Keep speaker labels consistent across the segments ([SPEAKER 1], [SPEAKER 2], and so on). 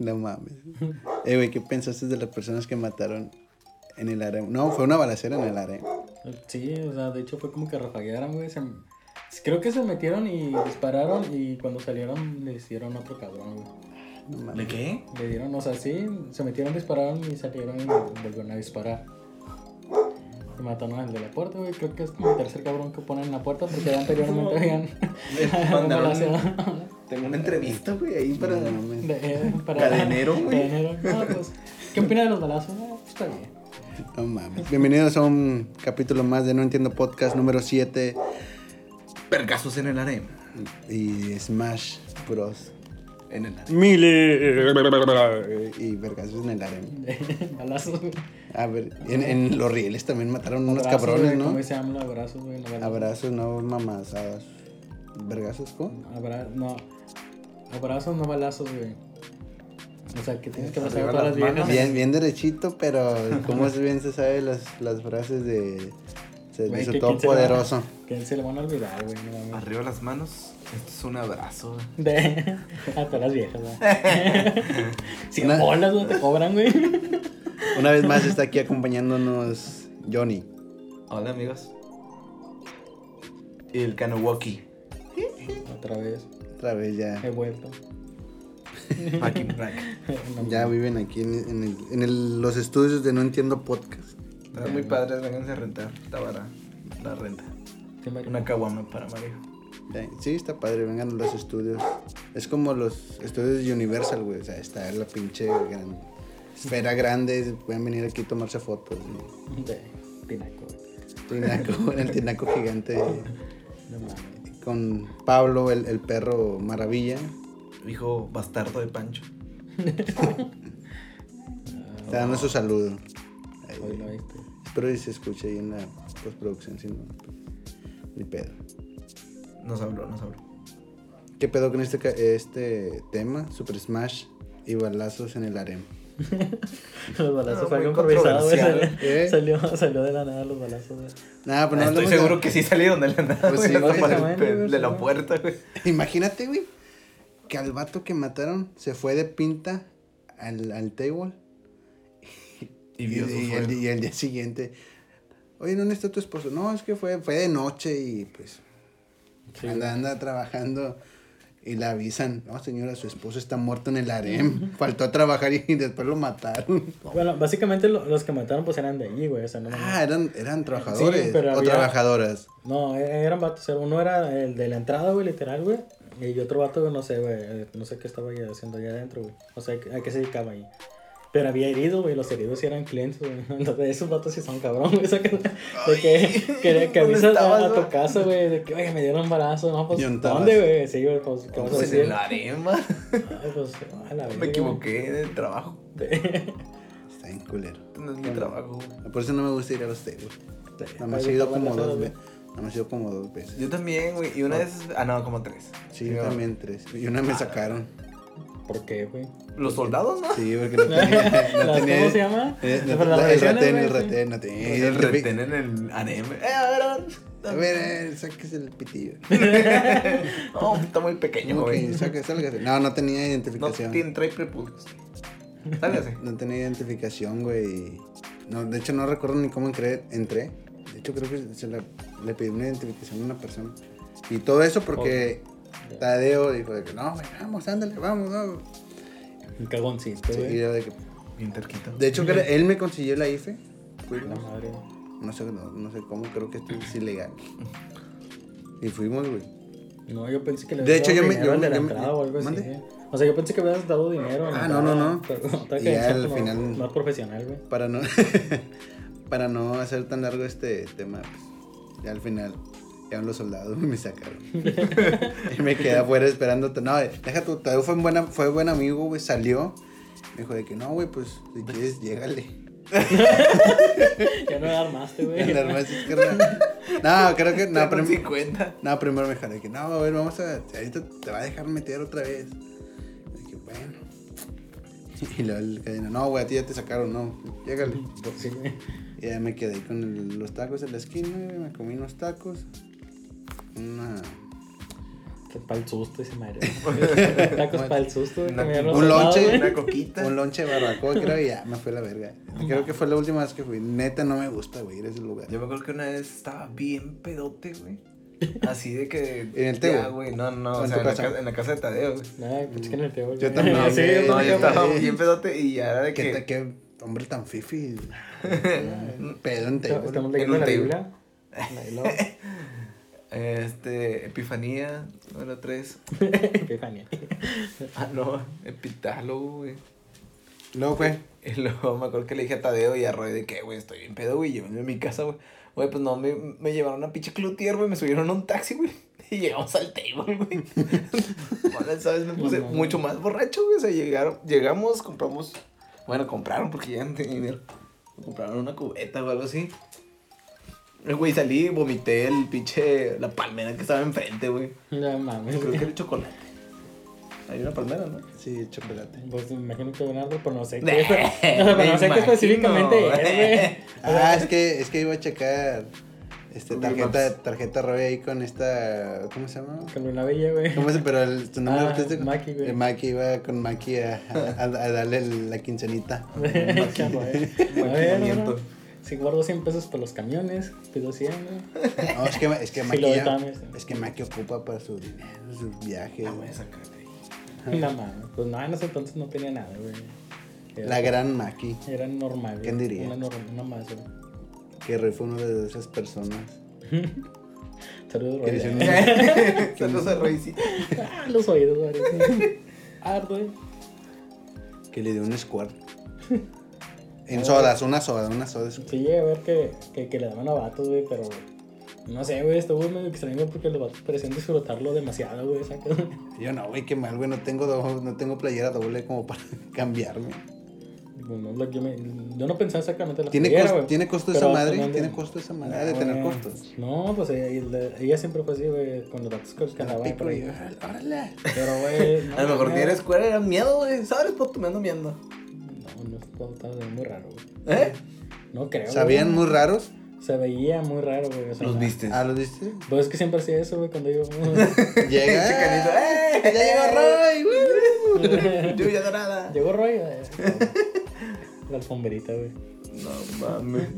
[SPEAKER 1] No mames. Eh, güey, ¿qué pensaste de las personas que mataron en el harem? No, fue una balacera en el harem.
[SPEAKER 2] Sí, o sea, de hecho fue como que rafaguearon, güey. se- Creo que se metieron y dispararon y cuando salieron le hicieron otro cabrón, güey.
[SPEAKER 1] No
[SPEAKER 3] ¿De qué?
[SPEAKER 2] Le dieron, o sea, sí, se metieron, dispararon y salieron y volvieron a disparar. Y mataron al de la puerta, güey. Creo que es como el tercer cabrón que ponen en la puerta porque ya anteriormente habían.
[SPEAKER 3] Tengo una entrevista, güey, ahí para...
[SPEAKER 1] No.
[SPEAKER 2] De- para-
[SPEAKER 3] Cadenero, güey.
[SPEAKER 2] No, pues, ¿qué opina de los balazos? No, pues está bien.
[SPEAKER 1] No mames. Bienvenidos a un capítulo más de No Entiendo Podcast número 7
[SPEAKER 3] Percasos en el harem.
[SPEAKER 1] y Smash Bros.
[SPEAKER 3] En el harem.
[SPEAKER 1] Mile y vergazos en el harem.
[SPEAKER 2] balazos, güey.
[SPEAKER 1] A ver, en, en los rieles también mataron unos
[SPEAKER 2] Abrazos,
[SPEAKER 1] cabrones, ¿no?
[SPEAKER 2] ¿Cómo se llaman los abrazos, güey?
[SPEAKER 1] Abrazos, no mamasadas. ¿Vergazos, cómo?
[SPEAKER 2] Abra- no. Abrazos, no balazos, güey. O sea, que tienes que abrazar a
[SPEAKER 3] Arriba
[SPEAKER 2] todas las viejas.
[SPEAKER 3] manos.
[SPEAKER 1] Bien, bien derechito, pero como es bien se sabe las, las frases de, de,
[SPEAKER 2] Güey,
[SPEAKER 1] su
[SPEAKER 2] que quién se
[SPEAKER 1] todopoderoso.
[SPEAKER 2] Que se le van a olvidar, güey. No.
[SPEAKER 3] Arriba las manos. Esto es un abrazo.
[SPEAKER 2] De... A todas las viejas, güey. Si
[SPEAKER 1] Una-
[SPEAKER 2] bolas, güey, te cobran, güey.
[SPEAKER 1] Una vez más está aquí acompañándonos Johnny.
[SPEAKER 3] Hola, amigos. Y el Kanawaki.
[SPEAKER 2] Otra vez.
[SPEAKER 1] Otra vez ya,
[SPEAKER 2] He vuelto. No,
[SPEAKER 1] ya viven aquí en, en el- en el- los estudios de No Entiendo Podcast.
[SPEAKER 3] Están muy padres, vénganse a rentar. Está bara la renta. Una caguama para Mario.
[SPEAKER 1] Sí, está padre, vengan a los estudios. Es como los estudios de Universal, güey. O sea, está la pinche gran esfera grande. Pueden venir aquí a tomarse fotos. ¿no?
[SPEAKER 2] De Tinaco, güey.
[SPEAKER 1] Tinaco, el tinaco gigante
[SPEAKER 2] No mames.
[SPEAKER 1] Con Pablo, el, el perro maravilla.
[SPEAKER 3] Hijo bastardo de Pancho.
[SPEAKER 1] Está dando su saludo. Ahí,
[SPEAKER 2] Hoy lo viste.
[SPEAKER 1] Espero que se escuche ahí en la postproducción, si no, ni pedo.
[SPEAKER 3] Nos habló, nos habló.
[SPEAKER 1] ¿Qué pedo con este, ca- este tema? Super Smash y balazos en el harem.
[SPEAKER 2] Los balazos
[SPEAKER 3] Ah,
[SPEAKER 2] fue algo improvisado, güey.
[SPEAKER 1] ¿Eh?
[SPEAKER 2] Salió, salió de la nada los balazos, güey.
[SPEAKER 1] Nada, pues no
[SPEAKER 3] Estoy seguro
[SPEAKER 1] de-
[SPEAKER 3] que sí salieron de la nada,
[SPEAKER 1] Pues sí, güey.
[SPEAKER 3] de la puerta, güey.
[SPEAKER 1] Imagínate, güey, que al vato que mataron se fue de pinta al, al table.
[SPEAKER 3] Y vio su
[SPEAKER 1] y,
[SPEAKER 3] fuego.
[SPEAKER 1] el, y el día siguiente, oye, ¿dónde está tu esposo? No, es que fue, fue de noche y pues
[SPEAKER 2] Sí,
[SPEAKER 1] anda, anda trabajando y le avisan, no señora, su esposo está muerto en el harem, faltó a trabajar y después lo mataron.
[SPEAKER 2] Bueno, básicamente lo- los que mataron pues eran de allí, güey. O sea, no.
[SPEAKER 1] Ah, eran, eran trabajadores
[SPEAKER 2] Sí, pero
[SPEAKER 1] o
[SPEAKER 2] había-
[SPEAKER 1] trabajadoras.
[SPEAKER 2] No, e- eran vatos. Uno era el de la entrada, güey, literal, güey. Y otro vato, no sé, güey. eh, No sé qué estaba haciendo allá adentro, güey. O sea, a qué se dedicaba ahí. Pero había heridos, güey. Los heridos sí eran clientes, güey. Entonces, esos vatos sí son cabrón, güey. De que, que, que
[SPEAKER 3] ¿dónde
[SPEAKER 2] avisas a, a tu casa, güey. De que, oye, me dieron un balazo. No, pues,
[SPEAKER 1] ¿Y dónde
[SPEAKER 2] güey? Sí, güey, pues, ¿qué vas a
[SPEAKER 3] Pues
[SPEAKER 2] hacer?
[SPEAKER 3] en la arema.
[SPEAKER 2] Ay, pues, a la
[SPEAKER 3] Me equivoqué de trabajo.
[SPEAKER 1] Está bien culero.
[SPEAKER 3] No es mi trabajo, güey.
[SPEAKER 1] Por eso no me gusta ir a los tables. Nada más he ido como dos
[SPEAKER 2] güey.
[SPEAKER 1] veces. Nada más he ido como dos veces.
[SPEAKER 3] Yo también, güey. Y una vez. Ah, no, como tres.
[SPEAKER 1] Sí, yo también tres. Y una me sacaron.
[SPEAKER 2] ¿Por qué, güey?
[SPEAKER 3] Los soldados, ¿no?
[SPEAKER 1] Sí, porque no tenía. No
[SPEAKER 2] ¿Cómo se llama?
[SPEAKER 1] Eh, no- el retén, el retén, no tenía.
[SPEAKER 3] el
[SPEAKER 1] identifi-
[SPEAKER 3] retén en el harem. Eh, a ver, a ver.
[SPEAKER 1] A ver, eh, sáquese el pitillo.
[SPEAKER 3] No, está muy pequeño, güey.
[SPEAKER 1] Saque- sálgase. No, no tenía
[SPEAKER 3] No
[SPEAKER 1] identificación.
[SPEAKER 3] tiene, trae prepucios. Sálgase.
[SPEAKER 1] No tenía identificación, güey. No, de hecho, no recuerdo ni cómo entré. entré. De hecho, creo que se la- le pedí una identificación a una persona. Y todo eso porque Tadeo dijo de que no, güey, vamos, ándale, vamos, vamos.
[SPEAKER 2] Un cagoncito,
[SPEAKER 1] Sí, y
[SPEAKER 2] güey.
[SPEAKER 1] yo de, que-
[SPEAKER 3] Bien terquito.
[SPEAKER 1] de hecho, que él me consiguió la IFE.
[SPEAKER 2] La
[SPEAKER 1] Fuimos.
[SPEAKER 2] madre.
[SPEAKER 1] No sé, no, no sé cómo, creo que esto es ilegal. Y fuimos, güey.
[SPEAKER 2] No, yo pensé que le
[SPEAKER 1] De
[SPEAKER 2] habías
[SPEAKER 1] hecho,
[SPEAKER 2] dado
[SPEAKER 1] yo me-
[SPEAKER 2] dinero
[SPEAKER 1] yo
[SPEAKER 2] al
[SPEAKER 1] me-
[SPEAKER 2] de la
[SPEAKER 1] yo me-
[SPEAKER 2] entrada o algo así.
[SPEAKER 1] ¿Mande?
[SPEAKER 2] ¿eh? O sea, yo pensé que habías dado dinero. la
[SPEAKER 1] Ah, no, no,
[SPEAKER 2] entrada,
[SPEAKER 1] no.
[SPEAKER 2] Pero
[SPEAKER 1] Y
[SPEAKER 2] que
[SPEAKER 1] ya al
[SPEAKER 2] como
[SPEAKER 1] final-
[SPEAKER 2] Más profesional, güey.
[SPEAKER 1] Para no, para no hacer tan largo este tema, pues, ya al final llegaron los soldados y me sacaron. y me quedé afuera esperándote. No, deja tu, Tadeo fue un buen, fue buen amigo, güey, salió. Me dijo de que no, güey, pues si quieres, llégale.
[SPEAKER 2] Ya no armaste, güey.
[SPEAKER 1] En la armas, es que era- No, creo que. No,
[SPEAKER 3] No,
[SPEAKER 1] prim-
[SPEAKER 3] 50.
[SPEAKER 1] no, primero me dijo de que no, a ver, vamos a. Ahorita te va a dejar meter otra vez. Y dije, bueno. Y luego el cadena, no, güey, a ti ya te sacaron, no, llégale.
[SPEAKER 2] Sí.
[SPEAKER 1] Y ya me quedé con el- los tacos en la esquina, güey, me comí unos tacos. Una.
[SPEAKER 2] Para el susto, ese madre. Tacos para el susto.
[SPEAKER 3] Una-
[SPEAKER 1] un lonche.
[SPEAKER 3] Una coquita.
[SPEAKER 1] Un lonche de barbacoa, creo, y ya me fue a la verga. Creo que fue la última vez que fui. Neta, no me gusta, güey, ir a ese lugar.
[SPEAKER 3] Yo me acuerdo que una vez estaba bien pedote, güey. Así de que.
[SPEAKER 1] ¿En el
[SPEAKER 3] Ya,
[SPEAKER 1] Tebo?
[SPEAKER 3] güey. No, no,
[SPEAKER 1] ¿O
[SPEAKER 3] sea, en la,
[SPEAKER 1] casa?
[SPEAKER 3] casa, en la casa de Tadeo, güey.
[SPEAKER 2] Ay, pues que en el teo,
[SPEAKER 1] Yo también,
[SPEAKER 2] Sí,
[SPEAKER 1] güey.
[SPEAKER 2] yo
[SPEAKER 3] No, yo estaba bien pedote y ya era de
[SPEAKER 1] ¿Qué,
[SPEAKER 3] que.
[SPEAKER 1] qué hombre tan fifi? Pedo en
[SPEAKER 2] Estamos
[SPEAKER 1] table.
[SPEAKER 2] leyendo la. Biblia.
[SPEAKER 3] Este. Epifanía, número 3.
[SPEAKER 2] Epifanía.
[SPEAKER 3] Ah, no. Epitálogo, güey.
[SPEAKER 1] Luego fue.
[SPEAKER 3] Y luego me acuerdo que le dije a Tadeo y a Roy de que, güey, estoy bien pedo, güey, llévenme a mi casa, güey. Güey, pues no, me, me llevaron a pinche Cloutier, güey, me subieron a un taxi, güey. Y llegamos al table, güey. Bueno, esa vez me puse
[SPEAKER 2] No, no, no.
[SPEAKER 3] mucho más borracho, güey. O sea, llegaron, llegamos, compramos. Bueno, compraron porque ya no tenía dinero. Compraron una cubeta o algo así. Eh, Güey, salí y vomité el pinche. La palmera que estaba enfrente, güey.
[SPEAKER 2] No mames.
[SPEAKER 3] Creo que era el chocolate. Hay una palmera, ¿no?
[SPEAKER 1] Sí, chocolate.
[SPEAKER 2] Pues me imagino que Bernardo, pero no sé qué.
[SPEAKER 3] Eh,
[SPEAKER 2] pero no sé qué específicamente es, güey.
[SPEAKER 1] Ah, es que, es que iba a checar este, tarjeta, tarjeta Roy ahí con esta. ¿Cómo se llama?
[SPEAKER 2] Con una bella, güey.
[SPEAKER 1] ¿Cómo se Pero el, tu nombre
[SPEAKER 2] Ah,
[SPEAKER 1] artístico?
[SPEAKER 2] Maki, güey.
[SPEAKER 1] El Maki iba con Maki a, a, a darle el- la quincenita.
[SPEAKER 2] Qué güey. Si guardo 100 pesos para los camiones, pido 100, güey.
[SPEAKER 1] No, es que, es que
[SPEAKER 2] Sí,
[SPEAKER 1] Maki
[SPEAKER 2] de
[SPEAKER 1] ya-
[SPEAKER 2] Tames.
[SPEAKER 1] es que Maki ocupa para su dinero, sus viajes.
[SPEAKER 3] Ah, voy a sacar ahí.
[SPEAKER 2] No mames. Pues no, en ese entonces no tenía nada, güey. Era-
[SPEAKER 1] La gran Maki,
[SPEAKER 2] Era normal, güey.
[SPEAKER 1] ¿Quién diría?
[SPEAKER 2] Una, normal, una más, güey.
[SPEAKER 1] que Roy fue una de esas personas.
[SPEAKER 2] Saludos, Roy.
[SPEAKER 3] Saludos a Roycito.
[SPEAKER 2] Ah, los oídos, güey. Arde.
[SPEAKER 1] Que le dio un squirt. En sodas, una soda, una soda.
[SPEAKER 2] Sí, llegué a ver que, que, que le daban a vatos, güey, pero. No sé, güey, estuvo medio extraño porque los vatos parecían disfrutarlo demasiado, güey.
[SPEAKER 1] Yo no, güey, qué mal, güey, no tengo, do- no tengo playera doble como para cambiarme.
[SPEAKER 2] Que yo, me, yo no pensaba exactamente la
[SPEAKER 1] ¿Tiene,
[SPEAKER 2] playera, güey.
[SPEAKER 1] ¿Tiene costo
[SPEAKER 2] Pero
[SPEAKER 1] esa madre? ¿Tiene costo esa madre de tener costos?
[SPEAKER 2] No, pues ella, ella- siempre fue así, güey, con los vatos que que andaban. Pero, güey. no,
[SPEAKER 3] A lo mejor ni era escuela, era miedo, güey. ¿Sabes? Por tu me ando miedo.
[SPEAKER 2] Estaba, estaba muy raro, güey.
[SPEAKER 3] ¿Eh?
[SPEAKER 2] No creo.
[SPEAKER 1] ¿Sabían
[SPEAKER 2] güey.
[SPEAKER 1] muy raros?
[SPEAKER 2] Se veía muy raro, güey. o sea,
[SPEAKER 3] Los viste.
[SPEAKER 1] Ah, ¿los viste?
[SPEAKER 2] Pues es que siempre hacía eso, güey, cuando yo.
[SPEAKER 1] Llega.
[SPEAKER 3] Chicanito, ¡eh!
[SPEAKER 1] ¡Ya llegó Roy!
[SPEAKER 3] Lluvia dorada.
[SPEAKER 2] Llegó Roy, güey. La alfombrita, güey.
[SPEAKER 3] No mames.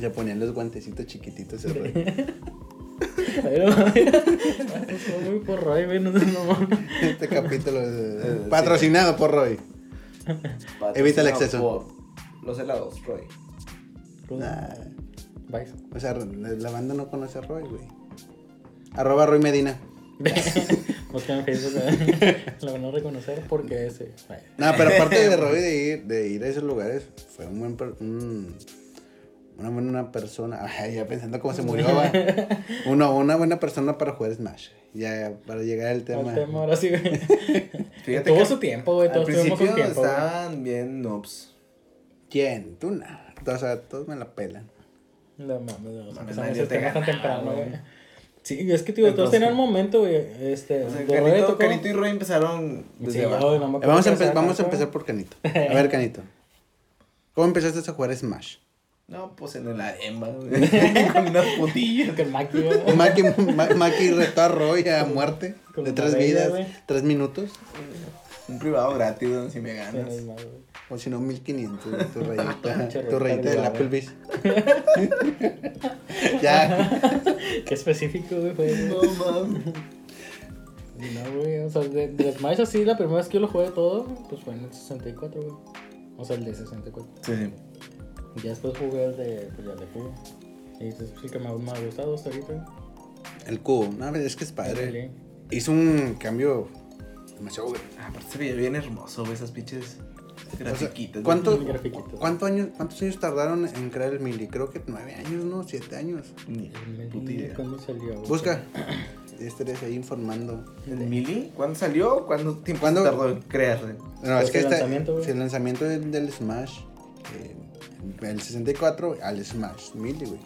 [SPEAKER 1] Ya ponían los guantecitos chiquititos el Roy.
[SPEAKER 2] Pero, fue muy por Roy, güey. No sé, no mames.
[SPEAKER 1] Este capítulo es
[SPEAKER 3] Eh,
[SPEAKER 1] patrocinado por Roy. Evita el exceso.
[SPEAKER 3] Por Los helados, Roy.
[SPEAKER 1] Nah,
[SPEAKER 2] Vais.
[SPEAKER 1] o sea, la banda no conoce a Roy, güey. Arroba Roy Medina.
[SPEAKER 2] Buscan en Facebook. Lo van a reconocer porque ese.
[SPEAKER 1] No, pero aparte de Roy de ir, de ir a esos lugares, fue un buen per- un- una buena persona. Ay, ya pensando cómo se murió, va. Uno, una buena persona para jugar Smash. Ya, para llegar al tema.
[SPEAKER 2] El tema ahora sí, güey.
[SPEAKER 3] Fíjate
[SPEAKER 2] Tuvo
[SPEAKER 3] que
[SPEAKER 2] su tiempo, güey.
[SPEAKER 3] Al
[SPEAKER 2] Todos tuvimos
[SPEAKER 3] principio
[SPEAKER 2] tiempo. güey.
[SPEAKER 3] estaban bien noobs.
[SPEAKER 1] ¿Quién? Tú no. O sea, todos me la pelan.
[SPEAKER 2] No mames, no, empezamos el
[SPEAKER 3] te
[SPEAKER 2] tema tan temprano,
[SPEAKER 3] güey.
[SPEAKER 2] güey. Sí, es que, tío, todos tenían un momento, güey. Este,
[SPEAKER 3] O sea, Canito,
[SPEAKER 2] tocó-
[SPEAKER 3] Canito y Roy empezaron desde
[SPEAKER 2] Sí,
[SPEAKER 3] abajo.
[SPEAKER 2] güey, no
[SPEAKER 1] Vamos, a, vamos a empezar por Canito. A ver, Canito. ¿Cómo empezaste a jugar Smash?
[SPEAKER 3] No, pues en emba, güey. Con unas putillas.
[SPEAKER 2] Que el Maki, güey.
[SPEAKER 1] Maki, Ma- Maki retó a Roy a muerte
[SPEAKER 2] Con
[SPEAKER 1] de tres
[SPEAKER 2] bella,
[SPEAKER 1] vidas,
[SPEAKER 2] güey.
[SPEAKER 1] tres minutos.
[SPEAKER 3] Un privado gratis, güey, si me
[SPEAKER 2] Sí,
[SPEAKER 3] ganas.
[SPEAKER 2] no.
[SPEAKER 1] O si no, 1500 de tu rayita, tu rayita del
[SPEAKER 2] de
[SPEAKER 1] Applebee's. ya.
[SPEAKER 2] Qué específico, güey. Fue,
[SPEAKER 3] No mames.
[SPEAKER 2] No, güey. O sea, de, de Smash así, la primera vez que yo lo jugué todo, pues fue en el 64, güey. O sea, el de 64.
[SPEAKER 3] Sí, sí.
[SPEAKER 2] Ya después jugué el de, pues, ya el de cubo. Y es el que más me ha gustado hasta ahorita.
[SPEAKER 1] El cubo. No, es que es padre.
[SPEAKER 2] Sí.
[SPEAKER 1] Hizo un cambio demasiado.
[SPEAKER 3] Ah, Aparte se veía bien hermoso, güey, esas pinches
[SPEAKER 1] O sea,
[SPEAKER 3] grafiquitas.
[SPEAKER 1] ¿cuánto-
[SPEAKER 2] Muy grafiquitos.
[SPEAKER 1] ¿Cuánto años, ¿Cuántos años tardaron en crear el Mili? Creo que nueve años, ¿no? Siete años.
[SPEAKER 3] Ni.
[SPEAKER 2] ¿Cuándo salió?
[SPEAKER 1] Busca. Ya estarías ahí informando.
[SPEAKER 3] ¿El Mili? ¿Cuándo salió? ¿Cuánto tiempo tardó en crearse?
[SPEAKER 1] No, es
[SPEAKER 2] Pues
[SPEAKER 1] que
[SPEAKER 2] el lanzamiento,
[SPEAKER 1] sí, el lanzamiento del, del Smash, eh, el 64 al Smash Mili, güey.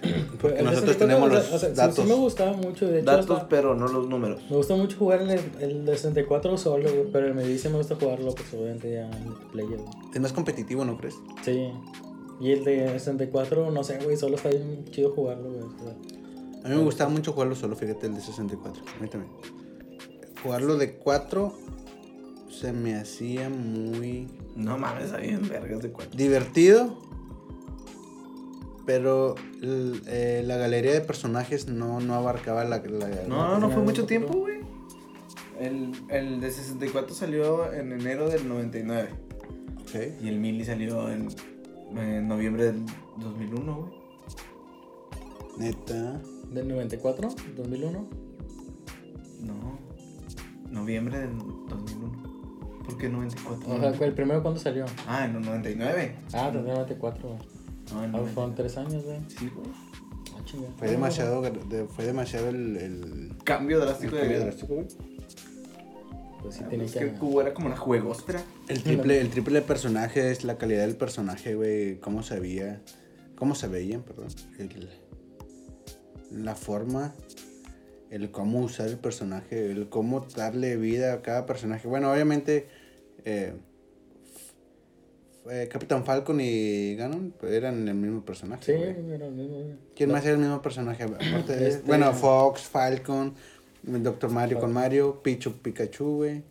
[SPEAKER 1] Nosotros
[SPEAKER 2] 64,
[SPEAKER 1] tenemos los
[SPEAKER 2] o sea, sí-
[SPEAKER 1] datos.
[SPEAKER 2] Sí, me gustaba mucho, de hecho.
[SPEAKER 3] Datos,
[SPEAKER 2] hasta-
[SPEAKER 3] pero no los números.
[SPEAKER 2] Me gusta mucho jugar el, el de 64 solo, güey, pero el Medi sí me gusta jugarlo, pues obviamente ya en multiplayer, güey.
[SPEAKER 1] Es más competitivo, ¿no crees?
[SPEAKER 2] Sí. Y el de 64, no sé, güey, solo está bien chido jugarlo, güey. o sea,
[SPEAKER 1] A mí me gustaba mucho jugarlo solo, fíjate, el de 64. A mí también. Jugarlo de 4 se me hacía muy
[SPEAKER 3] No mames, habían vergas de cuatro.
[SPEAKER 1] divertido. Pero eh, la galería de personajes no, no abarcaba la, la-
[SPEAKER 3] No, no, no fue mucho tiempo, güey. El, el de 64 salió en enero del 99.
[SPEAKER 1] Ok.
[SPEAKER 3] Y el Mili salió en, en noviembre del 2001, güey.
[SPEAKER 1] Neta.
[SPEAKER 2] ¿Del 94? ¿2001?
[SPEAKER 3] No. Noviembre del 2001. ¿Por qué 94?
[SPEAKER 2] O sea, ¿el primero cuándo salió?
[SPEAKER 3] Ah, en el 99.
[SPEAKER 2] Ah, el 94, güey.
[SPEAKER 3] No, en
[SPEAKER 2] Ah,
[SPEAKER 3] el
[SPEAKER 2] fueron tres años, güey.
[SPEAKER 3] Sí, güey.
[SPEAKER 2] Ah, chinga.
[SPEAKER 1] Fue demasiado, de- fue demasiado el, el,
[SPEAKER 3] Cambio
[SPEAKER 1] el
[SPEAKER 3] drástico de
[SPEAKER 1] cambio
[SPEAKER 3] vida.
[SPEAKER 1] drástico, güey.
[SPEAKER 2] Pues sí,
[SPEAKER 3] Ah,
[SPEAKER 2] tiene
[SPEAKER 3] pues
[SPEAKER 2] que...
[SPEAKER 3] que el cubo era como la juegostra.
[SPEAKER 1] El triple, el triple de personajes, la calidad del personaje, güey, cómo se veía, cómo se veían, perdón, el- la forma, el cómo usar el personaje, el cómo darle vida a cada personaje. Bueno, obviamente, eh, eh, Capitán Falcon y Ganon pues, eran el mismo personaje.
[SPEAKER 2] Sí,
[SPEAKER 1] güey.
[SPEAKER 2] era el mismo, güey.
[SPEAKER 1] ¿Quién más era el mismo personaje? Aparte de-
[SPEAKER 2] Este-
[SPEAKER 1] Bueno, Fox, Falcon, Doctor Mario con Mario, Pichu, Pikachu, güey.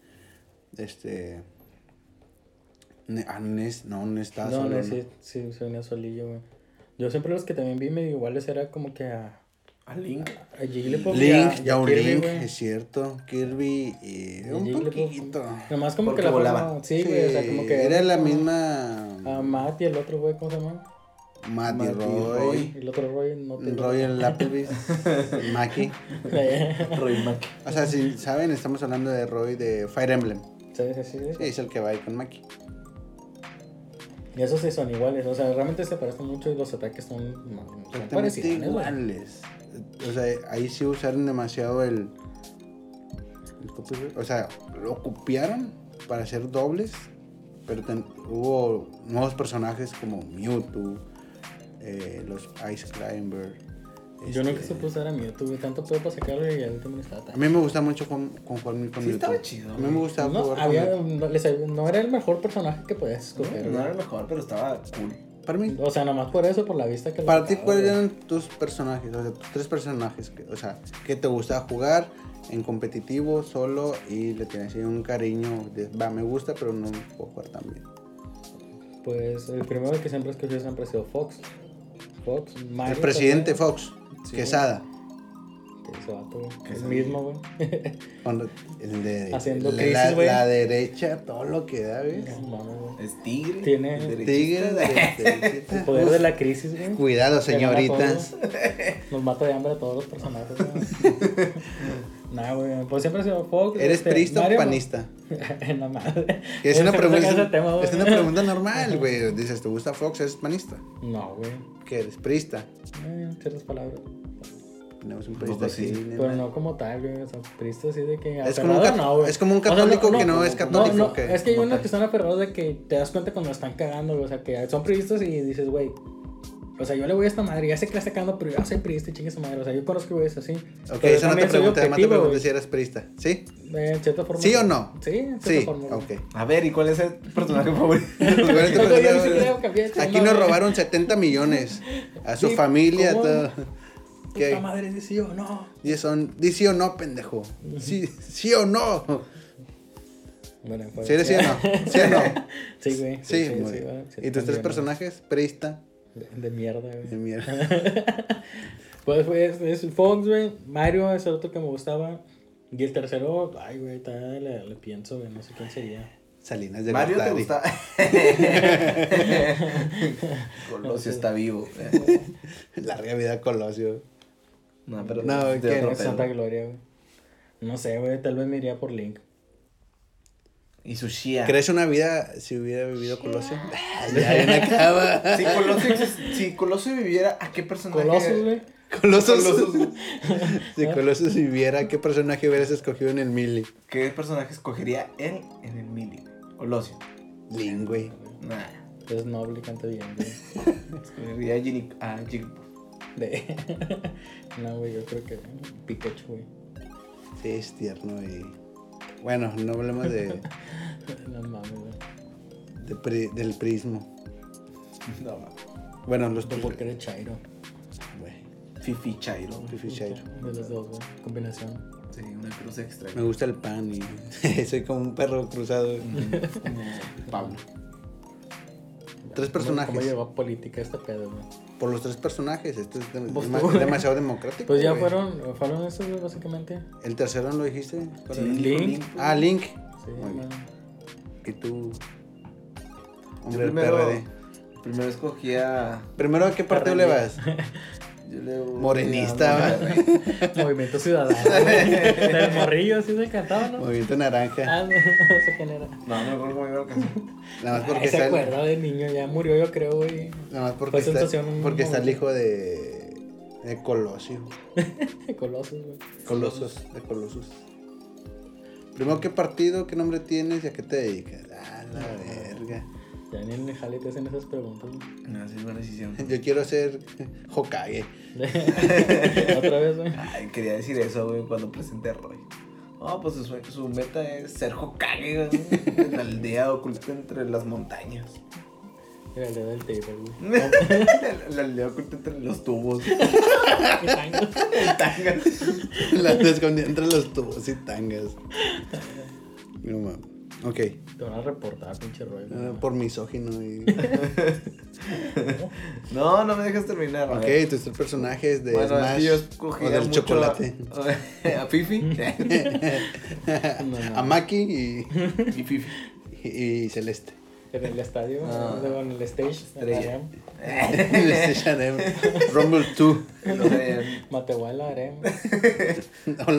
[SPEAKER 1] Este. Ne- ah, Ness, no, Ness estaba
[SPEAKER 2] No,
[SPEAKER 1] solo,
[SPEAKER 2] no, sí, sí, se venía solillo, güey. Yo siempre los que también vi medio iguales era como que a,
[SPEAKER 3] A Link.
[SPEAKER 2] a Jigglypuff
[SPEAKER 1] Link, ya un
[SPEAKER 2] Kirby,
[SPEAKER 1] Link, es cierto. Kirby y.
[SPEAKER 2] Y
[SPEAKER 1] un poquito.
[SPEAKER 2] Nomás como
[SPEAKER 3] Porque
[SPEAKER 2] que la
[SPEAKER 3] volaba.
[SPEAKER 2] forma- Sí, güey, o sea, como que...
[SPEAKER 1] Era la misma.
[SPEAKER 2] A Matt y el otro, güey, ¿cómo se llama?
[SPEAKER 1] Matt y
[SPEAKER 3] Matt
[SPEAKER 1] Roy.
[SPEAKER 3] Roy.
[SPEAKER 2] El otro Roy no te...
[SPEAKER 1] Royal Applebee's. Maki.
[SPEAKER 3] Roy Mac.
[SPEAKER 1] O sea, si saben, estamos hablando de Roy de Fire Emblem.
[SPEAKER 2] Sí, sí, sí, sí.
[SPEAKER 1] Es el que va ahí con Maki.
[SPEAKER 2] Y esos sí son iguales, o sea, realmente se parecen mucho y los ataques son, son parecidos, güey.
[SPEAKER 1] O sea, ahí sí usaron demasiado el, el copyright. O sea, lo copiaron para hacer dobles, pero ten- hubo nuevos personajes como Mewtwo, eh, los Ice Climber.
[SPEAKER 2] Yo nunca
[SPEAKER 1] este,
[SPEAKER 2] supe usar a Mewtwo, tanto puedo para sacarlo y al último no estaba
[SPEAKER 1] A
[SPEAKER 2] tan...
[SPEAKER 1] mí me gusta mucho con, con jugar con
[SPEAKER 3] Sí,
[SPEAKER 1] Mewtwo.
[SPEAKER 3] estaba chido,
[SPEAKER 1] A mí me gustaba
[SPEAKER 2] No,
[SPEAKER 1] jugar
[SPEAKER 2] había,
[SPEAKER 1] con
[SPEAKER 2] no, les- no era el mejor personaje que podías escoger,
[SPEAKER 3] No era el mejor, pero estaba cool.
[SPEAKER 1] Para mí,
[SPEAKER 2] O sea, nomás por eso, por la vista que
[SPEAKER 1] para ti, ¿cuáles eran tus personajes? O sea, tus tres personajes. que- o sea, que te gustaba jugar en competitivo, solo y le tienes ahí un cariño de, va, me gusta, pero no puedo jugar tan bien.
[SPEAKER 2] Pues el primero que siempre escogí siempre ha sido Fox. Fox, Mario.
[SPEAKER 1] el presidente
[SPEAKER 2] también.
[SPEAKER 1] Fox,
[SPEAKER 2] Sí.
[SPEAKER 1] Quesada.
[SPEAKER 2] Que ese vato, güey.
[SPEAKER 3] Que
[SPEAKER 2] El
[SPEAKER 3] se-
[SPEAKER 2] mismo, güey.
[SPEAKER 1] El de,
[SPEAKER 2] Haciendo
[SPEAKER 1] la,
[SPEAKER 2] crisis,
[SPEAKER 1] la,
[SPEAKER 2] güey.
[SPEAKER 1] la derecha, todo lo que da.
[SPEAKER 2] No güey.
[SPEAKER 3] Es tigre.
[SPEAKER 2] Tiene-
[SPEAKER 3] es.
[SPEAKER 1] Tigre de
[SPEAKER 2] El poder de la crisis, güey.
[SPEAKER 1] Cuidado, señoritas.
[SPEAKER 2] Nos mata de hambre a todos los personajes, güey. nah, güey. Pues siempre ha sido Fox.
[SPEAKER 1] ¿Eres
[SPEAKER 2] este,
[SPEAKER 1] priista o
[SPEAKER 2] Mario,
[SPEAKER 1] panista?
[SPEAKER 2] En la madre.
[SPEAKER 1] Es, una
[SPEAKER 2] no
[SPEAKER 1] pregunta,
[SPEAKER 2] tema,
[SPEAKER 1] es una pregunta normal, güey. Dices, ¿te gusta Fox? ¿Eres panista?
[SPEAKER 2] No, güey.
[SPEAKER 1] ¿Qué eres? ¿Priista?
[SPEAKER 2] Eh, ciertas palabras.
[SPEAKER 1] Tenemos un
[SPEAKER 3] sí.
[SPEAKER 1] aquí.
[SPEAKER 2] Pero no como tal, güey. O sea, priista así de que.
[SPEAKER 1] Es como un
[SPEAKER 2] no, güey.
[SPEAKER 1] es como un
[SPEAKER 2] O sea,
[SPEAKER 1] católico que no es católico,
[SPEAKER 2] no,
[SPEAKER 1] que-
[SPEAKER 2] es que hay unos que están aferrados de que te das cuenta cuando están cagando, güey. O sea, que son priistas y dices, güey. O sea, yo le voy a esta madre, ya sé que la está cagando, pero yo soy priista y chingue su madre. O sea, yo conozco güeyes así.
[SPEAKER 1] Ok,
[SPEAKER 2] Pero
[SPEAKER 1] eso no te pregunté, además te
[SPEAKER 2] objetivo,
[SPEAKER 1] pregunté
[SPEAKER 2] güey.
[SPEAKER 1] si eres priista. ¿Sí?
[SPEAKER 2] Eh, En cierta forma.
[SPEAKER 1] ¿Sí o no?
[SPEAKER 2] Sí, en cierta
[SPEAKER 1] Sí,
[SPEAKER 2] forma.
[SPEAKER 3] A ver, ¿y cuál es el personaje favorito?
[SPEAKER 1] Aquí nos robaron 70 millones. A su
[SPEAKER 2] Sí,
[SPEAKER 1] familia,
[SPEAKER 2] ¿cómo?
[SPEAKER 1] todo. ¿Qué?
[SPEAKER 2] Puta madre, sí o no.
[SPEAKER 1] Y son, di sí o no, pendejo. Sí, sí o no.
[SPEAKER 2] Bueno, pues.
[SPEAKER 1] ¿Sí eres sí o no? ¿Sí o no?
[SPEAKER 2] Sí, güey.
[SPEAKER 1] Sí,
[SPEAKER 2] sí, güey. Sí,
[SPEAKER 1] ¿Y tus tres personajes? Priista.
[SPEAKER 2] güey. De, de mierda,
[SPEAKER 1] De
[SPEAKER 2] güey.
[SPEAKER 1] mierda.
[SPEAKER 2] Pues, pues, es Fox, güey. Mario es el otro que me gustaba. Y el tercero, ay, güey, todavía le, le pienso, güey. No sé quién sería.
[SPEAKER 1] Salinas de
[SPEAKER 3] Mario te
[SPEAKER 1] Gortari.
[SPEAKER 3] gusta. Colosio está vivo.
[SPEAKER 1] Larga vida Colosio.
[SPEAKER 3] No, pero
[SPEAKER 1] No,
[SPEAKER 3] de
[SPEAKER 1] ¿qué?
[SPEAKER 3] otro
[SPEAKER 2] Es Santa. Gloria, güey. No sé, güey. Tal vez me iría por Link.
[SPEAKER 3] Y su Shia.
[SPEAKER 1] ¿Crees una vida si hubiera vivido Colosio? ya, ya me acaba.
[SPEAKER 3] Si Colosio, si Colosio viviera, ¿a qué personaje?
[SPEAKER 2] Colossus, güey.
[SPEAKER 1] Colosio.
[SPEAKER 3] Colossus.
[SPEAKER 1] Si Colosio viviera, ¿qué personaje hubieras escogido en el Mili?
[SPEAKER 3] ¿Qué personaje escogería él en el Mili? Colosio.
[SPEAKER 1] Lin, güey.
[SPEAKER 3] Nah.
[SPEAKER 2] Es noble canta bien, güey.
[SPEAKER 3] Escogería a Ginny- a Jigglypuff.
[SPEAKER 2] De... no, güey, yo creo que Pikachu, güey.
[SPEAKER 1] Sí, es tierno y... Bueno, no hablemos de,
[SPEAKER 2] No mames, güey.
[SPEAKER 1] de pri- del prismo.
[SPEAKER 3] No, ma.
[SPEAKER 1] Bueno, los
[SPEAKER 2] Porque eres Chairo.
[SPEAKER 1] Güey.
[SPEAKER 3] Fifi Chairo.
[SPEAKER 1] Fifi Chairo.
[SPEAKER 2] De los dos, güey. Combinación.
[SPEAKER 3] Sí, una cruz extraña.
[SPEAKER 1] Me gusta el pan y soy como un perro cruzado.
[SPEAKER 3] Como Pablo.
[SPEAKER 1] Tres personajes.
[SPEAKER 2] ¿Cómo llegó a política este pedo, güey?
[SPEAKER 1] Por los tres personajes. Esto es dem-
[SPEAKER 2] tú,
[SPEAKER 1] demasiado democrático.
[SPEAKER 2] Pues ya
[SPEAKER 1] güey.
[SPEAKER 2] fueron, fueron esos, básicamente.
[SPEAKER 1] El tercero no lo dijiste. ¿Cuál
[SPEAKER 3] Sí?
[SPEAKER 2] Link.
[SPEAKER 1] Ah, Link.
[SPEAKER 2] Sí,
[SPEAKER 1] Muy bien. Y tú. Hombre del
[SPEAKER 3] primero,
[SPEAKER 1] PRD.
[SPEAKER 3] primero escogí a.
[SPEAKER 1] Primero, ¿a qué partido le vas?
[SPEAKER 3] Yo le
[SPEAKER 1] Morenista, ¿va?
[SPEAKER 2] Movimiento Ciudadano. Del morrillo, así se cantaba, ¿no?
[SPEAKER 1] Movimiento Naranja.
[SPEAKER 2] Ah, no, no sé quién era.
[SPEAKER 3] No, no me acuerdo cómo.
[SPEAKER 1] Nada más porque
[SPEAKER 2] Ay, se acuerda de niño, ya murió, yo creo, güey.
[SPEAKER 1] Nada más porque
[SPEAKER 2] Fue
[SPEAKER 1] está,
[SPEAKER 2] sensación un
[SPEAKER 1] porque está el hijo de. De Colosio.
[SPEAKER 2] Colosos, güey.
[SPEAKER 1] Colosos. De Colosos. Primero, ¿qué partido? ¿Qué nombre tienes y a qué te dedicas? Ah, la verga.
[SPEAKER 2] Ya ni en el jale te hacen esas preguntas, güey.
[SPEAKER 3] No, sí, es buena decisión.
[SPEAKER 1] Yo quiero ser Hokage.
[SPEAKER 2] Otra vez, güey.
[SPEAKER 3] Ay, quería decir eso, güey, cuando presenté a Roy. No, pues su, su meta es ser Hokage, güey, en la aldea oculta entre las montañas.
[SPEAKER 2] El dedo del table, güey.
[SPEAKER 3] la, la aldea oculta entre los tubos. Tangas.
[SPEAKER 1] La escondí entre los tubos y tangas. No mames. Ok.
[SPEAKER 2] Te van a reportar, pinche rollo.
[SPEAKER 1] Ah, por misógino y.
[SPEAKER 3] No, no me dejas terminar.
[SPEAKER 1] Ok,
[SPEAKER 3] ver.
[SPEAKER 1] tus tres personajes de
[SPEAKER 3] bueno, es
[SPEAKER 1] Smash
[SPEAKER 3] que yo escogí
[SPEAKER 1] o del
[SPEAKER 3] mucho
[SPEAKER 1] chocolate.
[SPEAKER 3] A, a Fifi.
[SPEAKER 2] No, no.
[SPEAKER 1] A Maki y,
[SPEAKER 3] y Fifi.
[SPEAKER 1] y, y Celeste.
[SPEAKER 2] En el estadio,
[SPEAKER 3] Ah.
[SPEAKER 2] luego en el stage,
[SPEAKER 3] Estrella.
[SPEAKER 2] en la
[SPEAKER 1] H&M, Rumble 2.
[SPEAKER 3] Lo de-
[SPEAKER 2] Matehuala, Arem.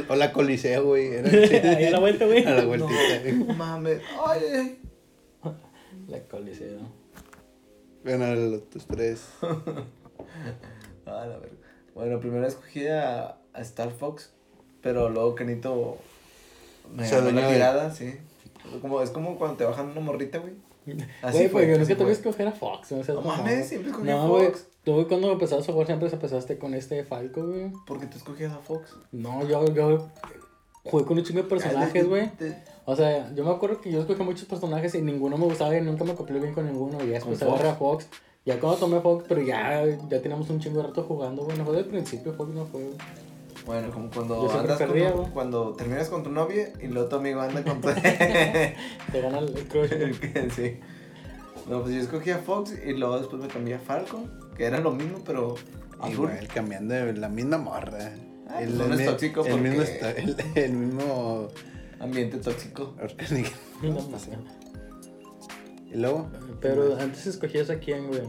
[SPEAKER 1] O, o la Coliseo, güey. Era
[SPEAKER 2] Ahí a la vuelta, güey.
[SPEAKER 1] A la vueltita.
[SPEAKER 3] No mames. Ay.
[SPEAKER 2] La coliseo.
[SPEAKER 1] Bueno, los, tus tres.
[SPEAKER 3] Ah, la verga. Bueno, primero escogí a, a Star Fox, pero luego Canito me
[SPEAKER 1] adueñó
[SPEAKER 3] la tirada, sí. Como, es como cuando te bajan una morrita, güey.
[SPEAKER 2] Güey,
[SPEAKER 3] fue,
[SPEAKER 2] pues yo no
[SPEAKER 3] así
[SPEAKER 2] sé que a escoger a Fox, no
[SPEAKER 3] No mames, siempre escogí a
[SPEAKER 2] No, güey.
[SPEAKER 3] Fox.
[SPEAKER 2] Tú güey, cuando empezabas a jugar siempre empezaste con este Falco, güey.
[SPEAKER 3] ¿Por qué tú escogías a Fox?
[SPEAKER 2] No, yo, yo jugué con un chingo de personajes, güey. O sea, yo me acuerdo que yo escogí muchos personajes y ninguno me gustaba y nunca me acoplé bien con ninguno. Y ya después agarré a Fox. Ya cuando tomé Fox, pero ya, ya teníamos un chingo de rato jugando, güey. No fue del principio, Fox no fue, güey.
[SPEAKER 3] Bueno, como cuando andas con
[SPEAKER 2] perdía,
[SPEAKER 3] tu-
[SPEAKER 2] güey.
[SPEAKER 3] cuando terminas con tu novia y luego tu amigo anda con tu...
[SPEAKER 2] Te gana el, el crush,
[SPEAKER 3] sí. No, pues yo escogí a Fox y luego después me cambié a Falcon, que era lo mismo, pero azul.
[SPEAKER 1] Igual, cambiando de la misma morra.
[SPEAKER 3] Ah, pues uno es
[SPEAKER 1] mi-
[SPEAKER 3] tóxico
[SPEAKER 1] el mismo, el, el mismo
[SPEAKER 3] Ambiente tóxico.
[SPEAKER 1] orgánico.
[SPEAKER 2] No.
[SPEAKER 1] Y luego,
[SPEAKER 2] Pero antes escogías a quién, güey.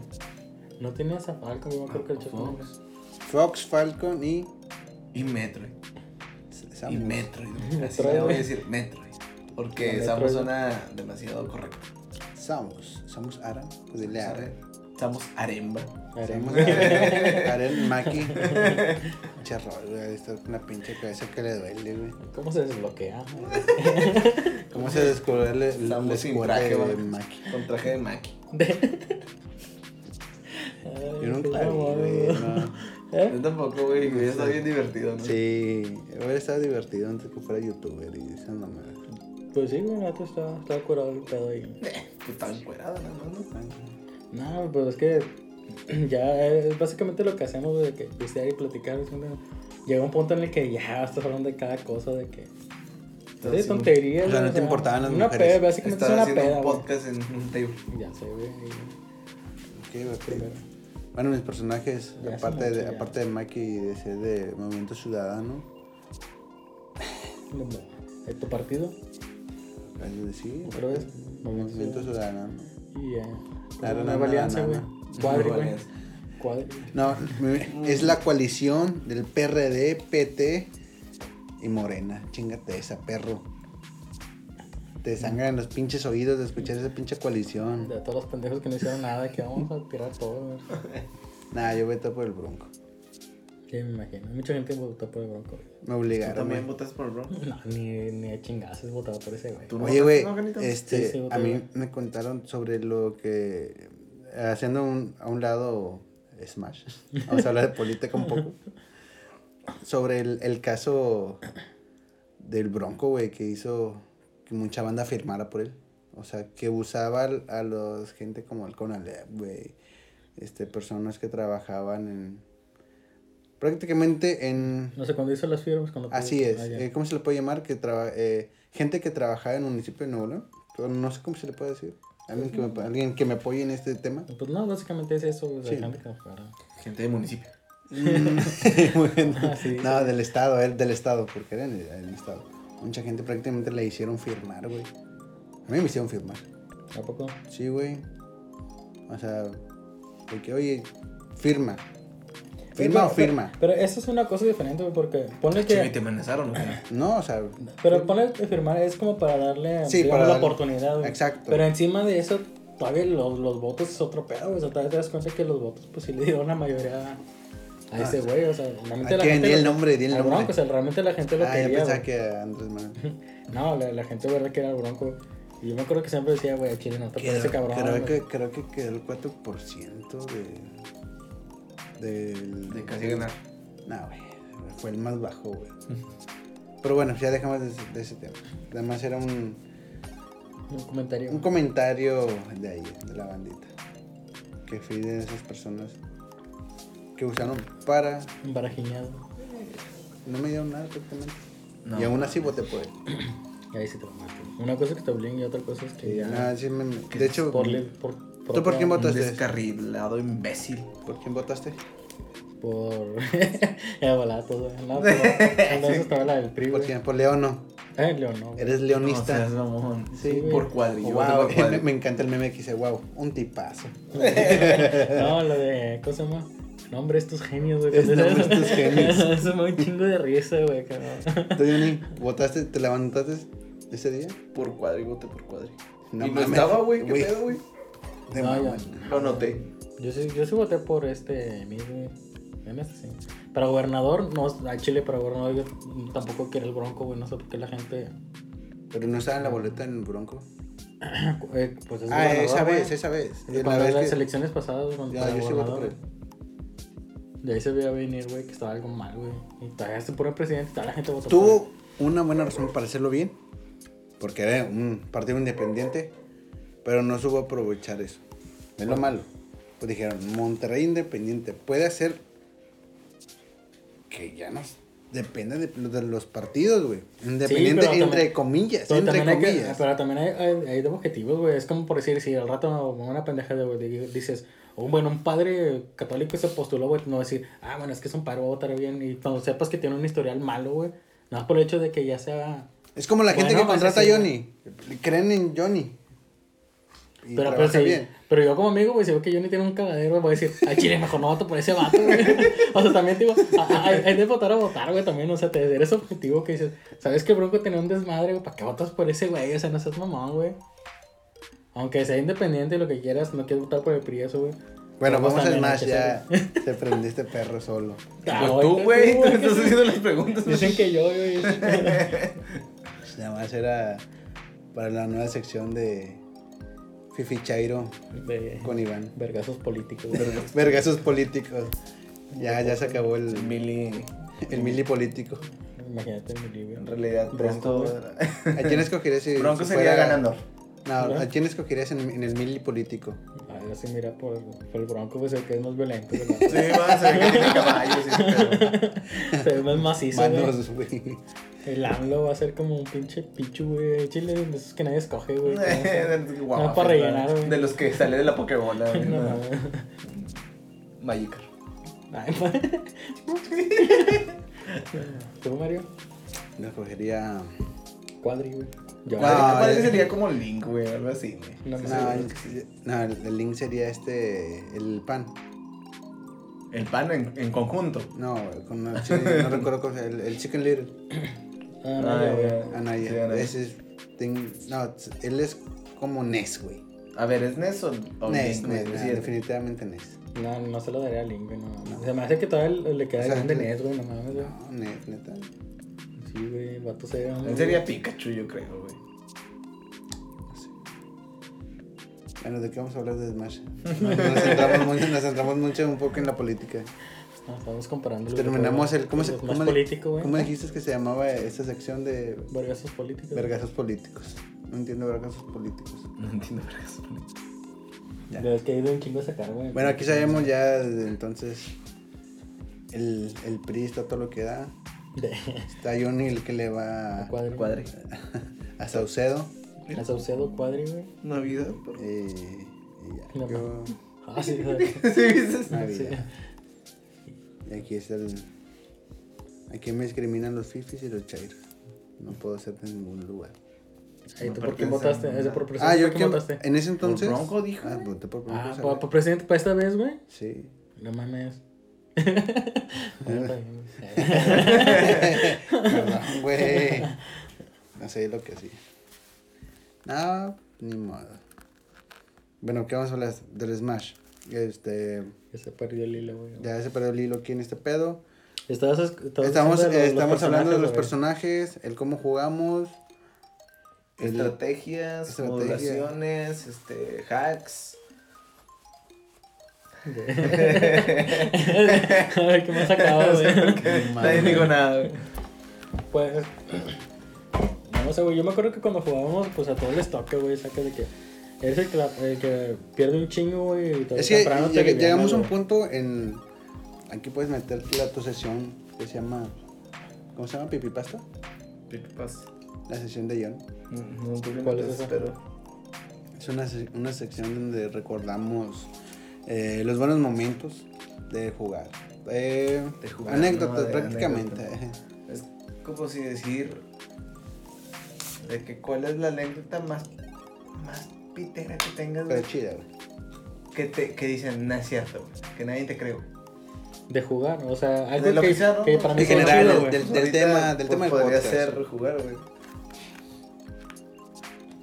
[SPEAKER 2] No tenías a Falcon, yo me acuerdo que el.
[SPEAKER 3] Fox.
[SPEAKER 1] Fox, Falcon y
[SPEAKER 3] Y Metroid.
[SPEAKER 1] Samus.
[SPEAKER 3] Y Metroid.
[SPEAKER 2] Metroid,
[SPEAKER 3] Así le voy a decir Metroid. Porque
[SPEAKER 2] La
[SPEAKER 3] Samus
[SPEAKER 2] Metroid.
[SPEAKER 3] suena demasiado correcto.
[SPEAKER 1] Samus. Samus Aran. Pues dile Aran.
[SPEAKER 3] Samus Aremba.
[SPEAKER 1] Aran. Aran Maki. Charrol, güey. Está con una pinche cabeza que le duele, güey.
[SPEAKER 2] ¿Cómo se desbloquea?
[SPEAKER 1] ¿Cómo se descubre el, el,
[SPEAKER 3] Samus sin traje,
[SPEAKER 1] de. Maki?
[SPEAKER 3] Con traje de Maki.
[SPEAKER 1] Yo nunca vi, güey. No.
[SPEAKER 2] ¿Eh?
[SPEAKER 3] Yo tampoco, güey. Hubiera estado bien divertido, ¿no?
[SPEAKER 1] Sí, hubiera estado divertido antes que fuera youtuber y esas mamadas.
[SPEAKER 2] Pues sí, güey, gato está, está curado el pedo ahí.
[SPEAKER 3] Pues estaba encuerada, ¿no?
[SPEAKER 2] No, pues es que ya es básicamente lo que hacemos güey, de que pistear y platicar. ¿no? Llega un punto en el que ya estás hablando de cada cosa, de que. De tonterías.
[SPEAKER 1] o sea, no te importaban las
[SPEAKER 2] una
[SPEAKER 1] mujeres.
[SPEAKER 2] Peda, básicamente
[SPEAKER 3] Estaba
[SPEAKER 2] es una
[SPEAKER 3] haciendo
[SPEAKER 2] peda,
[SPEAKER 3] un podcast en un table.
[SPEAKER 2] Ya sé, güey.
[SPEAKER 1] Ok, ok.
[SPEAKER 2] primero.
[SPEAKER 1] Bueno, mis personajes,
[SPEAKER 2] Ya
[SPEAKER 1] aparte, de, aparte de Maki y de ser de Movimiento Ciudadano,
[SPEAKER 2] No, no. ¿Eh, ¿Tu partido?
[SPEAKER 1] decir,
[SPEAKER 2] ¿Otra vez?
[SPEAKER 1] Movimiento Ciudadano.
[SPEAKER 2] Y una
[SPEAKER 1] na, na,
[SPEAKER 2] alianza, güey. Cuadri, güey.
[SPEAKER 1] No, es la coalición del PRD, PT y Morena. Chingate esa, perro. Te sangran los pinches oídos de escuchar esa pinche coalición.
[SPEAKER 2] De todos los pendejos que no hicieron nada, que vamos a tirar todo.
[SPEAKER 1] Nah, yo voto por el Bronco.
[SPEAKER 2] Sí, me imagino. Mucha gente votó por el Bronco. güey.
[SPEAKER 1] Me
[SPEAKER 3] ¿Tú
[SPEAKER 1] obligaron.
[SPEAKER 3] también
[SPEAKER 1] güey.
[SPEAKER 3] votas por el Bronco?
[SPEAKER 2] No, ni, ni a chingazos votaba por ese, güey.
[SPEAKER 3] ¿Tú no
[SPEAKER 1] Oye, güey,
[SPEAKER 3] votaste, no,
[SPEAKER 1] este,
[SPEAKER 2] Sí, sí, voté,
[SPEAKER 1] a mí me contaron sobre lo que, haciendo un- a un lado Smash, vamos a hablar de política un poco, sobre el, el caso del Bronco, güey, que hizo que mucha banda firmara por él. O sea, que usaba a los gente como el Conalep, güey, este, personas que trabajaban en, prácticamente en...
[SPEAKER 2] No sé, cuando hizo las firmas, cuando...
[SPEAKER 1] Así es.
[SPEAKER 2] Ah,
[SPEAKER 1] eh, ¿Cómo se le puede llamar? Que traba- eh, gente que trabajaba en el municipio de Nuevo León. No sé cómo se le puede decir. Alguien que me, alguien que me apoye en este tema.
[SPEAKER 2] Pues no, básicamente es eso,
[SPEAKER 1] Sí.
[SPEAKER 2] gente.
[SPEAKER 3] Gente de municipio.
[SPEAKER 1] Muy bien.
[SPEAKER 2] Ah, sí.
[SPEAKER 1] no, del estado, él del estado, porque era en el, en el estado. Mucha gente prácticamente le hicieron firmar, güey. A mí me hicieron firmar.
[SPEAKER 2] ¿A poco?
[SPEAKER 1] Sí, güey. O sea, porque, oye, firma. ¿Firma o firma?
[SPEAKER 2] Pero, pero eso es una cosa diferente, güey, porque ponle
[SPEAKER 3] Chico, ¿y
[SPEAKER 2] que...
[SPEAKER 3] te amenazaron o qué?
[SPEAKER 1] No, o sea,
[SPEAKER 2] Pero ponle que firmar es como para darle
[SPEAKER 1] Sí,
[SPEAKER 2] digamos,
[SPEAKER 1] para
[SPEAKER 2] la
[SPEAKER 1] darle-
[SPEAKER 2] oportunidad, güey.
[SPEAKER 1] Exacto.
[SPEAKER 2] Pero encima de eso, todavía los, los votos es otro pedo, güey. O sea, todavía te das cuenta que los votos, pues sí le dieron la mayoría a
[SPEAKER 1] Ah.
[SPEAKER 2] ese güey. O sea, realmente
[SPEAKER 1] ¿A
[SPEAKER 2] la gente...
[SPEAKER 1] Di el nombre, di el nombre.
[SPEAKER 2] Bronco, o sea, realmente la gente lo
[SPEAKER 1] ah, yo
[SPEAKER 2] quería,
[SPEAKER 1] pensaba que a Andrés Manuel.
[SPEAKER 2] No, la, la gente verdad que era el Bronco. Y yo me acuerdo que siempre decía, güey, a Chile no te
[SPEAKER 1] Creo,
[SPEAKER 2] parece cabrón.
[SPEAKER 1] creo que, creo que quedó el 4% de. Del.
[SPEAKER 3] De casi ganar.
[SPEAKER 1] No, güey. Fue el más bajo, güey. Pero bueno, ya dejamos de, de ese tema. Además era un,
[SPEAKER 2] Un comentario.
[SPEAKER 1] un comentario de ahí, de la bandita. Que fui de esas personas que usaron para.
[SPEAKER 2] Un barajiñado.
[SPEAKER 1] No me dieron nada prácticamente.
[SPEAKER 3] No.
[SPEAKER 1] Y aún así voté por él.
[SPEAKER 2] Y ahí sí te lo mato. Una cosa es que te obliguen y otra cosa es que ya.
[SPEAKER 1] Ah, sí me- de hecho,
[SPEAKER 2] por, li- por,
[SPEAKER 1] ¿Tú por quién
[SPEAKER 3] Un
[SPEAKER 1] votaste?
[SPEAKER 3] descarrilado imbécil.
[SPEAKER 1] ¿por quién votaste?
[SPEAKER 2] Por. ya volaba todo. No, pero. Entonces estaba la del PRI,
[SPEAKER 1] ¿Por quién? Por León, no.
[SPEAKER 2] Eh, León, no.
[SPEAKER 1] Eres
[SPEAKER 3] No
[SPEAKER 1] leonista. Sí.
[SPEAKER 3] Por cuadrillo.
[SPEAKER 1] Wow, me, encanta el meme que dice, wow, un tipazo.
[SPEAKER 2] No, lo de. ¿Cómo se llama? No, hombre, estos genios, güey.
[SPEAKER 1] Es nombre estos genios.
[SPEAKER 2] Eso me da un chingo de risa, güey, cabrón.
[SPEAKER 1] ¿Tú, Johnny, votaste, te levantaste ese día?
[SPEAKER 3] Por cuadrillo, voté por cuadrillo.
[SPEAKER 1] No
[SPEAKER 3] y no
[SPEAKER 1] mames,
[SPEAKER 3] estaba, güey. ¿Qué pedo, güey?
[SPEAKER 1] De
[SPEAKER 2] No, ya.
[SPEAKER 3] Lo noté.
[SPEAKER 2] Yo sí, yo sí voté por este Emil, güey. En este sí. Para gobernador, no, a Chile para gobernador yo tampoco quiero el bronco, güey. No sé por qué la gente.
[SPEAKER 1] Pero no estaba en la boleta en el Bronco.
[SPEAKER 2] eh, pues es
[SPEAKER 1] Ah, esa
[SPEAKER 2] güey.
[SPEAKER 1] vez, esa vez.
[SPEAKER 2] Y
[SPEAKER 1] La vez
[SPEAKER 2] las
[SPEAKER 1] que-
[SPEAKER 2] elecciones pasadas,
[SPEAKER 1] Ya,
[SPEAKER 2] para
[SPEAKER 1] yo sí voté por él.
[SPEAKER 2] De ahí se veía venir, güey, que estaba algo mal, güey. Y todavía este puro presidente, toda la gente votó por
[SPEAKER 1] Tuvo una buena razón para hacerlo bien. Porque era un partido independiente. Pero no supo aprovechar eso. Es lo malo. Pues dijeron, Monterrey Independiente puede hacer que ya no depende de, de los partidos, güey. Independiente
[SPEAKER 2] pero
[SPEAKER 1] entre
[SPEAKER 2] también-
[SPEAKER 1] comillas,
[SPEAKER 2] Pero
[SPEAKER 1] entre
[SPEAKER 2] también, hay que,
[SPEAKER 1] comillas.
[SPEAKER 2] pero también hay, hay, hay objetivos, güey. Es como por decir, si al rato una pendeja de, güey, di- dices, bueno, un padre católico se postuló, güey, no decir, ah, bueno, es que es un padre, va a votar bien. Y cuando sepas que tiene un historial malo, güey, nada más por el hecho de que ya sea.
[SPEAKER 1] Es como la gente
[SPEAKER 2] Bueno,
[SPEAKER 1] que contrata a Johnny. Creen en Johnny. Y
[SPEAKER 2] Pero, pero, sí,
[SPEAKER 1] bien.
[SPEAKER 2] pero yo como amigo, güey, si veo que Johnny tiene un cagadero, voy a decir, a Chile mejor no voto por ese vato, güey. o sea, también, digo, hay, hay de votar a votar, güey, también, o sea, te eres objetivo que dices, ¿sabes que Bronco tenía un desmadre, güey? ¿Para qué votas por ese güey? O sea, no seas mamón, güey. Aunque sea independiente y lo que quieras, no quieres votar por el PRI, eso, güey.
[SPEAKER 1] Bueno,
[SPEAKER 2] Vamos
[SPEAKER 1] vamos a Smash, ya se prendió este perro solo.
[SPEAKER 2] Ah,
[SPEAKER 3] Pues tú, güey,
[SPEAKER 2] tú,
[SPEAKER 3] estás
[SPEAKER 2] sí.
[SPEAKER 3] haciendo las preguntas.
[SPEAKER 2] Dicen que yo, güey.
[SPEAKER 1] Nada más era para la nueva sección de Fifi Chairo
[SPEAKER 2] De
[SPEAKER 1] con Iván.
[SPEAKER 2] vergazos políticos.
[SPEAKER 1] Vergazos políticos. Ya, ya se acabó el,
[SPEAKER 3] Mili,
[SPEAKER 1] el mili político.
[SPEAKER 2] Imagínate mi libro.
[SPEAKER 3] en realidad,
[SPEAKER 2] Bronco.
[SPEAKER 1] ¿A quién escogerías si
[SPEAKER 3] Bronco
[SPEAKER 1] si
[SPEAKER 3] sería
[SPEAKER 1] fuera-
[SPEAKER 3] ganador.
[SPEAKER 1] No, ¿a quién escogerías en, en el mili político?
[SPEAKER 2] Ah, yo sí, mira, por, por el Bronco, pues el que es más violento.
[SPEAKER 3] Sí, va a ser que tiene caballos y.
[SPEAKER 2] Se ve más macizo.
[SPEAKER 1] Manos, güey.
[SPEAKER 2] El AMLO va a ser como un pinche pichu, güey. Chile, de esos que nadie escoge, güey. No, para rellenar, güey.
[SPEAKER 3] De los que sale de la Pokébola. güey,
[SPEAKER 2] No,
[SPEAKER 3] no. Magikarp.
[SPEAKER 2] ¿Tú, Mario?
[SPEAKER 1] Yo escogería.
[SPEAKER 2] Cuadri, güey. Yo,
[SPEAKER 1] No, ya-
[SPEAKER 3] sería como Link, güey, algo así, güey.
[SPEAKER 2] No,
[SPEAKER 3] Sí,
[SPEAKER 1] No,
[SPEAKER 3] sí,
[SPEAKER 1] el, no, el- el link sería este. El pan.
[SPEAKER 3] El pan en, en conjunto.
[SPEAKER 1] No, con una- sí, no recuerdo cómo se el, el Chicken Little.
[SPEAKER 2] Ah, no,
[SPEAKER 3] Ah,
[SPEAKER 2] ya.
[SPEAKER 1] Anaya.
[SPEAKER 3] Sí, Anaya.
[SPEAKER 1] Ese es. thing- no, él es como Ness, güey.
[SPEAKER 3] A ver, ¿es Ness o, o
[SPEAKER 1] Ness,
[SPEAKER 3] Link?
[SPEAKER 1] Ness,
[SPEAKER 3] Es
[SPEAKER 1] nah, definitivamente Ness.
[SPEAKER 2] No, no se lo daría a Link, güey. No. Se me hace que todavía le le queda
[SPEAKER 1] O sea,
[SPEAKER 2] grande
[SPEAKER 1] le-
[SPEAKER 2] Ness, güey. No mames, güey.
[SPEAKER 1] No, Ness, neta.
[SPEAKER 2] Sí, güey. Vato se ve.
[SPEAKER 3] Él sería Pikachu, yo creo, güey.
[SPEAKER 1] Bueno, ¿de qué vamos a hablar de Smash? Nos, nos centramos mucho, nos centramos mucho un poco en la política.
[SPEAKER 2] No, estamos comparando.
[SPEAKER 1] Terminamos el. ¿Cómo, se, cómo,
[SPEAKER 2] político.
[SPEAKER 1] ¿Cómo dijiste que se llamaba esta sección de
[SPEAKER 2] Vergazos políticos.
[SPEAKER 1] vergazos políticos? No entiendo vergazos políticos.
[SPEAKER 3] No entiendo por eso.
[SPEAKER 1] Ya.
[SPEAKER 2] De que ha ido un chingo a sacar, güey.
[SPEAKER 1] Bueno, aquí sabemos ya desde entonces El, el PRI está todo lo que da.
[SPEAKER 2] De,
[SPEAKER 1] Está Johnny el que le va
[SPEAKER 2] cuadri.
[SPEAKER 3] Cuadre.
[SPEAKER 1] a Saucedo.
[SPEAKER 2] A Saucedo Cuadri, güey.
[SPEAKER 3] Navidad, por...
[SPEAKER 1] eh, y ya. Yo-
[SPEAKER 2] Ah, sí, güey.
[SPEAKER 3] ¿Sí?
[SPEAKER 1] Navidad. Y aquí es el. Aquí me discriminan los fifis y los chairos. No puedo ser de ningún lugar.
[SPEAKER 2] Ahí,
[SPEAKER 3] No
[SPEAKER 2] ¿tú por quién votaste? ¿Ese por presidente?
[SPEAKER 1] Ah, yo
[SPEAKER 2] ¿Por quién votaste?
[SPEAKER 1] en ese entonces.
[SPEAKER 3] Bronco, dijo.
[SPEAKER 1] Ah, voté por Bronco.
[SPEAKER 2] Ah, ¿por, por presidente para esta vez, güey?
[SPEAKER 1] Sí.
[SPEAKER 2] No mames.
[SPEAKER 1] Perdón, güey. No sé lo que sí. No, ni modo. Bueno, ¿qué vamos a hablar del Smash? Este.
[SPEAKER 2] Que se perdió el hilo, güey.
[SPEAKER 1] Ya se perdió el hilo aquí en este pedo.
[SPEAKER 2] Estabas, estabas
[SPEAKER 1] Estamos,
[SPEAKER 2] los-
[SPEAKER 1] estamos hablando de los
[SPEAKER 2] personajes,
[SPEAKER 1] el cómo jugamos. el-
[SPEAKER 3] Estrategias,
[SPEAKER 1] Estrategia.
[SPEAKER 3] modulaciones, este, hacks.
[SPEAKER 2] A ver, ¿qué me has sacado, güey?
[SPEAKER 3] Nadie dijo nada, güey.
[SPEAKER 2] Pues. No sé, güey. Yo me acuerdo que cuando jugábamos, pues a todos les toca, güey. Saca de que. Eres el que, la- el que pierde un chingo, güey. y todo
[SPEAKER 1] Es que
[SPEAKER 2] temprano
[SPEAKER 1] lleg- llegamos a un punto en. Aquí puedes meter la, tu sesión que se llama. ¿Cómo se llama? Pipipasta.
[SPEAKER 3] Pipipas.
[SPEAKER 1] La sesión de John.
[SPEAKER 3] No, no,
[SPEAKER 2] ¿Cuál es esa?
[SPEAKER 3] Pero...
[SPEAKER 1] Es una, una sección donde recordamos eh, los buenos momentos de jugar. Eh,
[SPEAKER 3] De jugar,
[SPEAKER 1] anécdotas
[SPEAKER 3] ¿no? De
[SPEAKER 1] prácticamente.
[SPEAKER 3] Es como si decir de que cuál es la anécdota más, más pitera que tengas,
[SPEAKER 1] Pero chida, güey.
[SPEAKER 3] que, te, que dicen, no es cierto, güey, que nadie te cree, güey.
[SPEAKER 2] De jugar, o sea, algo
[SPEAKER 3] De lo
[SPEAKER 2] que,
[SPEAKER 3] que sea, ¿no?
[SPEAKER 2] que para mí
[SPEAKER 1] En
[SPEAKER 2] fue
[SPEAKER 1] general,
[SPEAKER 2] chido,
[SPEAKER 1] del-
[SPEAKER 2] güey.
[SPEAKER 1] del-
[SPEAKER 3] ahorita,
[SPEAKER 1] tema- del
[SPEAKER 3] pues,
[SPEAKER 1] tema del
[SPEAKER 3] podría
[SPEAKER 1] podcast.
[SPEAKER 3] ser jugar, güey.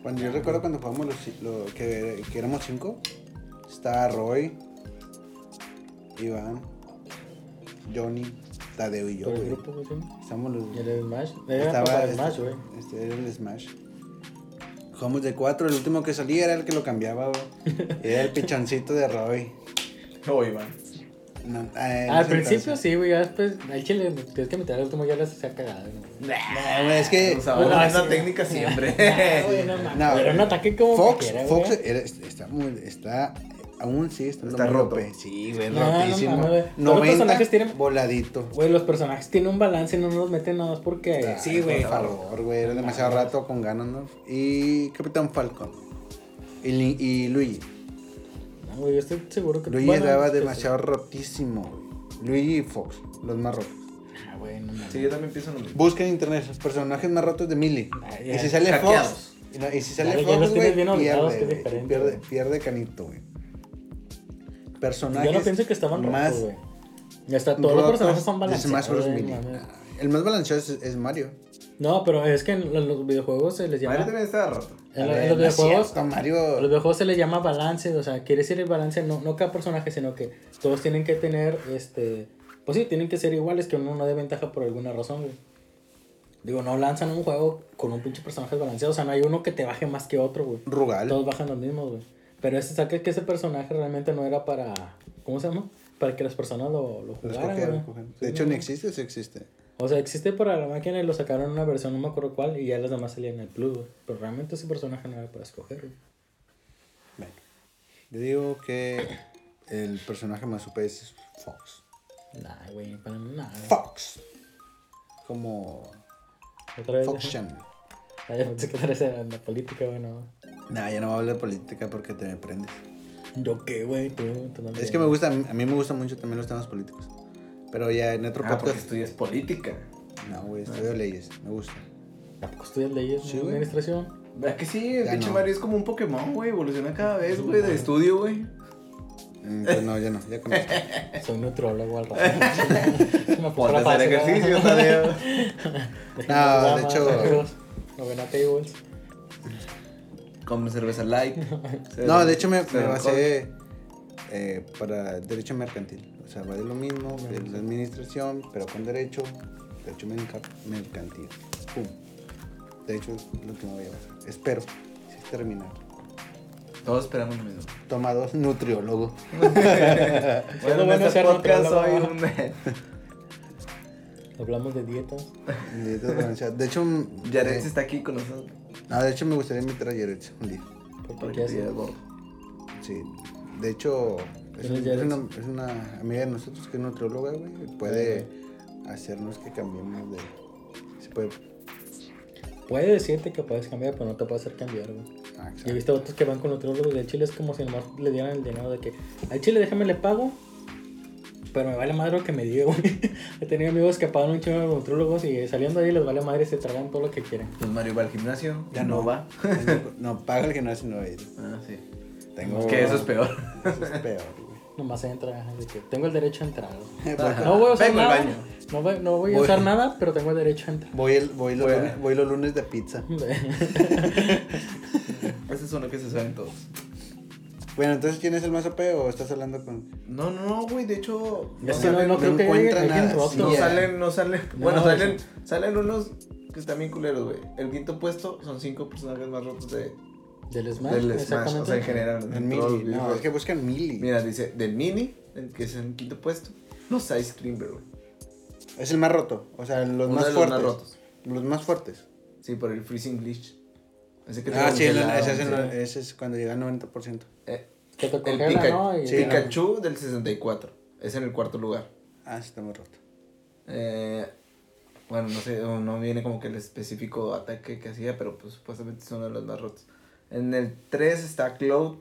[SPEAKER 1] Cuando yo recuerdo cuando jugamos los, ci- lo- que, que éramos cinco, estaba Roy, Iván, Johnny, Tadeo y yo,
[SPEAKER 2] Por el
[SPEAKER 1] güey.
[SPEAKER 2] grupo, güey.
[SPEAKER 1] Estamos los.
[SPEAKER 2] Y el Smash.
[SPEAKER 1] Estaba
[SPEAKER 2] el
[SPEAKER 1] este-
[SPEAKER 2] Smash, güey.
[SPEAKER 1] Este era el Smash. Jugamos de cuatro, el último que salía era el que lo cambiaba, güey. Era el pichoncito de Roy.
[SPEAKER 3] No, Iván.
[SPEAKER 1] No, eh, en
[SPEAKER 2] Al principio
[SPEAKER 1] entonces.
[SPEAKER 2] sí, güey. Ya después, al chile, tienes que meter al último ya les hacía cagada, güey.
[SPEAKER 1] No, güey, es que
[SPEAKER 2] Bueno, así-
[SPEAKER 3] misma técnica siempre.
[SPEAKER 2] No, güey, no mames.
[SPEAKER 1] No,
[SPEAKER 2] Era un ataque como
[SPEAKER 1] Fox, Fox era- está muy, está, aún sí está,
[SPEAKER 3] Está roto.
[SPEAKER 1] rope. Sí, güey,
[SPEAKER 2] No, no
[SPEAKER 1] rotísimo.
[SPEAKER 2] güey. Todos los
[SPEAKER 1] 90,
[SPEAKER 2] personajes tienen-
[SPEAKER 1] voladito.
[SPEAKER 2] Güey, los personajes tienen un balance y no nos meten nada más porque
[SPEAKER 1] Ah,
[SPEAKER 2] sí, güey.
[SPEAKER 1] Por favor, güey, era demasiado rato con Ganondorf. Y Capitán Falcon. Y, y Luigi.
[SPEAKER 2] No, güey, yo estoy seguro que
[SPEAKER 1] Luigi
[SPEAKER 2] bueno,
[SPEAKER 1] estaba
[SPEAKER 2] es que
[SPEAKER 1] demasiado rotísimo, güey. Luigi y Fox, los más rotos.
[SPEAKER 2] sí. Ah, güey, no.
[SPEAKER 3] Sí, yo también pienso lo mismo.
[SPEAKER 1] Busquen en internet los personajes más rotos de.
[SPEAKER 2] Ah,
[SPEAKER 1] Y si sale
[SPEAKER 3] Hackeados.
[SPEAKER 1] Fox. Y, no- y si sale Fox, güey, pierde, pierde, pierde canito, güey. Personajes
[SPEAKER 2] Yo no pienso que estaban
[SPEAKER 1] más
[SPEAKER 2] rotos, güey. Ya está, todos los personajes son balanceados.
[SPEAKER 1] El más balanceado es, es Mario.
[SPEAKER 2] No, pero es que en los videojuegos se les llama.
[SPEAKER 3] Mario también estaba roto.
[SPEAKER 2] En,
[SPEAKER 1] ver,
[SPEAKER 2] los videojuegos.
[SPEAKER 1] cierto,
[SPEAKER 2] A los
[SPEAKER 1] Mario.
[SPEAKER 2] videojuegos se les llama balance, o sea, quiere decir el balance no, no cada personaje, sino que todos tienen que tener, este, pues sí, tienen que ser iguales, que uno no dé ventaja por alguna razón, güey. Digo, no lanzan un juego con un pinche personaje balanceado, o sea, no hay uno que te baje más que otro, güey.
[SPEAKER 1] Rugal.
[SPEAKER 2] Todos bajan los mismos, güey. Pero ese saca que ese personaje realmente no era para, ¿cómo se llama? Para que las personas lo, lo jugaran,
[SPEAKER 1] cogieron,
[SPEAKER 2] güey.
[SPEAKER 1] cogieron.
[SPEAKER 2] Sí,
[SPEAKER 1] De hecho,
[SPEAKER 2] no,
[SPEAKER 1] ni existe, sí existe.
[SPEAKER 2] O sea, existe para la máquina y lo sacaron en una versión, no me acuerdo cuál, y ya las demás salían en el plus, güey. Pero realmente ese personaje no era para escoger, güey.
[SPEAKER 1] Bueno, yo digo que el personaje más super es Fox.
[SPEAKER 2] Nah, güey, para mí nada.
[SPEAKER 1] Fox. Como
[SPEAKER 2] Otra vez.
[SPEAKER 1] Fox Channel.
[SPEAKER 2] Ah, ya pensé que en la política, güey, no.
[SPEAKER 1] Nah, ya no voy a hablar de política porque te me prendes.
[SPEAKER 2] ¿Yo qué, güey? Tú, tú también.
[SPEAKER 1] Es que me gusta, a mí me gustan mucho también los temas políticos. Pero ya en otro
[SPEAKER 3] Ah, porque
[SPEAKER 1] podcast.
[SPEAKER 3] estudias política.
[SPEAKER 1] No, güey, estudio leyes, me gusta.
[SPEAKER 2] ¿Tampoco estudias leyes
[SPEAKER 1] Sí, güey.
[SPEAKER 2] administración?
[SPEAKER 3] ¿Verdad que sí? El pinche
[SPEAKER 1] no.
[SPEAKER 3] Mario es como un Pokémon, güey. Evoluciona cada vez, güey, de estudio, güey.
[SPEAKER 1] Mm, Pues no, ya no, ya con eso.
[SPEAKER 2] Soy nutriólogo al rato. Me
[SPEAKER 3] a
[SPEAKER 2] fase,
[SPEAKER 3] hacer ejercicio, Tadeo.
[SPEAKER 1] No, de hecho-
[SPEAKER 2] Novena tables.
[SPEAKER 3] Come cerveza light.
[SPEAKER 1] No, de hecho me, me basé eh, para derecho mercantil. O sea, va de lo mismo, de la administración, pero con derecho, derecho merca- mercantil. Pum. De hecho, es lo que me voy a basar. Espero, si es terminar.
[SPEAKER 3] Todos esperamos lo mismo.
[SPEAKER 1] Toma dos, nutriólogo.
[SPEAKER 3] Bueno, en
[SPEAKER 2] bueno
[SPEAKER 3] este podcast soy un...
[SPEAKER 2] Hablamos de dietas.
[SPEAKER 1] Dietas balanceadas. De hecho,
[SPEAKER 3] Yaretz
[SPEAKER 1] eh,
[SPEAKER 3] está aquí con nosotros.
[SPEAKER 1] No, de hecho me gustaría invitar a Yaretz un día.
[SPEAKER 2] ¿Por qué así?
[SPEAKER 1] Sí. De hecho, Es, un- una, es una amiga de nosotros que es nutrióloga, güey. Puede hacernos que cambiemos de. Se puede.
[SPEAKER 2] Puede decirte que puedes cambiar, pero no te puede hacer cambiar, güey.
[SPEAKER 1] Ah,
[SPEAKER 2] Yo he visto otros que van con nutriólogos de Chile, es como si nomás le dieran el dinero de que al Chile déjame le pago, pero me vale madre lo que me diga, güey. He tenido amigos que pagan un chingo de nutriólogos y saliendo ahí les vale madre y se tragan todo lo que quieren.
[SPEAKER 3] Pues Mario va al gimnasio.
[SPEAKER 1] Ya
[SPEAKER 3] no
[SPEAKER 1] no.
[SPEAKER 3] va.
[SPEAKER 1] no, paga el que no ir.
[SPEAKER 3] Ah, sí.
[SPEAKER 1] Tengo.
[SPEAKER 3] Es que eso es peor.
[SPEAKER 1] Eso es peor, güey.
[SPEAKER 2] Nomás entra, de que tengo el derecho a entrar.
[SPEAKER 3] Ajá.
[SPEAKER 2] No voy a usar
[SPEAKER 3] Vengo al
[SPEAKER 2] nada,
[SPEAKER 3] baño.
[SPEAKER 2] No voy, no voy a
[SPEAKER 1] Voy.
[SPEAKER 2] usar nada, pero tengo el derecho a entrar.
[SPEAKER 1] Voy, el, voy, los
[SPEAKER 3] Voy a-
[SPEAKER 1] lunes, voy los lunes de pizza.
[SPEAKER 3] Ese es uno que se saben todos.
[SPEAKER 1] Bueno, entonces, ¿quién es el más OP o estás hablando con.?
[SPEAKER 3] No, no, güey. De hecho, no
[SPEAKER 2] sé, no,
[SPEAKER 3] salen,
[SPEAKER 2] no
[SPEAKER 1] no
[SPEAKER 2] creo que
[SPEAKER 1] nada,
[SPEAKER 2] roto.
[SPEAKER 3] no salen, no salen.
[SPEAKER 2] No,
[SPEAKER 3] bueno, salen, salen unos que están bien culeros, güey. El quinto puesto son cinco personajes más rotos de,
[SPEAKER 2] Del Smash,
[SPEAKER 3] del Smash. O sea, en general.
[SPEAKER 1] El
[SPEAKER 3] en todos
[SPEAKER 1] Mili.
[SPEAKER 3] los
[SPEAKER 1] No, es que buscan Mili.
[SPEAKER 3] Mira, dice, del Mini, el que es en quinto puesto. Los Ice Climber, güey.
[SPEAKER 1] Es el más roto. O sea, los
[SPEAKER 3] Uno
[SPEAKER 1] más
[SPEAKER 3] de los
[SPEAKER 1] fuertes.
[SPEAKER 3] más rotos.
[SPEAKER 1] Los más fuertes.
[SPEAKER 3] Sí, por el Freezing Glitch. Ese que
[SPEAKER 1] Ah, sí, el- ese, es el-
[SPEAKER 3] sí.
[SPEAKER 1] ese es cuando llega al 90%.
[SPEAKER 3] Eh,
[SPEAKER 2] Que te
[SPEAKER 3] el
[SPEAKER 2] congela,
[SPEAKER 3] Pika-
[SPEAKER 2] ¿no? Y-
[SPEAKER 1] Sí,
[SPEAKER 3] Pikachu del 64. Es en el cuarto lugar.
[SPEAKER 1] Ah, sí, está muy roto.
[SPEAKER 3] Eh, bueno, no sé, no no viene como que el específico ataque que hacía, pero pues supuestamente es uno de los más rotos. En el 3 está Cloud,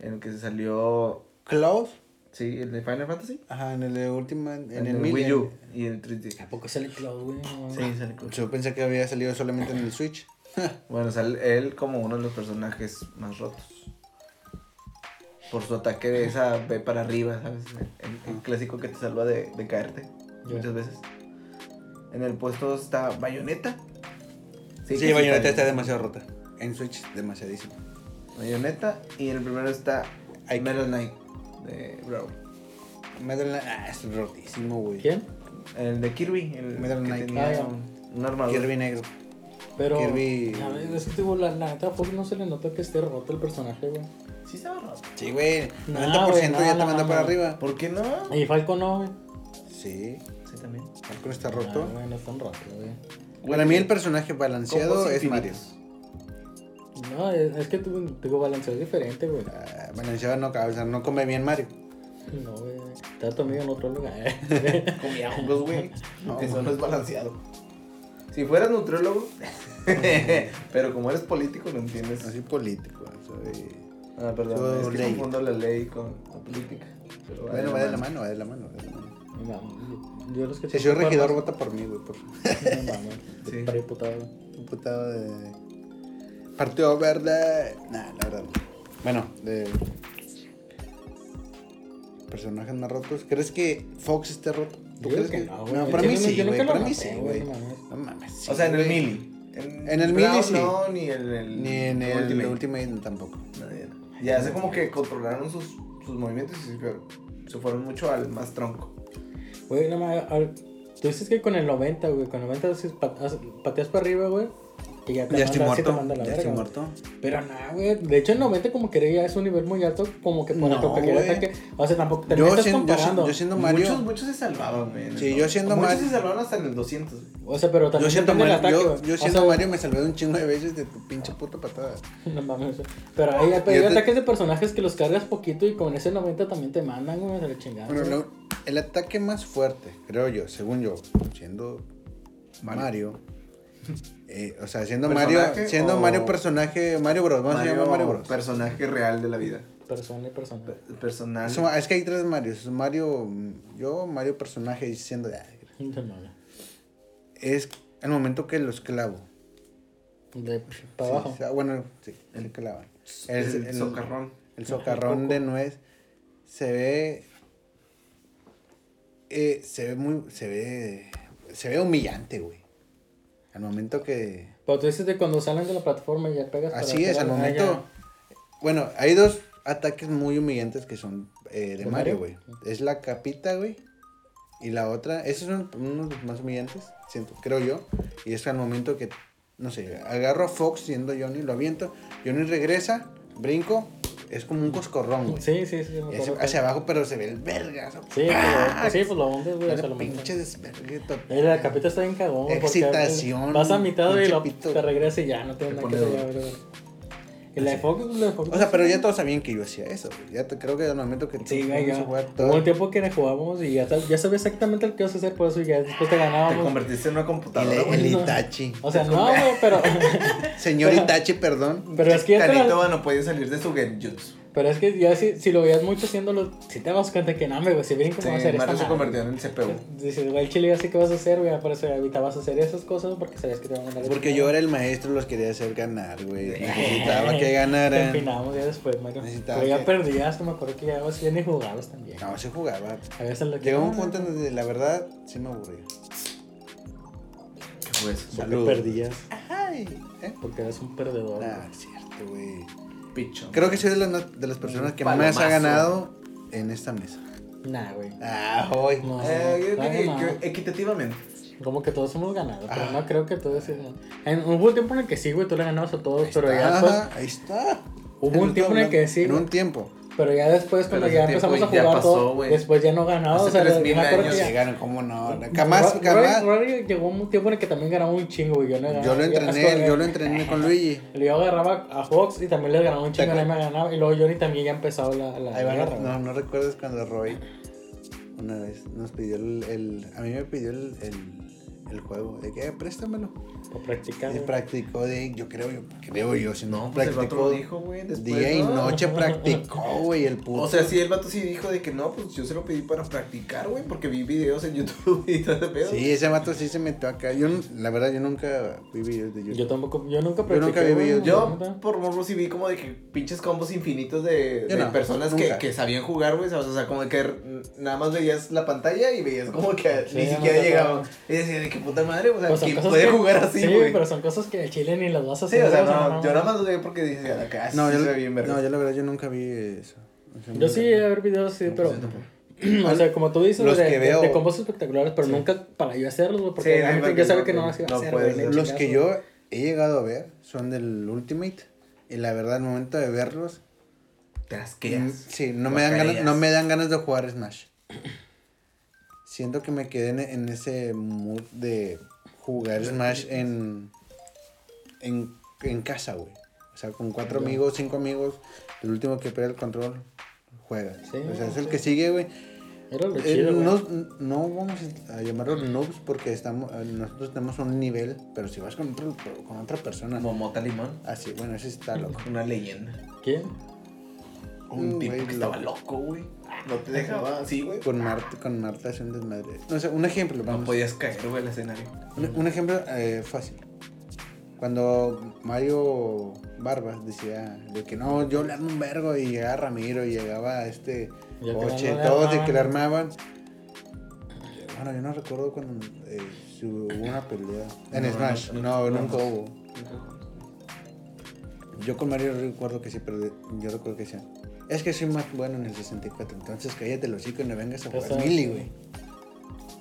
[SPEAKER 3] en el que se salió,
[SPEAKER 1] Cloud.
[SPEAKER 3] sí, el de Final Fantasy.
[SPEAKER 1] Ajá, en el de última. En,
[SPEAKER 3] En,
[SPEAKER 1] el,
[SPEAKER 3] el. Wii U y el 3D.
[SPEAKER 2] ¿A poco sale Cloud, güey? No,
[SPEAKER 3] Sí, sale Cloud.
[SPEAKER 1] Yo pensé que había salido solamente en el Switch.
[SPEAKER 3] Bueno, sale él como uno de los personajes más rotos. Por su ataque de esa B para arriba, ¿sabes? El, el clásico que te salva de, de caerte muchas veces. En el puesto está Bayonetta.
[SPEAKER 1] Sí,
[SPEAKER 3] que
[SPEAKER 1] Bayonetta
[SPEAKER 3] está
[SPEAKER 1] demasiado rota. En Switch, demasiadísimo.
[SPEAKER 3] Bayonetta. Y en el primero está
[SPEAKER 1] Ay,
[SPEAKER 3] Metal Knight de Brawl.
[SPEAKER 1] Metal Knight- Ah, es rotísimo, güey.
[SPEAKER 2] ¿Quién?
[SPEAKER 3] El de Kirby, el
[SPEAKER 1] Metal
[SPEAKER 3] que
[SPEAKER 1] Knight.
[SPEAKER 3] tenía
[SPEAKER 2] Ah,
[SPEAKER 3] un, un armadura.
[SPEAKER 1] Kirby negro.
[SPEAKER 2] Pero.
[SPEAKER 1] Kirby-
[SPEAKER 2] A ver, es que digo, la, la neta, ¿a poco no se le nota que esté roto el personaje, güey?
[SPEAKER 3] Sí estaba roto.
[SPEAKER 1] Sí, güey.
[SPEAKER 2] No,
[SPEAKER 1] 90%
[SPEAKER 2] güey, no,
[SPEAKER 1] ya te
[SPEAKER 2] no,
[SPEAKER 1] manda para arriba.
[SPEAKER 3] ¿Por qué no?
[SPEAKER 2] Y Falco no, güey.
[SPEAKER 1] Sí.
[SPEAKER 3] Sí, también.
[SPEAKER 1] Falcon está roto.
[SPEAKER 2] Ah, güey, no están rotos, güey.
[SPEAKER 1] Para mí el personaje balanceado es Mario.
[SPEAKER 2] No, es, es que tu, tu balanceo es diferente, güey.
[SPEAKER 1] Ah, balanceado no, o sea, no come bien Mario.
[SPEAKER 2] No, güey. Está tu amigo en otro lugar.
[SPEAKER 3] Comía hongos, güey.
[SPEAKER 1] No,
[SPEAKER 3] Eso no es balanceado. Si fueras nutriólogo, pero como eres político no entiendes.
[SPEAKER 1] Así político. Soy...
[SPEAKER 3] Ah, perdón,
[SPEAKER 1] Soy
[SPEAKER 3] es que
[SPEAKER 1] ley.
[SPEAKER 3] confundo la ley con la política. Pero
[SPEAKER 1] Bueno, va de la mano, va de la mano. va de la mano.
[SPEAKER 2] No, yo los que
[SPEAKER 1] Si soy regidor,
[SPEAKER 2] más-
[SPEAKER 1] vota por mí, güey. Por
[SPEAKER 2] No mames,
[SPEAKER 3] Sí.
[SPEAKER 2] para diputado.
[SPEAKER 1] diputado de. Partido Verde. Nah, la verdad. no. Bueno, de. Personajes más rotos. ¿Crees que Fox esté roto? ¿Tú crees que.?
[SPEAKER 2] que no, güey.
[SPEAKER 1] No, para mí sí,
[SPEAKER 2] yo nunca
[SPEAKER 1] güey.
[SPEAKER 2] lo
[SPEAKER 1] Para mí sí,
[SPEAKER 2] güey, no mames.
[SPEAKER 1] No mames. sí,
[SPEAKER 3] O sea, en el mili.
[SPEAKER 1] En el mili, sí.
[SPEAKER 3] No, ni en el.
[SPEAKER 1] Ni en el
[SPEAKER 3] Ultimate.
[SPEAKER 1] Ultimate, tampoco.
[SPEAKER 3] No, ya sé como que controlaron sus, sus movimientos y se- se fueron mucho al más tronco.
[SPEAKER 2] Güey, no mames. a ver, Tú dices que con el 90, güey. Con el 90 haces pat- haces- pateas para arriba, güey. Y ya te
[SPEAKER 1] Ya
[SPEAKER 2] manda,
[SPEAKER 1] estoy
[SPEAKER 2] sí
[SPEAKER 1] muerto.
[SPEAKER 2] te manda la
[SPEAKER 1] Ya
[SPEAKER 2] verga,
[SPEAKER 1] estoy
[SPEAKER 2] güey.
[SPEAKER 1] muerto.
[SPEAKER 2] Pero nada, güey. De hecho, el 90 como que ya es un nivel muy alto. Como que para
[SPEAKER 1] No,
[SPEAKER 2] cualquier ataque. O sea, tampoco te
[SPEAKER 1] Yo,
[SPEAKER 2] estás
[SPEAKER 1] siendo, yo,
[SPEAKER 2] comparando.
[SPEAKER 1] yo siendo Mario.
[SPEAKER 3] Muchos, muchos se salvaban, güey.
[SPEAKER 1] Sí, yo siendo
[SPEAKER 3] Muchos
[SPEAKER 1] Mario-
[SPEAKER 3] se salvaban hasta en el 200. güey.
[SPEAKER 2] O sea, pero
[SPEAKER 1] Yo
[SPEAKER 2] también
[SPEAKER 1] siendo,
[SPEAKER 2] depende del
[SPEAKER 1] Mario,
[SPEAKER 2] ataque,
[SPEAKER 1] yo, yo
[SPEAKER 2] O
[SPEAKER 1] siendo
[SPEAKER 2] sea,
[SPEAKER 1] Mario me salvé un chingo de veces de tu pinche puta patada.
[SPEAKER 2] No mames. Pero hay, hay ataques de personajes que los cargas poquito y con ese 90 también te mandan, güey, a la chingada.
[SPEAKER 1] Bueno, el ataque más fuerte, creo yo, según yo, siendo Mario, eh, o sea, siendo Mario,
[SPEAKER 3] ¿Personaje
[SPEAKER 1] siendo
[SPEAKER 3] o-
[SPEAKER 1] Mario personaje, Mario Bros, vamos a llamar Mario Bros.
[SPEAKER 3] Personaje real de la vida.
[SPEAKER 2] Persona y persona.
[SPEAKER 3] Pe- Personal.
[SPEAKER 1] Es, es que hay tres Marios, Mario, mm, yo, Mario personaje y siendo, es el momento que los clavo.
[SPEAKER 2] De para
[SPEAKER 1] Sí,
[SPEAKER 2] abajo.
[SPEAKER 1] o sea, bueno, sí, el clavan.
[SPEAKER 3] El,
[SPEAKER 1] el-
[SPEAKER 3] socarrón.
[SPEAKER 1] El socarrón de nuez se ve. eh, se ve muy. Se ve. Se ve humillante, güey. Al momento que.
[SPEAKER 2] Pero tú dices de cuando salen de la plataforma y ya pegas para
[SPEAKER 1] Así es, al
[SPEAKER 2] ah,
[SPEAKER 1] momento. Bueno, hay dos ataques muy humillantes que son eh, de
[SPEAKER 2] ¿De
[SPEAKER 1] Mario,
[SPEAKER 2] Mario?
[SPEAKER 1] güey. Es la capita, güey. Y la otra, esos son unos de los más humillantes, siento, creo yo. Y es al momento que, no sé, agarro a Fox siendo Johnny, lo aviento. Johnny regresa, brinco, es como un coscorrón, güey.
[SPEAKER 2] Sí, sí, sí. me
[SPEAKER 1] Y hacia,
[SPEAKER 2] que-
[SPEAKER 1] abajo, pero se ve el vergazo.
[SPEAKER 2] Sí, pues lo, sí, pues lo hundes, güey. O sea, lo
[SPEAKER 1] pinche desvergue
[SPEAKER 2] Eh, La capita está bien cagón. güey,
[SPEAKER 1] Excitación,
[SPEAKER 2] Vas a mitad y lo,
[SPEAKER 1] pito.
[SPEAKER 2] te regresa y ya no
[SPEAKER 3] Te
[SPEAKER 2] nada que hacer. Y la de Focus, la de Focus.
[SPEAKER 1] O sea, pero ya todos sabían que yo hacía eso. Ya te- creo que al momento que
[SPEAKER 2] Sí,
[SPEAKER 1] tú
[SPEAKER 2] güey,
[SPEAKER 1] comienzas
[SPEAKER 2] ya.
[SPEAKER 1] a jugar
[SPEAKER 2] Hubo un tiempo que jugábamos y ya, ya sabía exactamente lo que ibas a hacer, por eso ya después te
[SPEAKER 3] Te
[SPEAKER 2] ganábamos.
[SPEAKER 3] convertiste en una
[SPEAKER 1] El,
[SPEAKER 3] computadora,
[SPEAKER 1] el
[SPEAKER 3] güey.
[SPEAKER 1] Itachi.
[SPEAKER 2] O sea, no, güey, pero.
[SPEAKER 1] Señor
[SPEAKER 2] pero-
[SPEAKER 1] Itachi, perdón.
[SPEAKER 2] Pero es que ya te la-
[SPEAKER 3] Canito no podía salir de su genjutsu.
[SPEAKER 2] Pero es que ya si, si lo veías mucho haciéndolo, si te das cuenta que no, güey, si vienen
[SPEAKER 3] Sí,
[SPEAKER 2] cómo hacer
[SPEAKER 3] Mario
[SPEAKER 2] esta
[SPEAKER 3] se convirtió en el CPU.
[SPEAKER 2] Dices, güey, chile, ya sé qué vas a hacer, güey, por eso evitabas hacer esas cosas porque sabías que te iban a ganar.
[SPEAKER 1] Porque yo era el maestro, los quería hacer ganar, güey. Necesitaba que ganaran.
[SPEAKER 2] Te empinamos ya después, Mario.
[SPEAKER 1] Necesitaba
[SPEAKER 2] Pero ya
[SPEAKER 1] que-
[SPEAKER 2] perdías, me acuerdo que ya ya ni jugabas también.
[SPEAKER 1] No, se jugaba.
[SPEAKER 2] A veces lo que.
[SPEAKER 1] Llegó un punto en donde la verdad sí me aburría.
[SPEAKER 3] ¿Qué fue eso?
[SPEAKER 2] Porque perdías,
[SPEAKER 1] Ay, ¿eh?
[SPEAKER 2] porque eres un perdedor.
[SPEAKER 1] Ah, es cierto, güey.
[SPEAKER 3] Picho.
[SPEAKER 1] Creo que soy de las, de las personas que más ha ganado en esta mesa.
[SPEAKER 2] Nah, güey.
[SPEAKER 1] Ah, hoy.
[SPEAKER 2] No,
[SPEAKER 3] Eh, equitativamente.
[SPEAKER 2] Como que todos hemos ganado, pero
[SPEAKER 1] Ah.
[SPEAKER 2] no creo que todos. En, hubo un tiempo en el que sí, güey, tú le ganabas a todos, pero ya después.
[SPEAKER 1] ahí está.
[SPEAKER 2] Hubo un tiempo en el que sí,
[SPEAKER 1] En
[SPEAKER 2] güey.
[SPEAKER 1] un tiempo.
[SPEAKER 2] Pero ya después, cuando ya empezamos a jugar
[SPEAKER 3] pasó,
[SPEAKER 2] todo,
[SPEAKER 3] güey.
[SPEAKER 2] después ya no ganaba.
[SPEAKER 3] Hace
[SPEAKER 2] o sea,
[SPEAKER 3] tres
[SPEAKER 2] yo
[SPEAKER 3] mil
[SPEAKER 2] me acuerdo
[SPEAKER 3] años
[SPEAKER 2] que ya-
[SPEAKER 1] ganan, ¿cómo no? Jamás, jamás.
[SPEAKER 2] Rory, llegó un tiempo en el que también ganaba un chingo, güey. Yo, no
[SPEAKER 1] Yo lo entrené, yo lo entrené con Luigi.
[SPEAKER 2] Yo agarraba a Fox y también le ganaba un chingo,
[SPEAKER 1] ¿Te
[SPEAKER 2] nadie me ganaba. Y luego Johnny también ya empezaba la, la
[SPEAKER 1] Ahí va,
[SPEAKER 2] guerra,
[SPEAKER 1] no, no recuerdas cuando Roy una vez nos pidió el, el- a mí me pidió el, el, el juego de que "Eh, préstamelo
[SPEAKER 2] Para practicar.
[SPEAKER 1] y practicó de yo creo yo creo yo si no,
[SPEAKER 3] No, pues el vato
[SPEAKER 1] practicó
[SPEAKER 3] lo dijo, güey. después,
[SPEAKER 1] día y
[SPEAKER 3] ¿no?
[SPEAKER 1] noche practicó güey el puto
[SPEAKER 3] O sea, sí, el vato sí dijo de que no, pues yo se lo pedí para practicar, güey, porque vi videos en YouTube y todo ese pedo.
[SPEAKER 1] sí ese vato sí se metió acá yo la verdad yo nunca vi videos de YouTube
[SPEAKER 2] Yo tampoco, yo nunca
[SPEAKER 1] Yo
[SPEAKER 2] practiqué.
[SPEAKER 1] nunca vi
[SPEAKER 2] güey,
[SPEAKER 1] videos.
[SPEAKER 3] Yo, por morro, sí vi como de que pinches combos infinitos de,
[SPEAKER 1] Yo
[SPEAKER 3] de
[SPEAKER 1] no,
[SPEAKER 3] personas que, que sabían jugar, güey. O sea, como de que nada más veías la pantalla y veías como que
[SPEAKER 2] Sí,
[SPEAKER 3] ni siquiera llegaban. Y decía, de qué puta madre, o sea,
[SPEAKER 2] Pues
[SPEAKER 3] ¿quién puede
[SPEAKER 2] que-
[SPEAKER 3] jugar así,
[SPEAKER 2] Sí,
[SPEAKER 3] güey?
[SPEAKER 2] pero son cosas que el chile ni las vas a
[SPEAKER 3] Sí,
[SPEAKER 2] hacer.
[SPEAKER 3] o sea, no, yo nada más lo vi porque dije, acá
[SPEAKER 1] no
[SPEAKER 3] sí
[SPEAKER 1] yo,
[SPEAKER 3] se ve bien verga.
[SPEAKER 1] no yo la verdad yo nunca vi eso O sea,
[SPEAKER 2] Yo sí a ver videos así, pero.
[SPEAKER 3] Yo tampoco.
[SPEAKER 2] o sea, como tú dices,
[SPEAKER 1] Los
[SPEAKER 2] de,
[SPEAKER 1] que veo-
[SPEAKER 2] de combos espectaculares, pero nunca para yo hacerlos, güey, porque
[SPEAKER 3] Sí,
[SPEAKER 2] la
[SPEAKER 3] no,
[SPEAKER 2] yo sabía
[SPEAKER 3] no,
[SPEAKER 2] que no
[SPEAKER 3] no,
[SPEAKER 2] las iba a
[SPEAKER 3] no
[SPEAKER 2] hacer, güey,
[SPEAKER 1] los que yo he llegado a ver son del Ultimate y la verdad al momento de verlos
[SPEAKER 3] Te
[SPEAKER 1] Mm,
[SPEAKER 3] asqueas.
[SPEAKER 1] Sí, no me, dan ganas, no me dan ganas de jugar Smash. Siento que me quedé en, en ese mood de jugar Smash en, en, en casa, güey. O sea, con cuatro amigos, cinco amigos, el último que pega el control juega.
[SPEAKER 2] Sí,
[SPEAKER 1] o sea, es el que sigue, güey.
[SPEAKER 2] Era lo
[SPEAKER 1] Eh,
[SPEAKER 2] chido,
[SPEAKER 1] no, no vamos a llamarlos noobs porque estamos, eh, nosotros tenemos un nivel, pero si vas con, otro- con otra persona,
[SPEAKER 3] Momota Limón.
[SPEAKER 1] así, bueno, ese está loco.
[SPEAKER 3] Una leyenda.
[SPEAKER 2] ¿Quién?
[SPEAKER 3] Un tipo que estaba
[SPEAKER 1] loco,
[SPEAKER 3] güey. No te dejaba así, güey.
[SPEAKER 1] Con Marta, con Marta es un desmadre. No, o sea, un ejemplo,
[SPEAKER 3] No
[SPEAKER 1] vamos.
[SPEAKER 3] podías caer, güey, al escenario.
[SPEAKER 1] Un, un ejemplo eh, fácil. Cuando Mario Barbas decía de que no, yo le armo un vergo y llegaba Ramiro y llegaba este
[SPEAKER 2] Y al final
[SPEAKER 1] Oche,
[SPEAKER 2] no le
[SPEAKER 1] todos de
[SPEAKER 2] armaban.
[SPEAKER 1] que le armaban. Bueno, yo no recuerdo cuando eh, si hubo una pelea. En
[SPEAKER 3] No,
[SPEAKER 1] Smash,
[SPEAKER 3] no,
[SPEAKER 1] no,
[SPEAKER 3] no,
[SPEAKER 1] nunca
[SPEAKER 3] no.
[SPEAKER 1] hubo. Yo con Mario recuerdo que sí, pero yo recuerdo que decían, es que soy más bueno en el 64, entonces cállate los hocico y no vengas a jugar Mili, güey.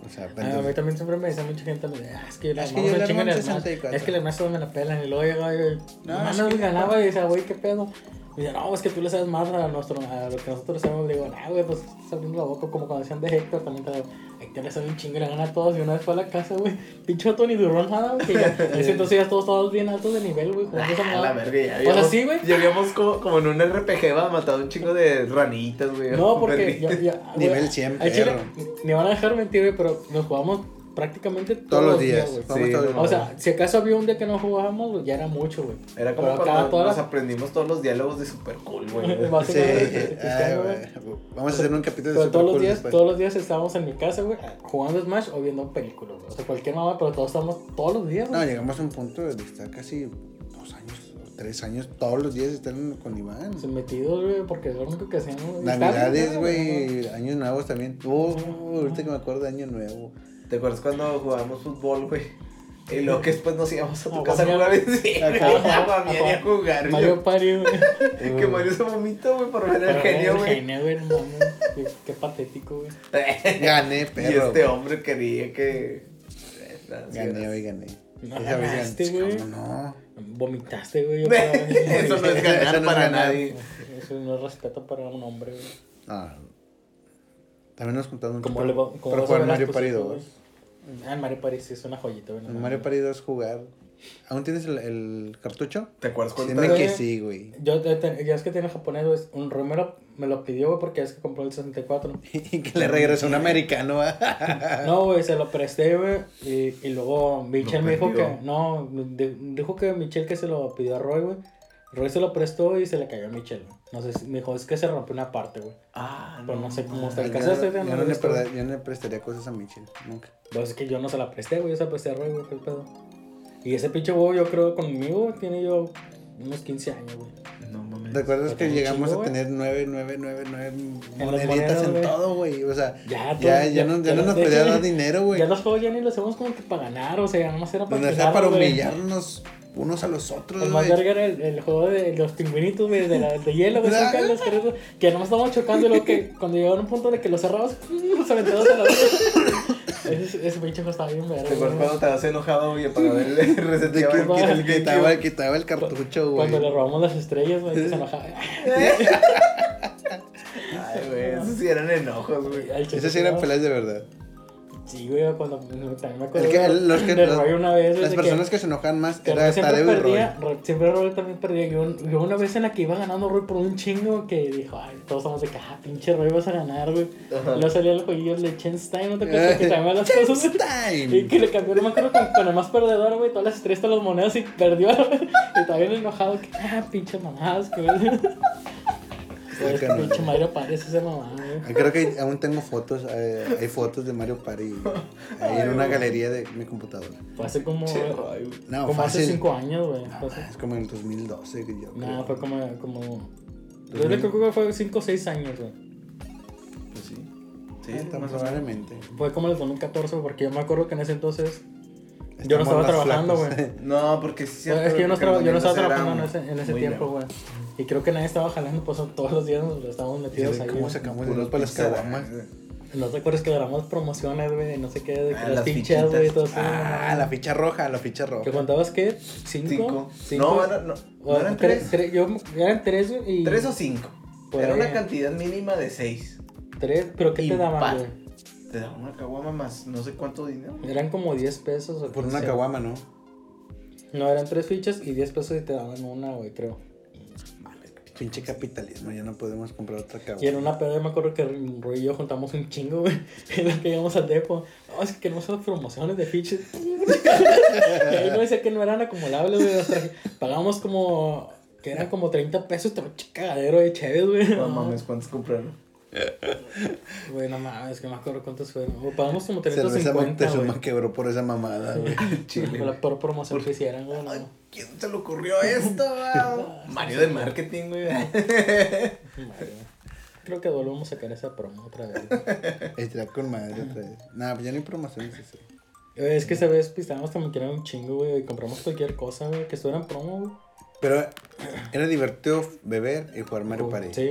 [SPEAKER 1] O sea,
[SPEAKER 2] Ah, a mí también siempre me dice mucha gente, ah, es que yo le
[SPEAKER 1] Es que yo le
[SPEAKER 2] chingo
[SPEAKER 1] armo
[SPEAKER 2] en
[SPEAKER 1] un
[SPEAKER 2] el Smash.
[SPEAKER 1] 64.
[SPEAKER 2] Es que el todos me la pelan y luego llegaba yo,
[SPEAKER 1] No,
[SPEAKER 2] no,
[SPEAKER 1] es que-
[SPEAKER 2] ganaba y decía, güey, qué pedo. Y dice, no, es que tú le sabes más a, nuestro, a lo que nosotros sabemos. Le digo, no, güey, pues estás abriendo la boca como cuando decían de Héctor. También te digo, Héctor le sabe un chingo y le gana a todos. Y una vez fue a la casa, güey, pinche vato ni duró nada, güey. Que ya, ese entonces ya todos, todos bien altos de nivel, güey. esa
[SPEAKER 3] Ah, la verga, ya
[SPEAKER 2] O sea,
[SPEAKER 3] habíamos-
[SPEAKER 2] sí, güey.
[SPEAKER 3] Ya habíamos como, como en un RPG, va, matado un chingo de ranitas, güey.
[SPEAKER 2] No, porque ya, ya,
[SPEAKER 1] Nivel
[SPEAKER 2] güey,
[SPEAKER 1] 100,
[SPEAKER 2] al chile. Me van a dejar mentir, güey, pero nos jugamos prácticamente todos,
[SPEAKER 1] todos los días.
[SPEAKER 3] Sí,
[SPEAKER 1] todos los
[SPEAKER 3] no,
[SPEAKER 2] O
[SPEAKER 1] días.
[SPEAKER 2] sea, si acaso había un día que no jugábamos, ya era mucho, güey.
[SPEAKER 3] Era como
[SPEAKER 2] Pero
[SPEAKER 3] cuando nos aprendimos todos los diálogos de Super Cool, güey.
[SPEAKER 1] Sí, ay,
[SPEAKER 2] güey.
[SPEAKER 1] Vamos a hacer un capítulo de Super
[SPEAKER 2] todos los
[SPEAKER 1] Cool
[SPEAKER 2] días,
[SPEAKER 1] después.
[SPEAKER 2] todos los días estábamos en mi casa, güey, jugando Smash o viendo películas, güey. O sea, cualquier mamá, pero todos estamos todos los días,
[SPEAKER 1] No,
[SPEAKER 2] güey.
[SPEAKER 1] llegamos a un punto de estar casi dos años o tres años, todos los días están con Iván.
[SPEAKER 2] Se metidos, güey, porque es lo único que. Está
[SPEAKER 1] Navidades, güey, años nuevos también. Oh, ahorita que me acuerdo de año nuevo.
[SPEAKER 3] ¿Te acuerdas cuando jugábamos fútbol, güey? Y luego que después nos íbamos a tu casa a
[SPEAKER 2] jugar.
[SPEAKER 3] sí,
[SPEAKER 1] A
[SPEAKER 3] güey,
[SPEAKER 1] jugar.
[SPEAKER 2] Mario
[SPEAKER 3] güey.
[SPEAKER 2] Party, güey.
[SPEAKER 3] Que Mario se vomitó, güey, por ver el
[SPEAKER 2] Pero,
[SPEAKER 3] genio, güey.
[SPEAKER 2] genio, güey. Qué, patético, güey.
[SPEAKER 1] Gané,
[SPEAKER 3] Y
[SPEAKER 1] perro.
[SPEAKER 3] este hombre quería que...
[SPEAKER 1] Gané, hoy gané.
[SPEAKER 2] No ganaste, güey.
[SPEAKER 1] ¿Cómo no?
[SPEAKER 2] Vomitaste, güey.
[SPEAKER 3] Eso no es ganar para nadie.
[SPEAKER 2] Eso no es respeto para un hombre, güey.
[SPEAKER 1] Ah, también nos contamos mucho
[SPEAKER 2] Como
[SPEAKER 1] por, Mario Party
[SPEAKER 2] cositas,
[SPEAKER 1] 2.
[SPEAKER 2] Ah, el Mario Party sí es una joyita,
[SPEAKER 1] En
[SPEAKER 2] mames.
[SPEAKER 1] Mario Party 2 jugar ¿Aún tienes el, el cartucho?
[SPEAKER 3] ¿Te acuerdas cuánto
[SPEAKER 1] Dime que sí, güey.
[SPEAKER 2] Yo, te- ya es que tiene japonés, güey. Un Roy me lo, pidió, güey, porque es que compró el 64.
[SPEAKER 1] Y que le regresó un americano. ¿va?
[SPEAKER 2] No, güey, se lo presté, güey. Y, y luego Michelle
[SPEAKER 3] Lo
[SPEAKER 2] me dijo
[SPEAKER 3] perdió.
[SPEAKER 2] que. No, di- dijo que Michelle que se lo pidió a Roy, güey. Roy se lo prestó y se le cayó a Michelle. No sé si. Me dijo, es que se rompió una parte, güey.
[SPEAKER 3] Ah,
[SPEAKER 2] Pero no sé cómo está el caso.
[SPEAKER 1] Yo
[SPEAKER 2] no
[SPEAKER 1] le
[SPEAKER 2] güey.
[SPEAKER 1] yo no le prestaría cosas a Michelle, nunca.
[SPEAKER 2] Pues es que yo no se la presté, güey. Yo se la presté a Roy, güey. ¿Qué pedo? Y ese pinche huevo, yo creo, conmigo tiene yo unos 15 años, güey.
[SPEAKER 3] No mames.
[SPEAKER 1] ¿Recuerdas que llegamos a tener nueve, nueve, nueve, nueve
[SPEAKER 2] las
[SPEAKER 1] moneditas
[SPEAKER 2] monedas,
[SPEAKER 1] en
[SPEAKER 2] güey.
[SPEAKER 1] todo, güey? O sea,
[SPEAKER 2] Ya,
[SPEAKER 1] ya,
[SPEAKER 2] todo-
[SPEAKER 1] ya,
[SPEAKER 2] ya-
[SPEAKER 1] no, ya
[SPEAKER 2] ya
[SPEAKER 1] no nos podía dar dinero, güey.
[SPEAKER 2] Ya los juegos ya ni los hacemos como que para ganar, o sea, ya nomás era para
[SPEAKER 1] Nos para humillarnos unos a los otros,
[SPEAKER 2] El más
[SPEAKER 1] güey.
[SPEAKER 2] verga era el, el juego de los pingüinitos, güey, de, la- de hielo, güey, cerca de los carritos, que nomás estábamos chocando y luego que cuando llegaron a un punto de que los cerrabas, los aventados a la vez. Ese, ese pinche juego estaba bien verga.
[SPEAKER 3] ¿Te acuerdas cuando te vas enojado, güey, para ver el reseteaba
[SPEAKER 1] que
[SPEAKER 3] el el
[SPEAKER 1] quitaba, quitaba el cartucho, güey.
[SPEAKER 2] Cuando le robamos las estrellas, güey, que se enojaba.
[SPEAKER 3] Ay, güey, esos sí eran enojos, güey.
[SPEAKER 1] Esas sí eran peleas de verdad.
[SPEAKER 2] Sí, güey, cuando también me acuerdo
[SPEAKER 1] El que-
[SPEAKER 2] de-
[SPEAKER 1] los que-
[SPEAKER 2] de Roy una vez, güey,
[SPEAKER 1] Las
[SPEAKER 2] de
[SPEAKER 1] personas que se enojan más
[SPEAKER 2] que
[SPEAKER 1] era y Roy.
[SPEAKER 2] perdía, Roy- siempre Roy también perdía. Yo, yo una vez en la que iba ganando Roy por un chingo que dijo, ay, todos estamos de que, ah, pinche Roy vas a ganar, güey. Y luego salía el jueguillo de Chance Time, ¿no te acuerdas? Que también las cosas. Y que le cambió, no me acuerdo, con, con el más perdedor, güey, todas las estrellas, todas las monedas y perdió. y estaba bien enojado, que, ah, pinche mamadas, que. pinche Mario parece esa mamada, güey.
[SPEAKER 1] Creo que aún tengo fotos, eh, hay fotos de Mario Party ahí en una galería de mi computadora.
[SPEAKER 2] Fue hace como.
[SPEAKER 1] No,
[SPEAKER 2] como hace
[SPEAKER 1] fácil.
[SPEAKER 2] 5 años, güey.
[SPEAKER 1] No,
[SPEAKER 2] Fue hace-
[SPEAKER 1] es como en el 2012 que yo
[SPEAKER 2] No,
[SPEAKER 1] creo.
[SPEAKER 2] fue como, como... Yo
[SPEAKER 1] 2000.
[SPEAKER 2] creo que fue 5 o 6 años, güey.
[SPEAKER 3] Pues sí. Sí,
[SPEAKER 1] Sí, tan
[SPEAKER 3] más
[SPEAKER 1] probablemente.
[SPEAKER 2] Fue como el 2014, porque yo me acuerdo que en ese entonces yo no
[SPEAKER 1] Estamos
[SPEAKER 2] estaba trabajando, güey.
[SPEAKER 3] No, porque sí.
[SPEAKER 2] Es que yo no, estaba, yo no estaba trabajando en ese, en ese tiempo, güey. Y creo que nadie estaba jalando, pues todos los días nos estábamos metidos ahí.
[SPEAKER 1] ¿Cómo sacamos dinero para las caguamas?
[SPEAKER 2] ¿No te acuerdas que grabamos promociones, güey? No sé qué, de que
[SPEAKER 3] Ah,
[SPEAKER 2] las
[SPEAKER 3] fichitas.
[SPEAKER 2] güey, y todo eso.
[SPEAKER 1] Ah, la ficha roja, la ficha roja.
[SPEAKER 2] ¿Que contabas qué? ¿Cinco?
[SPEAKER 3] Cinco.
[SPEAKER 2] ¿Cinco?
[SPEAKER 3] No, no, eran
[SPEAKER 2] tre-
[SPEAKER 3] tres.
[SPEAKER 2] tre- yo, eran tres, güey. Y
[SPEAKER 3] ¿Tres o cinco?
[SPEAKER 2] Por
[SPEAKER 3] Era una cantidad mínima de seis.
[SPEAKER 2] Tres, ¿pero qué te daban, güey?
[SPEAKER 3] Te daban una caguama más no sé cuánto dinero.
[SPEAKER 2] Eran como 10 pesos. o
[SPEAKER 1] Por una
[SPEAKER 2] 15.
[SPEAKER 1] caguama, ¿no?
[SPEAKER 2] No, eran tres fichas y 10 pesos y te daban una, güey, creo.
[SPEAKER 1] Pinche capitalismo, ya no podemos comprar otra caguama.
[SPEAKER 2] Y en una peda me acuerdo que Roy y yo juntamos un chingo, güey. En la que íbamos al depo. No, es que queremos hacer promociones de fichas. y ahí no decía que no eran acumulables, güey. O sea, pagamos como. Que eran como 30 pesos, pero cagadero de chéves, güey.
[SPEAKER 3] No mames, ¿cuántos compraron?
[SPEAKER 2] Güey, no mames, que me acuerdo cuántos fueron. O pagamos como
[SPEAKER 1] Cerveza
[SPEAKER 2] 350,
[SPEAKER 1] Moctezuma
[SPEAKER 2] güey.
[SPEAKER 1] quebró por esa mamada, güey.
[SPEAKER 3] Chile.
[SPEAKER 2] Por la por promoción que hicieran, güey. No.
[SPEAKER 3] ¿Quién se le ocurrió esto? Mario de marketing, güey.
[SPEAKER 2] Creo que volvemos a sacar esa promo otra vez.
[SPEAKER 1] Estará con madre otra vez. Nah, pues ya no hay promociones así.
[SPEAKER 2] Güey, Es que esa vez pisteamos también que era un chingo, güey. Y compramos cualquier cosa, güey. Que estuviera en promo, güey.
[SPEAKER 1] Pero era divertido beber y jugar Mario Party.
[SPEAKER 2] Sí.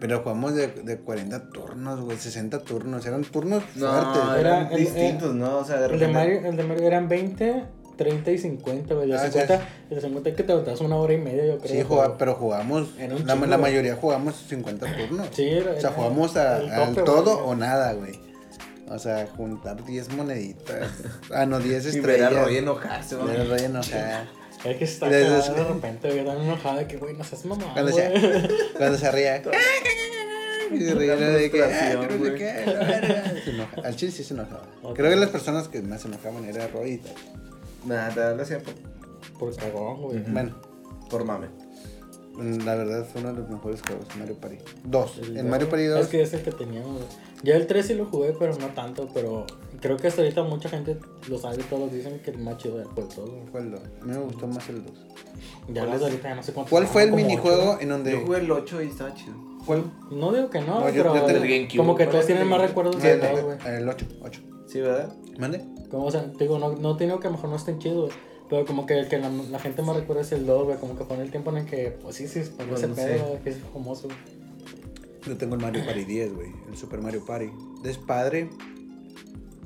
[SPEAKER 1] Pero jugamos de, de 40 turnos, güey, 60 turnos. Eran turnos
[SPEAKER 3] No,
[SPEAKER 1] fuertes.
[SPEAKER 2] Era
[SPEAKER 3] eran
[SPEAKER 2] el-
[SPEAKER 3] distintos, ¿no? O sea, de
[SPEAKER 2] El de,
[SPEAKER 3] repente.
[SPEAKER 2] Mario, el de Mario eran 20, 30 y 50, güey. El de
[SPEAKER 1] Ah,
[SPEAKER 2] 50, el de 50 que te aventabas una hora y media, yo creo.
[SPEAKER 1] Sí, jugaba- pero jugamos. La,
[SPEAKER 2] chingo,
[SPEAKER 1] la
[SPEAKER 2] güey.
[SPEAKER 1] mayoría jugamos 50 turnos.
[SPEAKER 2] Sí, era-
[SPEAKER 1] O sea, jugamos a, al todo
[SPEAKER 2] güey.
[SPEAKER 1] o nada, güey. O sea, juntar 10 moneditas. Ah, no, 10
[SPEAKER 3] Y ver a
[SPEAKER 1] estrellas.
[SPEAKER 3] Roy enojarse, güey.
[SPEAKER 1] Ver a Roy enojar.
[SPEAKER 2] Es que se está
[SPEAKER 1] Y desde-
[SPEAKER 2] cagado de repente, güey. Tan enojada de que, güey, no seas mamá.
[SPEAKER 1] Cuando
[SPEAKER 2] güey.
[SPEAKER 1] se, cuando se ría. Y se ría de que. ah, no sé qué. Se enoja. Al chile sí se enojaba. Creo que las personas que más se enojaban era Roy y tal.
[SPEAKER 3] Nada, lo hacía por,
[SPEAKER 2] Por cagón, güey.
[SPEAKER 1] Bueno,
[SPEAKER 3] por mame.
[SPEAKER 1] la verdad fue uno de los mejores juegos, Mario Party. Dos.
[SPEAKER 2] El
[SPEAKER 1] En
[SPEAKER 2] dos.
[SPEAKER 1] Mario Party 2.
[SPEAKER 2] Es que es el que teníamos. Ya el 3 sí lo jugué, pero no tanto. Pero creo que hasta ahorita mucha gente lo sabe y todos dicen que el más chido fue el todo. güey.
[SPEAKER 1] fue el 2. A mí me gustó más el 2.
[SPEAKER 2] Ya los de ahorita ya no sé cuántos.
[SPEAKER 1] ¿Cuál fue el minijuego en donde.
[SPEAKER 3] Yo jugué el 8 y estaba chido.
[SPEAKER 1] ¿Cuál?
[SPEAKER 2] No digo que no,
[SPEAKER 1] No, yo-
[SPEAKER 2] pero
[SPEAKER 1] yo te-
[SPEAKER 3] el
[SPEAKER 2] como que
[SPEAKER 3] ¿Cuál
[SPEAKER 2] todos tienen
[SPEAKER 3] el
[SPEAKER 2] más recuerdos
[SPEAKER 1] Sí,
[SPEAKER 2] de
[SPEAKER 1] el,
[SPEAKER 2] todo, güey.
[SPEAKER 1] el 8. 8.
[SPEAKER 3] Sí, ¿verdad?
[SPEAKER 1] ¿Mande?
[SPEAKER 2] Como, o sea, digo, no, no te digo que a lo mejor no estén chidos, güey. Pero como que el que la, la gente más recuerda es el 2, güey. Como que fue en el tiempo en el que, pues sí, sí,
[SPEAKER 3] Pues
[SPEAKER 2] ese pedo, que es famoso, güey.
[SPEAKER 1] Yo tengo el Mario Party 10, güey. El Super Mario Party. Es padre.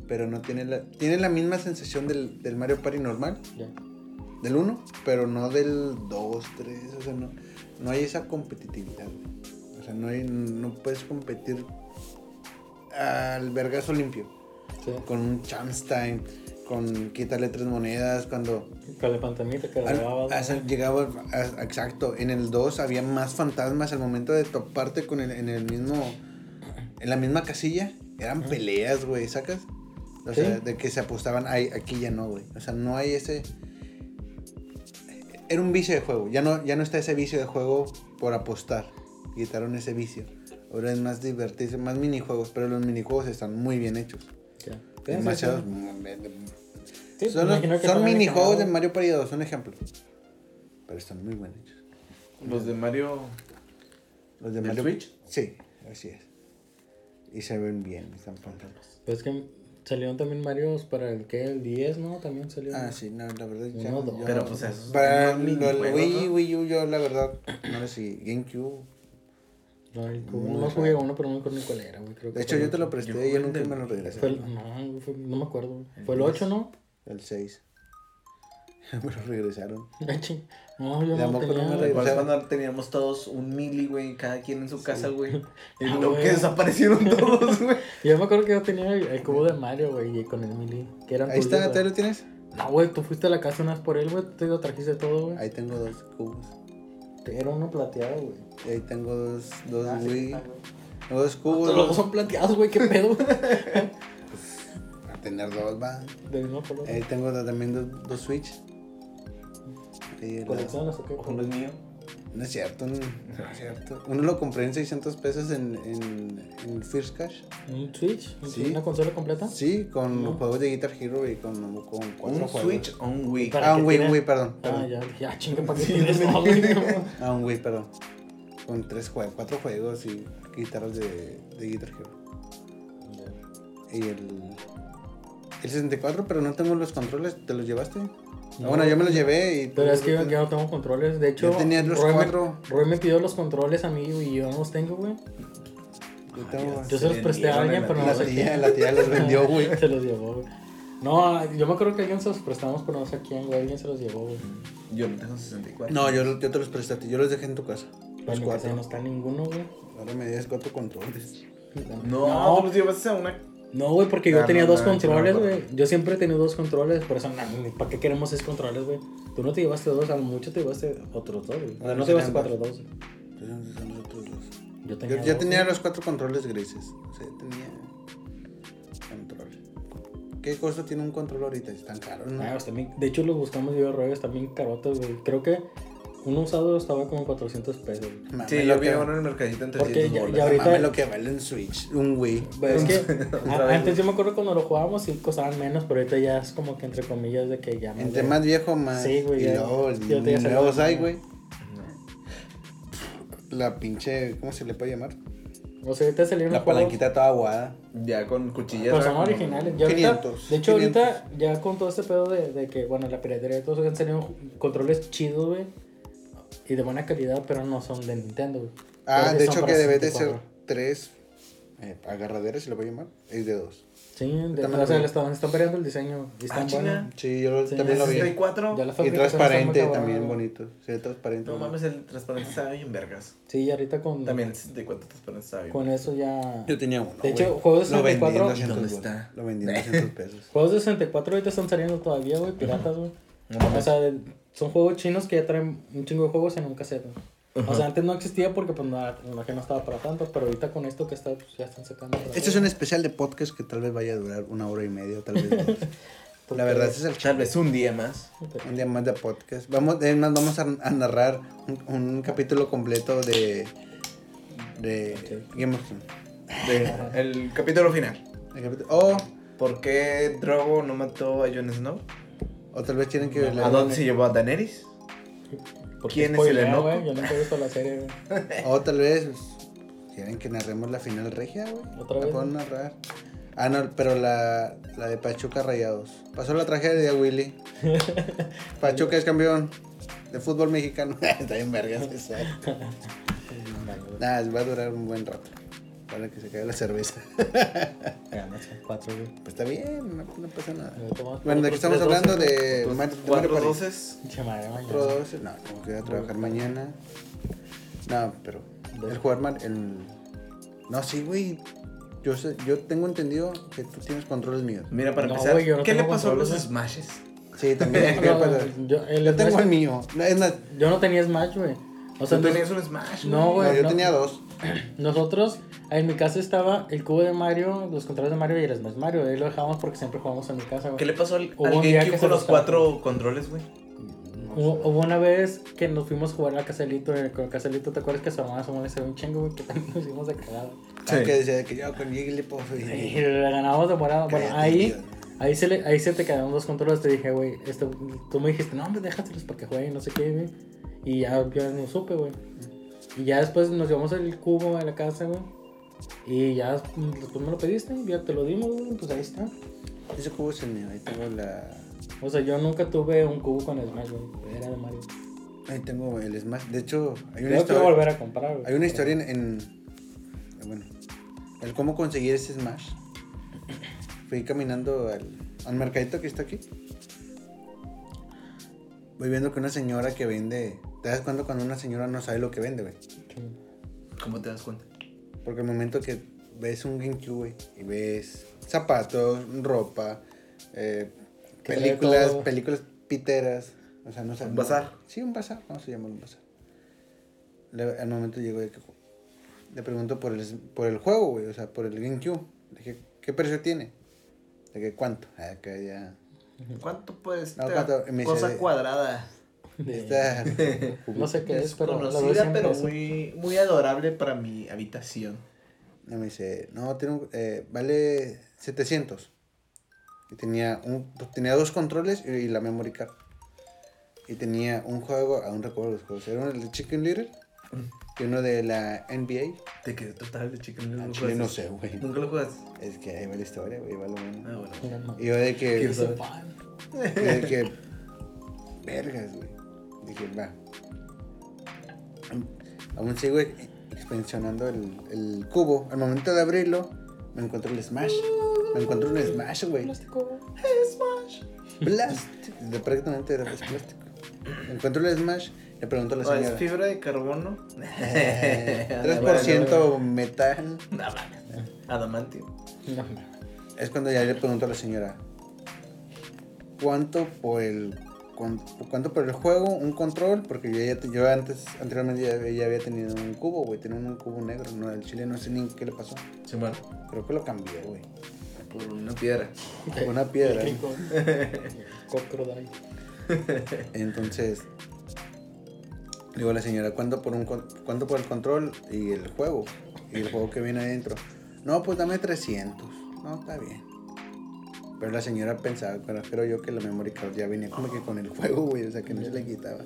[SPEAKER 1] Pero no tiene la. Tiene la misma sensación del, del Mario Party normal. Del 1. Pero no del 2, 3. O sea, no, no hay esa competitividad, güey. O sea, no, hay, no puedes competir al vergazo limpio.
[SPEAKER 2] Sí.
[SPEAKER 1] Con un Time. con quitarle tres monedas, cuando
[SPEAKER 2] Con la pantamita que
[SPEAKER 1] al- hace- llegaba, a- exacto, en el 2 había más fantasmas al momento de toparte con el, en el mismo, en la misma casilla, eran peleas, güey, ¿sacas? O
[SPEAKER 2] Sí.
[SPEAKER 1] sea, de que se apostaban, Ay, aquí ya no, güey, o sea, no hay ese... Era un vicio de juego, ya no, ya no está ese vicio de juego por apostar, quitaron ese vicio. Ahora es más divertirse, más minijuegos, pero los minijuegos están muy bien hechos.
[SPEAKER 2] Ya.
[SPEAKER 1] Demasiados.
[SPEAKER 2] Sí,
[SPEAKER 1] son
[SPEAKER 2] que
[SPEAKER 1] son minijuegos de Mario Party 2, son ejemplos. Pero están muy bien hechos.
[SPEAKER 3] Los de Mario.
[SPEAKER 1] Los de
[SPEAKER 3] ¿Del
[SPEAKER 1] Mario
[SPEAKER 3] Switch?
[SPEAKER 1] Sí, así es. Y se ven bien, están padres.
[SPEAKER 2] Pues que salieron también Marios para el que, el 10, ¿no? También salió.
[SPEAKER 1] Ah, sí, no, la verdad. ya
[SPEAKER 2] Uno,
[SPEAKER 1] yo-
[SPEAKER 3] Pero, pues, esos
[SPEAKER 1] Para lo
[SPEAKER 3] minijuegos,
[SPEAKER 1] Wii,
[SPEAKER 3] ¿no?
[SPEAKER 1] Wii U, yo la verdad, no sé si GameCube.
[SPEAKER 2] No, el- no jugué uno, pero no me acuerdo ni cuál era, güey. Creo que
[SPEAKER 1] De hecho, yo te lo
[SPEAKER 2] el-
[SPEAKER 1] presté
[SPEAKER 3] Yo
[SPEAKER 1] y yo nunca
[SPEAKER 3] el
[SPEAKER 1] me lo regresé.
[SPEAKER 2] fue el- no, fue- no me acuerdo. güey. Fue el 8, ¿no?
[SPEAKER 1] El 6. me lo regresaron.
[SPEAKER 2] No, yo
[SPEAKER 1] De
[SPEAKER 2] no
[SPEAKER 1] tampoco no me
[SPEAKER 2] tenía.
[SPEAKER 1] sea-
[SPEAKER 3] cuando teníamos todos un mili, güey, cada quien en su casa, güey. Y
[SPEAKER 2] Ah,
[SPEAKER 3] luego que desaparecieron todos, güey.
[SPEAKER 2] Yo me acuerdo que yo tenía el, el cubo de Mario, güey, y con el Mili. Que eran
[SPEAKER 1] Ahí está. ¿te lo tienes?
[SPEAKER 2] No, güey, tú fuiste a la casa una vez por él, güey. Tú lo trajiste todo, güey.
[SPEAKER 1] Ahí tengo dos cubos.
[SPEAKER 2] Era uno plateado, güey.
[SPEAKER 1] Y ahí tengo dos, dos
[SPEAKER 2] Ah, sí, está,
[SPEAKER 1] dos cubos.
[SPEAKER 2] Todos los dos son plateados, güey, qué pedo.
[SPEAKER 1] A tener dos, va.
[SPEAKER 2] Del mismo color.
[SPEAKER 1] Ahí tengo también dos, dos Switch.
[SPEAKER 2] ¿Coleccionas o qué?
[SPEAKER 3] Uno es mío.
[SPEAKER 1] No es cierto, no, no es cierto. Uno lo compré en 600 pesos en, en, en First Cash.
[SPEAKER 2] ¿Un Switch?
[SPEAKER 1] Sí.
[SPEAKER 2] ¿Una consola completa?
[SPEAKER 1] Sí, con
[SPEAKER 2] No.
[SPEAKER 1] juegos de Guitar Hero y con, con cuatro
[SPEAKER 3] Un
[SPEAKER 1] juegos.
[SPEAKER 3] Switch o un Wii.
[SPEAKER 1] Ah, un Wii, un Wii, perdón.
[SPEAKER 2] Ah,
[SPEAKER 1] perdón.
[SPEAKER 2] ya, ya, chinga, ¿para qué tienes?
[SPEAKER 1] Ah, un Wii, perdón. Con tres juegos, cuatro juegos y guitarras de, de Guitar Hero. Y el, el 64, pero no tengo los controles. ¿Te los llevaste?
[SPEAKER 2] No.
[SPEAKER 1] bueno, yo me los llevé y...
[SPEAKER 2] Pero es que yo, yo no tengo controles. De hecho,
[SPEAKER 1] Yo tenía los
[SPEAKER 2] Roy me-
[SPEAKER 1] cuatro.
[SPEAKER 2] Roy me pidió los controles a mí y yo no los tengo, güey.
[SPEAKER 1] yo tengo-
[SPEAKER 2] Yo se los presté a alguien, pero no
[SPEAKER 1] la
[SPEAKER 2] sé
[SPEAKER 1] tía,
[SPEAKER 2] quién.
[SPEAKER 1] la tía los vendió, güey.
[SPEAKER 2] se los llevó, güey. No, yo me acuerdo que alguien se los prestamos, pero no sé quién, güey. Alguien se los llevó, güey.
[SPEAKER 3] Yo no tengo 64.
[SPEAKER 1] No, yo, yo te los presté a ti. Yo los dejé en tu casa. Los
[SPEAKER 2] mi casa
[SPEAKER 1] cuatro.
[SPEAKER 2] no está ninguno, güey.
[SPEAKER 1] Ahora me dieron cuatro controles.
[SPEAKER 3] No,
[SPEAKER 2] No.
[SPEAKER 3] tú los llevaste a una.
[SPEAKER 2] No, güey, porque yo
[SPEAKER 3] Ah,
[SPEAKER 2] tenía
[SPEAKER 3] no
[SPEAKER 2] dos controles, güey. Yo siempre he tenido dos controles, por eso, ¿para qué queremos seis controles, güey? Tú no te llevaste dos, a lo mucho te llevaste otros dos, güey. O sea, no te llevaste cuatro, dos.
[SPEAKER 1] Entonces, son los otros dos.
[SPEAKER 2] Yo
[SPEAKER 1] Yo,
[SPEAKER 2] tenía
[SPEAKER 1] ya
[SPEAKER 2] dos,
[SPEAKER 1] tenía los cuatro controles grises. O sea, tenía control. ¿Qué costo tiene un control ahorita? Están caros, ¿no?
[SPEAKER 2] Ah, pues también, de hecho, los buscamos yo están bien carotas, güey. Creo que uno usado estaba como 400 pesos.
[SPEAKER 1] Mame
[SPEAKER 3] Sí,
[SPEAKER 1] lo
[SPEAKER 3] yo vi ahora en el mercadito en
[SPEAKER 2] Porque
[SPEAKER 3] 300
[SPEAKER 2] ya-
[SPEAKER 3] bolas.
[SPEAKER 2] ya ahorita-
[SPEAKER 1] mame lo que vale en Switch. Un Wii.
[SPEAKER 2] Pues es que a- antes yo me acuerdo cuando lo jugábamos sí costaban menos, pero ahorita ya es como que entre comillas de que ya más
[SPEAKER 1] Entre
[SPEAKER 2] de-
[SPEAKER 1] más viejo, más.
[SPEAKER 2] Sí, güey,
[SPEAKER 1] Y
[SPEAKER 2] ya-
[SPEAKER 1] luego,
[SPEAKER 2] ya ya
[SPEAKER 1] nuevos hay, güey. La pinche. ¿Cómo se le puede llamar?
[SPEAKER 2] O sea, ahorita salieron
[SPEAKER 1] La
[SPEAKER 2] juegos-
[SPEAKER 1] palanquita toda aguada.
[SPEAKER 3] Ya con cuchillas.
[SPEAKER 2] Pero son originales. Ya ahorita-
[SPEAKER 1] 500,
[SPEAKER 2] de hecho,
[SPEAKER 1] 500.
[SPEAKER 2] ahorita ya con todo este pedo de, de que, bueno, la piratería y todo eso, han salido controles chidos, güey. Y de buena calidad, pero no son de Nintendo, güey.
[SPEAKER 1] Ah, de
[SPEAKER 2] sí
[SPEAKER 1] hecho que debe de ser
[SPEAKER 2] 64.
[SPEAKER 1] tres eh, agarraderas, se le puede llamar. Es de dos.
[SPEAKER 2] Sí, de,
[SPEAKER 1] También
[SPEAKER 2] o
[SPEAKER 1] lo
[SPEAKER 2] sea,
[SPEAKER 1] vi.
[SPEAKER 2] le están, están variando el diseño. Y
[SPEAKER 3] Ah,
[SPEAKER 2] están
[SPEAKER 3] chinga.
[SPEAKER 2] buenos.
[SPEAKER 1] Sí, yo lo-
[SPEAKER 2] Sí,
[SPEAKER 1] también lo vi.
[SPEAKER 3] 64.
[SPEAKER 2] Ya la
[SPEAKER 1] Y
[SPEAKER 2] está
[SPEAKER 1] transparente también, bonito. Ve transparente.
[SPEAKER 3] No mames, el transparente estaba bien vergas.
[SPEAKER 2] Sí, y ahorita con,
[SPEAKER 3] También el 64 transparente estaba bien.
[SPEAKER 2] con eso ya...
[SPEAKER 1] Yo tenía uno.
[SPEAKER 2] De hecho, juegos de
[SPEAKER 1] Lo vendí en
[SPEAKER 2] 64
[SPEAKER 1] 200
[SPEAKER 3] ¿Dónde está?
[SPEAKER 1] Lo vendí en 200 pesos.
[SPEAKER 2] Juegos de 64 ahorita están saliendo todavía, güey, piratas, güey.
[SPEAKER 3] No
[SPEAKER 2] O
[SPEAKER 3] mames.
[SPEAKER 2] sea, de- son juegos chinos que ya traen un chingo de juegos en un cassette. O sea, antes no existía porque pues no, no, que no estaba para tanto, pero ahorita con esto que está, pues ya están sacando.
[SPEAKER 1] Este
[SPEAKER 2] vez.
[SPEAKER 1] es un especial de podcast que tal vez vaya a durar una hora y media, tal vez dos. La verdad, es el
[SPEAKER 3] Tal vez un día más.
[SPEAKER 1] Un día más de podcast. Vamos, es más, vamos a, a narrar un, un capítulo completo de, de
[SPEAKER 2] Ok.
[SPEAKER 1] Game of Thrones.
[SPEAKER 3] De- el capítulo final.
[SPEAKER 1] El capítulo- O,
[SPEAKER 3] ¿Por qué Drogo no mató a Jon Snow?
[SPEAKER 1] O tal vez tienen que
[SPEAKER 3] ¿A
[SPEAKER 1] leer-
[SPEAKER 3] dónde se llevó a Daenerys?
[SPEAKER 2] porque
[SPEAKER 3] quién es el enojo?
[SPEAKER 2] Yo nunca he visto la serie, güey.
[SPEAKER 1] O tal vez pues, quieren que narremos la final regia, güey.
[SPEAKER 2] ¿Otra
[SPEAKER 1] La
[SPEAKER 2] vez?
[SPEAKER 1] pueden narrar. Ah, no, pero la, la de Pachuca Rayados. Pasó la tragedia, Willy. Pachuca es campeón de fútbol mexicano. Está bien vergas eso. Nada, va a durar un buen rato. Para que se caiga la cerveza.
[SPEAKER 2] Cuatro, güey.
[SPEAKER 1] Pues está bien, no, no pasa nada. Bueno, ¿de
[SPEAKER 2] otros
[SPEAKER 1] estamos hablando?
[SPEAKER 2] doces.
[SPEAKER 1] De
[SPEAKER 3] cuatro doces.
[SPEAKER 1] Otro 12, no, tengo que ir a trabajar mañana. No, pero el jugar mal, el... No, sí, güey. Yo, sé, yo tengo entendido que tú tienes controles míos.
[SPEAKER 3] Mira, para
[SPEAKER 2] No,
[SPEAKER 3] empezar,
[SPEAKER 2] güey, yo no
[SPEAKER 3] ¿qué le pasó a los Smashes?
[SPEAKER 1] Sí, también.
[SPEAKER 2] No, yo, el
[SPEAKER 1] yo tengo
[SPEAKER 2] Smash-
[SPEAKER 1] el mío. No, es más,
[SPEAKER 2] Yo no tenía Smash, güey. O sea,
[SPEAKER 3] Tú tenías un Smash,
[SPEAKER 2] No,
[SPEAKER 1] no,
[SPEAKER 2] güey.
[SPEAKER 1] yo
[SPEAKER 2] no.
[SPEAKER 1] tenía dos.
[SPEAKER 2] nosotros, en mi casa estaba el cubo de Mario, los controles de Mario y el Smash Mario. Ahí lo dejamos porque siempre jugamos en mi casa, güey.
[SPEAKER 3] ¿Qué le pasó al,
[SPEAKER 2] Hubo
[SPEAKER 3] al GameCube con
[SPEAKER 2] los
[SPEAKER 3] los cuatro controles, güey?
[SPEAKER 2] Hubo, hubo una vez que nos fuimos a jugar a Caselito, eh, con Caselito, ¿te acuerdas que su hermana se molestó un chingo, güey? Que también nos hicimos de cagada.
[SPEAKER 3] Sí.
[SPEAKER 1] Que decía que yo con Jigglypuff y...
[SPEAKER 2] Y le ganamos de morado. Bueno, ahí,
[SPEAKER 1] tío.
[SPEAKER 2] Ahí, se le, ahí se te quedaron dos controles. Te dije, güey, este, tú me dijiste, no, hombre, déjatelos para que jueguen, no sé qué, güey. Y ya yo no supe, güey. Y ya después nos llevamos el cubo a la casa, güey. Y ya después me lo pediste, ya te lo dimos, güey. Pues ahí está.
[SPEAKER 1] Ese cubo es el mío. Ahí tengo la...
[SPEAKER 2] O sea, yo nunca tuve un cubo con Smash, güey. Era de Mario.
[SPEAKER 1] Ahí tengo el Smash. De hecho, hay una
[SPEAKER 2] Yo
[SPEAKER 1] historia...
[SPEAKER 2] volver a comprar, güey.
[SPEAKER 1] Hay una historia en, en- Bueno, el cómo conseguir ese Smash. Fui caminando al, al mercadito que está aquí. Voy viendo que una señora que vende. ¿Te das cuenta cuando una señora no sabe lo que vende, güey?
[SPEAKER 3] ¿Cómo te das cuenta?
[SPEAKER 1] Porque el momento que ves un GameCube, güey, y ves zapatos, ropa, eh, películas, películas piteras, o sea, no sé.
[SPEAKER 3] Un bazar.
[SPEAKER 1] Sí, un bazar, vamos a llamarlo un bazar. Le- al momento llegó de que le pregunto por el, por el juego, güey, o sea, por el GameCube. Le dije, ¿qué precio tiene? Le dije, ¿cuánto? Ah, que ya.
[SPEAKER 3] ¿Cuánto puedes
[SPEAKER 1] No, ¿cuánto? Me dice
[SPEAKER 3] cosa
[SPEAKER 1] de-
[SPEAKER 3] cuadrada?
[SPEAKER 2] De-. No sé qué es, pero
[SPEAKER 3] Conocida, pero muy, muy adorable para mi habitación.
[SPEAKER 1] Y me dice, no, tiene un- eh, vale 700. Y tenía, un, tenía dos controles y, y la memory card. Y tenía un juego, aún recuerdo los juegos. Era de Chicken Little y uno de la NBA.
[SPEAKER 3] Te quedé total de chicken.
[SPEAKER 1] Al
[SPEAKER 3] ¿no
[SPEAKER 1] chile no sé, güey.
[SPEAKER 3] ¿Nunca lo juegas?
[SPEAKER 1] Es que ahí va la historia, güey, va lo bueno.
[SPEAKER 3] Ah, bueno.
[SPEAKER 1] Y yo de que,
[SPEAKER 3] Quiero saber.
[SPEAKER 2] pan.
[SPEAKER 1] de que, vergas, güey. Dije, va. Aún sigo expansionando el, el cubo. Al momento de abrirlo, me encontré el Smash. Me encontré un Smash, güey.
[SPEAKER 2] Plástico.
[SPEAKER 1] Plástico. De prácticamente era de plástico. Encuentro el Smash, le pregunto a la
[SPEAKER 3] Oh, ¿Es
[SPEAKER 1] señora.
[SPEAKER 3] fibra de carbono?
[SPEAKER 1] eh, 3% metal.
[SPEAKER 3] Adamantio.
[SPEAKER 2] No, no.
[SPEAKER 1] Es cuando ya le pregunto a la señora. ¿Cuánto por el cuán- cuánto por el juego? Un control, porque yo ya yo antes anteriormente ya, ya había tenido un cubo, güey, tenía un cubo negro, no, el chile no sé ni qué le pasó.
[SPEAKER 3] Sí, bueno.
[SPEAKER 1] Creo que lo cambié, güey.
[SPEAKER 3] Por una piedra.
[SPEAKER 1] Por una piedra. Entonces, le digo a la señora, ¿cuánto por, un, ¿cuánto por el control y el juego? Y el juego que viene adentro. No, pues dame 300. No, está bien. Pero la señora pensaba, pero creo yo que la memory card ya venía como que con el juego, güey, o sea, que no se le quitaba.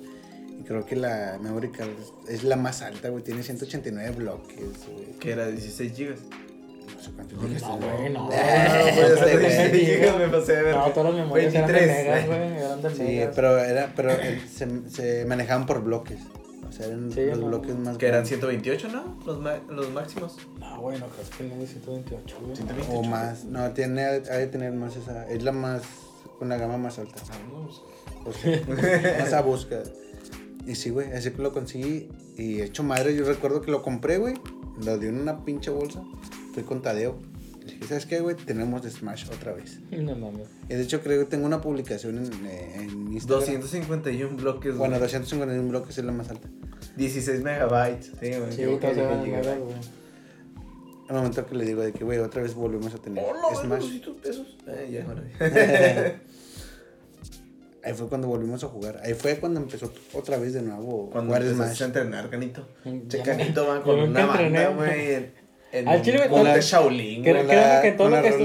[SPEAKER 1] Y creo que la memory card es, es la más alta, güey, tiene 189 bloques, güey.
[SPEAKER 3] Que era 16 gigas.
[SPEAKER 1] No
[SPEAKER 2] No,
[SPEAKER 1] tiene.
[SPEAKER 2] güey, no.
[SPEAKER 1] Eh,
[SPEAKER 3] pues,
[SPEAKER 1] este, güey.
[SPEAKER 3] 16 gigas me pasé de ver.
[SPEAKER 2] No, todas las memorias eran de
[SPEAKER 3] 23.
[SPEAKER 2] megas, güey. De
[SPEAKER 1] Sí,
[SPEAKER 2] megas.
[SPEAKER 1] pero, era, pero se, se manejaban por bloques. O sea, eran
[SPEAKER 2] Sí,
[SPEAKER 1] los
[SPEAKER 2] no.
[SPEAKER 1] bloques más
[SPEAKER 3] Que eran
[SPEAKER 1] grandes.
[SPEAKER 3] 128, ¿no? Los, ma- los máximos.
[SPEAKER 2] No, güey, no creo que el 128, güey.
[SPEAKER 3] 128.
[SPEAKER 1] O más. No, tiene, ha de tener más esa. Es la más. Con la gama más alta.
[SPEAKER 3] Vamos.
[SPEAKER 1] O sea, más a busca. Y sí, güey, así que lo conseguí. Y hecho madre, yo recuerdo que lo compré, güey. Lo di en una pinche bolsa. Fui con Tadeo. Le dije, ¿sabes qué, güey? Tenemos de Smash otra vez.
[SPEAKER 2] No mames.
[SPEAKER 1] Y de hecho, creo que tengo una publicación en, eh, en Instagram.
[SPEAKER 3] 251 bloques.
[SPEAKER 1] Bueno,
[SPEAKER 3] güey.
[SPEAKER 1] 251 bloques es la más alta.
[SPEAKER 3] 16 megabytes. Sí, güey.
[SPEAKER 2] Sí, güey.
[SPEAKER 1] Al momento que le digo de que, güey, otra vez volvemos a tener
[SPEAKER 3] Oh, no,
[SPEAKER 1] Smash.
[SPEAKER 3] 200 pesos. Eh, ya, bueno.
[SPEAKER 1] Ahí fue cuando volvimos a jugar. Ahí fue cuando empezó otra vez de nuevo
[SPEAKER 3] Cuando empezaste
[SPEAKER 1] Smash.
[SPEAKER 3] a entrenar, Canito. Che, Canito va con una banda, güey. En,
[SPEAKER 2] Al chile, güey,
[SPEAKER 3] un monte
[SPEAKER 1] con la-
[SPEAKER 3] Shaolin,
[SPEAKER 2] Creo-
[SPEAKER 1] la-
[SPEAKER 2] que todo
[SPEAKER 1] con
[SPEAKER 2] lo
[SPEAKER 1] la
[SPEAKER 2] que estuvo-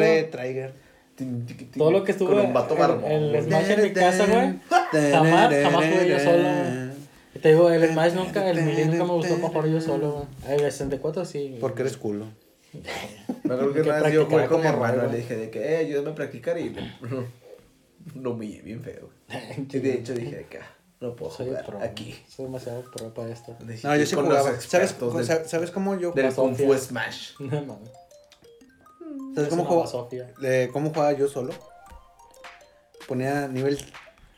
[SPEAKER 2] Todo lo que estuvo
[SPEAKER 3] Con un vato
[SPEAKER 2] el-
[SPEAKER 3] barbón.
[SPEAKER 2] el
[SPEAKER 3] güey.
[SPEAKER 2] Smash en mi casa, güey. Jamás, jamás jugué yo solo, güey. Y Te digo, el Smash nunca, el Melee nunca me gustó jugar yo solo, güey. El 64 sí.
[SPEAKER 1] Porque eres culo.
[SPEAKER 3] Me acuerdo que una vez yo jugué con mi
[SPEAKER 2] como
[SPEAKER 3] hermano.
[SPEAKER 2] raro.
[SPEAKER 3] Le dije de que, eh, ayúdame a practicar. Y lo, humillé bien feo. Y de hecho dije de que, ah, no puedo
[SPEAKER 2] Soy
[SPEAKER 3] jugar
[SPEAKER 2] pro.
[SPEAKER 3] aquí.
[SPEAKER 2] Soy demasiado pro para esto.
[SPEAKER 1] No, yo sí jugaba. ¿Sabes,
[SPEAKER 3] del,
[SPEAKER 1] sa- ¿Sabes cómo yo
[SPEAKER 3] del
[SPEAKER 2] La
[SPEAKER 3] Kung Fu. Smash.
[SPEAKER 2] No mames.
[SPEAKER 1] ¿Sabes
[SPEAKER 2] Es
[SPEAKER 1] cómo jugaba? eh, ¿Cómo jugaba yo solo? Ponía nivel,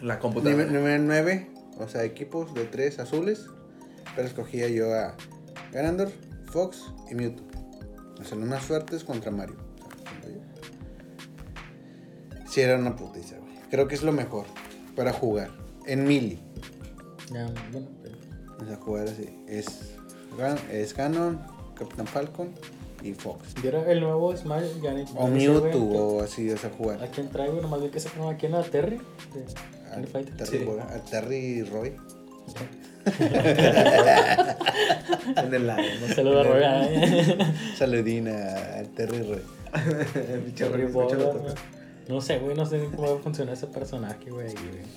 [SPEAKER 3] La computadora.
[SPEAKER 1] nivel, nivel 9, o sea, equipos de 3 azules. Pero escogía yo a Ganondorf, Fox y Mewtwo. O sea, los más fuertes contra Mario. Sí, era una putiza, güey. Creo que es lo mejor para jugar. En Mili.
[SPEAKER 2] Ya, bueno, pero-
[SPEAKER 1] O sea, jugar así. Es, es Ganon, Captain Falcon y Fox.
[SPEAKER 2] Yo era el nuevo Smash, ni-
[SPEAKER 1] O Mewtwo, o así, o sea,
[SPEAKER 2] ¿A
[SPEAKER 1] jugar.
[SPEAKER 2] quién trae, güey? Nomás vi que sacaron aquí en la Terry.
[SPEAKER 1] A
[SPEAKER 2] Fighter.
[SPEAKER 1] Terry,
[SPEAKER 3] Sí.
[SPEAKER 1] juega- a Terry Roy.
[SPEAKER 3] En el lado.
[SPEAKER 2] Un saludo a Roy.
[SPEAKER 1] Saludina a Terry Roy.
[SPEAKER 2] Terry Bogard, güey. No sé, güey, no sé ni cómo va a funcionar ese personaje, güey.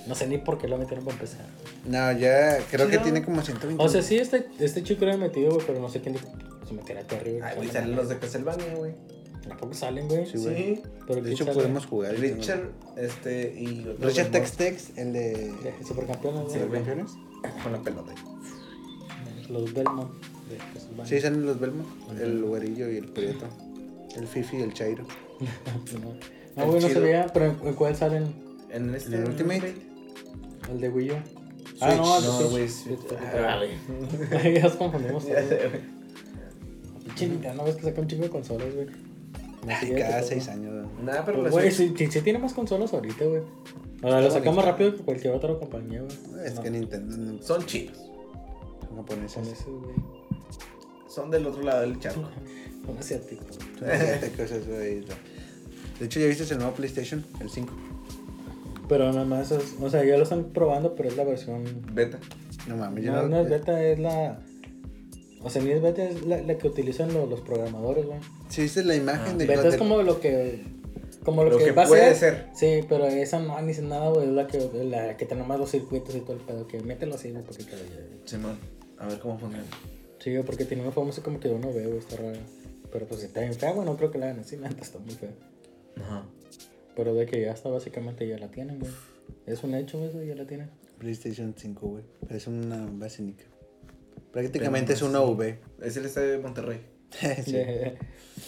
[SPEAKER 2] No sé ni por qué lo metieron para empezar.
[SPEAKER 1] No, ya creo que
[SPEAKER 3] No.
[SPEAKER 1] tiene como 120.
[SPEAKER 2] O sea, sí, este, este chico era metido, güey, pero no sé quién se metiera a Terry.
[SPEAKER 3] Ay, güey, salen los de Castlevania, güey.
[SPEAKER 2] Tampoco salen, güey.
[SPEAKER 1] Sí, güey.
[SPEAKER 3] Sí.
[SPEAKER 2] Pero
[SPEAKER 1] de
[SPEAKER 2] ¿quién
[SPEAKER 1] hecho,
[SPEAKER 2] sale?
[SPEAKER 1] podemos jugar.
[SPEAKER 3] Richard, este, y... otro
[SPEAKER 1] Richard Tex Tex, el de.
[SPEAKER 2] De Supercampeones, güey.
[SPEAKER 3] güey.
[SPEAKER 1] campeones?
[SPEAKER 3] Con la pelota.
[SPEAKER 2] Los Belmont. De Castlevania.
[SPEAKER 1] Sí, salen los Belmont. El güerillo y el prieto. El Fifi y el Chairo.
[SPEAKER 2] no, no, güey, no sabía, pero ¿en, cuál salen?
[SPEAKER 3] En este...
[SPEAKER 1] ¿En el Ultimate?
[SPEAKER 2] El de Wii U. Ah, no,
[SPEAKER 3] No,
[SPEAKER 2] Switch.
[SPEAKER 3] güey,
[SPEAKER 2] Switch,
[SPEAKER 3] Switch.
[SPEAKER 2] Switch.
[SPEAKER 3] Ah, güey.
[SPEAKER 2] ya nos confundimos. Pinche Nintendo, ves que saca un chingo de consolas, güey.
[SPEAKER 1] Cada seis años. güey.
[SPEAKER 3] Nada, pero la
[SPEAKER 2] Güey,
[SPEAKER 3] Switch-
[SPEAKER 2] sí, sí, tiene más consolas ahorita, güey. O sea, lo sacamos rápido que cualquier otra compañía, güey.
[SPEAKER 1] Es
[SPEAKER 2] No,
[SPEAKER 1] que Nintendo no
[SPEAKER 3] Son chinos.
[SPEAKER 1] son japoneses.
[SPEAKER 2] Güey.
[SPEAKER 3] Son del otro lado del charco.
[SPEAKER 2] Con asiático.
[SPEAKER 1] Son asiáticos, eso, güey. De hecho, ¿ya viste el nuevo PlayStation? El 5.
[SPEAKER 2] Pero nada más, es- o sea, ya lo están probando, pero es la versión.
[SPEAKER 3] Beta.
[SPEAKER 1] No mames,
[SPEAKER 2] No,
[SPEAKER 1] no.
[SPEAKER 2] no es beta, es la. O sea, ni es beta, es la, la que utilizan los, los programadores, güey.
[SPEAKER 1] Sí, viste la imagen
[SPEAKER 3] Ah.
[SPEAKER 1] de
[SPEAKER 2] Beta es como lo que. Como lo,
[SPEAKER 3] Lo
[SPEAKER 2] que,
[SPEAKER 3] que
[SPEAKER 2] va a
[SPEAKER 3] puede
[SPEAKER 2] ser.
[SPEAKER 3] ser.
[SPEAKER 2] Sí, pero esa no ni nada, güey. Es la que, la que tiene más los circuitos y todo el pedo. Que mételo así, güey, porque ya.
[SPEAKER 3] Simón. A ver cómo funciona.
[SPEAKER 2] Sí, porque tiene una así como que yo no veo, güey, está rara. Pero pues si está bien fea, güey, no creo que la hagan así, neta está muy fea.
[SPEAKER 3] Ajá.
[SPEAKER 2] Pero de que ya está, básicamente ya la tienen, güey. Es un hecho eso, ya la tienen.
[SPEAKER 1] PlayStation 5, güey. Es una básica. Prácticamente es una V.
[SPEAKER 3] Es el estadio de Monterrey.
[SPEAKER 1] Sí.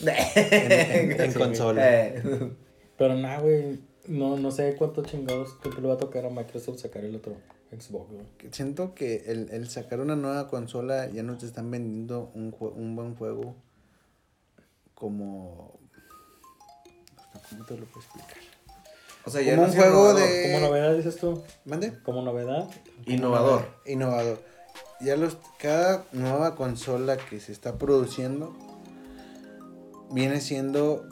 [SPEAKER 1] En,
[SPEAKER 3] en,
[SPEAKER 1] en consola.
[SPEAKER 2] Pero nada, güey. No, no sé cuántos chingados tiempo le va a tocar a Microsoft sacar el otro Xbox, güey.
[SPEAKER 1] Siento que el, el sacar una nueva consola ya no te están vendiendo un, un buen juego como... ¿Cómo te lo puedo explicar?
[SPEAKER 3] O sea,
[SPEAKER 1] Como
[SPEAKER 3] no
[SPEAKER 1] un juego
[SPEAKER 3] innovador.
[SPEAKER 1] de-
[SPEAKER 2] Como novedad, dices tú.
[SPEAKER 1] ¿Mande?
[SPEAKER 2] Como novedad.
[SPEAKER 3] Innovador.
[SPEAKER 1] Innovador. Ya los, cada nueva consola que se está produciendo viene siendo,